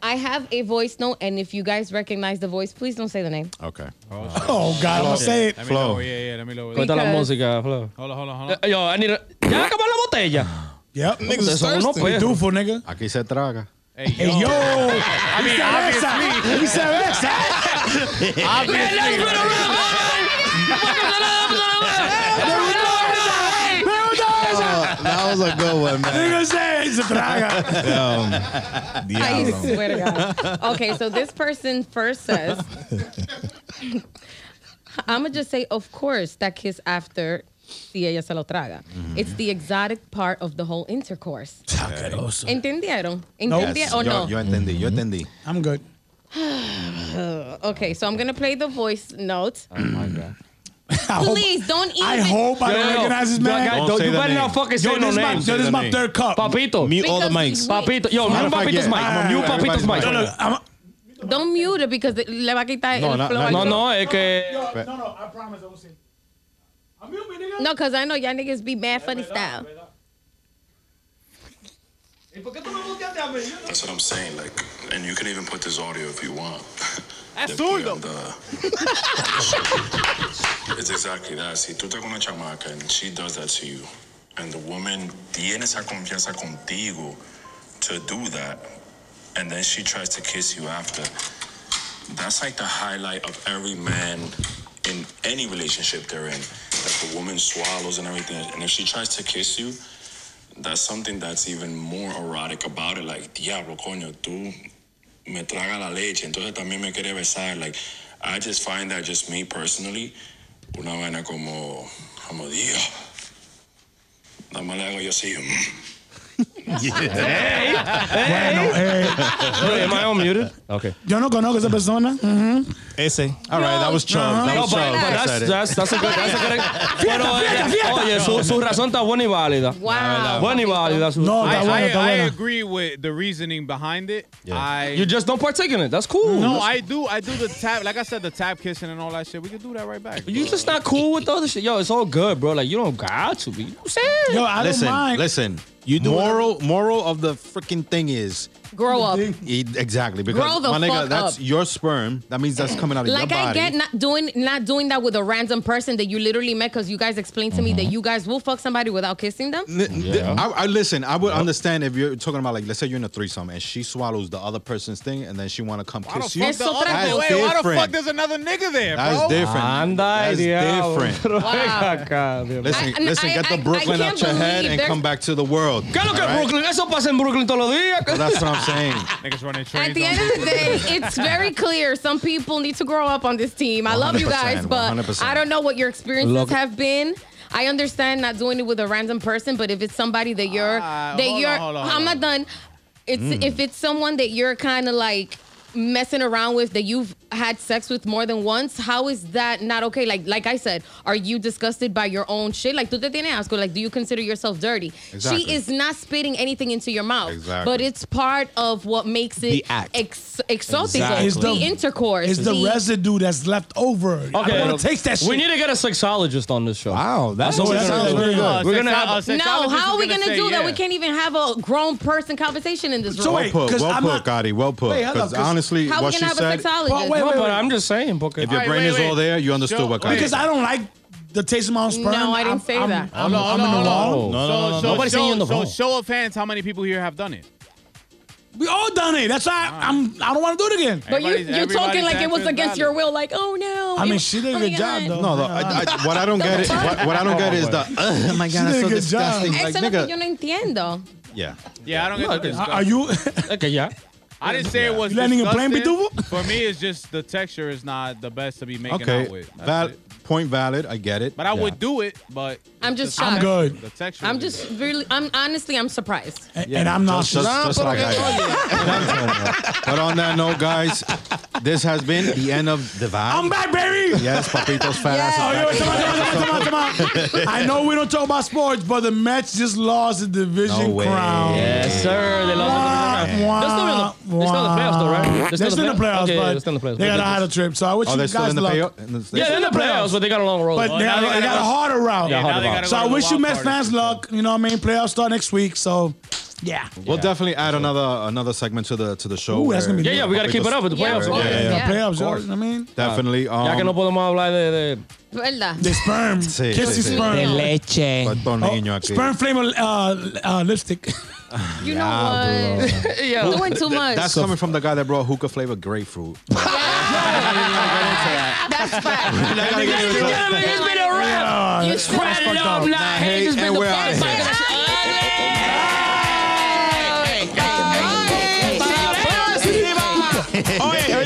S5: I have a voice note, and if you guys recognize the voice, please don't say the name.
S2: Okay.
S7: Oh, God, I'm gonna say it.
S1: Let me
S2: Flo.
S1: know. Yeah, yeah, let me know.
S6: Cuenta la
S5: Because-
S6: música, Flo.
S1: Hold on, hold on, hold on.
S6: Eh, Yo, I need a... ¿Ya acabó la botella?
S7: Yep.
S6: Ustedes son unos perros.
S7: Pitufo, nigga.
S2: Aquí se traga.
S1: Hey,
S7: Hey, yo.
S1: I mean, obviously.
S7: Viceversa. *laughs*
S4: That was a good one, man.
S7: Nigga say se traga.
S5: I
S4: Diablo.
S5: swear to God. Okay, so this person first says, I'm gonna just say, of course, that kiss after si ella se lo traga. Mm-hmm. It's the exotic part of the whole intercourse.
S7: Queroso.
S5: ¿Entendieron? ¿Entendieron o
S2: yo,
S5: no?
S2: yo entendí, yo mm-hmm. entendí.
S7: I'm good. *sighs*
S5: Okay, so I'm gonna play the voice note.
S6: Oh, my God.
S7: I hope,
S5: Please don't even.
S7: I hope I don't
S6: yo, yo.
S7: recognize this
S6: Yo,
S7: man.
S6: guy,
S2: Don't
S6: don't-
S2: say
S6: you
S2: the
S6: better
S2: name.
S6: not fucking
S7: Yo,
S6: say
S7: this
S6: no
S7: is my,
S6: names.
S7: yo, this is my
S2: name.
S7: third cup.
S6: Papito.
S4: Mute all the
S5: Because
S4: mics.
S5: we-
S6: Papito. Yo,
S2: Matter
S6: mute
S2: of fact,
S6: Papito's
S2: yeah.
S6: mic.
S7: Ah,
S6: Mute
S2: everybody's
S6: Papito's mic.
S7: Yo, look, I'm,
S5: Don't mute it because le va a quitar
S2: No,
S5: el
S2: no,
S5: flow.
S2: no,
S5: al
S6: No,
S5: flow.
S6: no, es que...
S7: no, no, I promise I will say.
S5: No, cause I know y'all niggas be mad funny style.
S9: That's what I'm saying. Like, and you can even put this audio if you want. *laughs*
S1: That's
S9: Después
S1: zurdo.
S9: anda- It's exactly that. Si tú estás con una chamaca and she does that to you, and the woman tiene esa confianza contigo to do that, and then she tries to kiss you after, that's like the highlight of every man in any relationship they're in. That the woman swallows and everything, and if she tries to kiss you, that's something that's even more erotic about it. Like, diablo, coño, tú me traga la leche, entonces también me quiere besar. Like, I just find that just me personally, una vaina como, como Dios. Nada más le hago yo así. *laughs* mm.
S7: Bueno, eh, *laughs*
S6: Wait, am I unmuted? Okay.
S7: yo no conozco esa persona.
S2: Ese. All right, that was Chubb. That
S6: No,
S2: was
S6: but,
S2: Chubb.
S6: but that's,
S2: said
S6: that's, that's a good, that's a good. Pero, eh, oye, su, su razón está buena y válida.
S5: Wow.
S6: Buena y válida. Su,
S7: No, está buena,
S1: I,
S7: está
S1: I
S7: buena.
S1: agree with the reasoning behind it. I
S6: you just don't partake in it. That's cool.
S1: no, I do. I do the tap. Like I said, the tap kissing and all that shit. We can do that right back.
S6: You just not cool with the other shit. Yo, it's all good, bro. Like, you don't got to be. You know what I'm saying?
S7: Yo, I
S2: Listen,
S7: don't mind.
S2: listen. You moral moral of the freaking thing is
S5: Grow up.
S2: e- exactly because
S5: Grow the
S2: my nigga,
S5: fuck
S2: that's
S5: up.
S2: your sperm. That means that's coming out of your body.
S5: Like
S2: your
S5: I
S2: body.
S5: get not doing not doing that with a random person that you literally met because you guys explained to me that mm-hmm. you guys will fuck somebody without kissing them.
S2: N- th- I, I listen. I would understand if you're talking about like, let's say you're in a threesome and she swallows the other person's thing and then she want to come
S1: Why the
S2: kiss you.
S1: fuck the
S5: Eso
S1: other,
S5: otra
S1: wait, why the
S2: Different.
S1: fuck there's another nigga there,
S2: That's
S1: bro?
S2: different.
S6: Anda,
S2: That's
S6: diablo.
S2: different.
S6: Acá, Dios mío.
S2: Listen,
S5: I-
S2: listen.
S5: I-
S2: get the
S5: I- I
S2: Brooklyn
S5: can't
S2: out your head
S5: believe
S2: and
S5: there's-
S2: come back to the world.
S6: ¿Qué es lo que es
S2: All right?
S6: Brooklyn? Eso pasa en Brooklyn todos los días.
S2: That's what I'm saying. *laughs*
S1: Niggas running trains.
S5: At the
S1: on
S5: end of the day, it's very clear. Some people need to grow up on this team. I love you guys, but
S2: 100%.
S5: I don't know what your experiences
S6: Look-
S5: have been. I understand not doing it with a random person, but if it's somebody that you're
S1: Ah,
S5: that
S1: hold
S5: you're,
S1: on, hold on,
S5: I'm
S1: hold
S5: not done. It's
S2: Mm.
S5: if it's someone that you're kind of like messing around with that you've had sex with more than once. How is that not okay? Like like I said, are you disgusted by your own shit? Like tú te tienes asco. Like do you consider yourself dirty?
S2: Exactly.
S5: She is not spitting anything into your mouth,
S2: Exactly.
S5: but it's part of what makes it
S8: The act.
S5: ex- exotic.
S8: Exactly.
S7: It's
S5: The,
S7: the-
S5: intercourse.
S7: It's the residue that's left over.
S6: Okay.
S7: don't want to taste that shit.
S6: We need to get a sexologist on this show.
S8: Wow, that's,
S6: what
S8: that
S6: we're
S8: sounds
S6: gonna
S8: good.
S1: Uh,
S6: We're gonna have-
S1: a
S5: no,
S1: sexologist
S5: how are we
S1: gonna
S5: gonna
S1: say
S5: do that? We can't even have a grown person conversation in this
S7: So
S5: room.
S7: wait,
S2: Well put,
S7: 'cause
S2: well put,
S7: not-
S2: Gotti. Well put.
S7: Wait, hold on,
S2: Because
S7: 'cause-
S2: honestly,
S5: how
S2: what
S5: we
S2: she
S5: gonna have a
S2: said,
S5: sexologist?
S7: But wait,
S6: No,
S7: wait,
S6: but
S7: wait.
S6: I'm just saying, porque
S2: if your
S1: Alright,
S2: brain
S1: wait,
S2: is
S1: wait.
S2: all there, you understood
S1: Sure,
S2: what
S1: wait.
S2: Gotti
S7: Because I don't like the taste of my own sperm.
S5: No, I didn't
S7: I'm-
S5: say
S7: I'm-
S5: that.
S7: I'm,
S1: Hold on,
S7: I'm
S1: hold
S7: in
S1: on,
S7: the
S1: hold
S7: wrong.
S2: No, no, no,
S1: So,
S2: no.
S6: Nobody's
S1: so,
S6: saying you in the
S1: so
S6: wrong.
S1: show of hands, how many people here have done it?
S7: We all done it. That's why I'm. I don't want to do it again.
S5: But you,
S1: Everybody's-
S5: you're talking
S1: everybody's
S5: like it was
S1: answer is
S5: against your
S1: valid.
S5: will. Like, oh no.
S7: I mean,
S5: was-
S7: she did a
S5: oh
S7: good
S5: my
S7: job
S5: God.
S7: though.
S2: No, the, *laughs* I, I, what I don't get is what, what I don't get is the oh my god,
S7: She
S2: that's
S7: did
S2: so
S7: a good job.
S2: disgusting. Like
S5: Eso es lo que yo
S2: nigga,
S5: no entiendo.
S2: yeah.
S1: Yeah, I don't get the
S7: Are you? *laughs* *laughs*
S6: Okay, yeah.
S1: I didn't say it was
S7: You letting him blame
S1: disgusting.
S7: Pitufo?
S1: For me, it's just the texture is not the best to be making
S2: Okay,
S1: out with. That's
S2: val-
S1: it.
S2: Point valid. I get it.
S1: But I
S2: Yeah.
S1: would do it, but
S5: I'm just shocked.
S7: I'm good.
S1: The texture.
S5: I'm
S1: is-
S5: just really. I'm honestly. I'm surprised.
S7: And, and I'm not.
S2: Just, just, just like I am. but on that note, guys, this has been the end of the vibe.
S7: I'm back, baby.
S2: Yes, Papito's fat ass
S7: Oh, yo, come
S2: back.
S7: on, come on, come on, come on. *laughs* I know we don't talk about sports, but the Mets just lost the division
S2: No way.
S7: crown.
S6: Yes, sir. They lost the
S7: Wah,
S6: oh, They're in the, they're still in the playoffs, though, right?
S7: They're still in the playoffs,
S6: Okay, yeah,
S7: but
S6: they're still in the playoffs.
S7: they got a harder trip. So I wish
S2: Oh,
S7: you guys
S2: the
S7: luck.
S2: playoff. in the-
S6: Yeah, they're in the playoffs, but they got a long road.
S7: But they,
S1: now
S7: got,
S1: they
S7: they got
S1: gotta
S7: a harder round.
S1: Yeah,
S6: Yeah,
S1: now they
S6: hard
S1: gotta
S7: So I wish you
S1: wild
S7: Mets fans luck. You know what I mean? Playoffs start next week, so yeah.
S2: We'll definitely add another another segment to the to the show.
S7: Ooh, that's gonna be
S6: Yeah, yeah, we got to keep it up with the
S5: Yeah,
S6: playoffs.
S5: of course.
S6: Yeah, yeah, yeah.
S5: Yeah.
S7: playoffs. You know what I mean?
S2: Definitely. Um,
S6: Ya que no podemos hablar de, de
S5: ¿Verdad?
S7: The sperm.
S2: Sí,
S7: Kiss
S2: sí,
S7: the
S2: sí.
S7: sperm.
S8: leche.
S7: Oh, sperm flame uh, uh, lipstick.
S5: You know what?
S6: Yeah.
S5: Doing too much.
S2: That's coming from the guy that brought hookah flavored grapefruit.
S5: That's fact.
S6: It's been a wrap.
S5: You
S6: Spread it up,
S7: up.
S6: nah.
S2: Nah,
S6: Hey,
S2: hate,
S6: just been the
S2: we're outta
S6: first
S2: here.
S6: fucking-
S7: Oye, oye,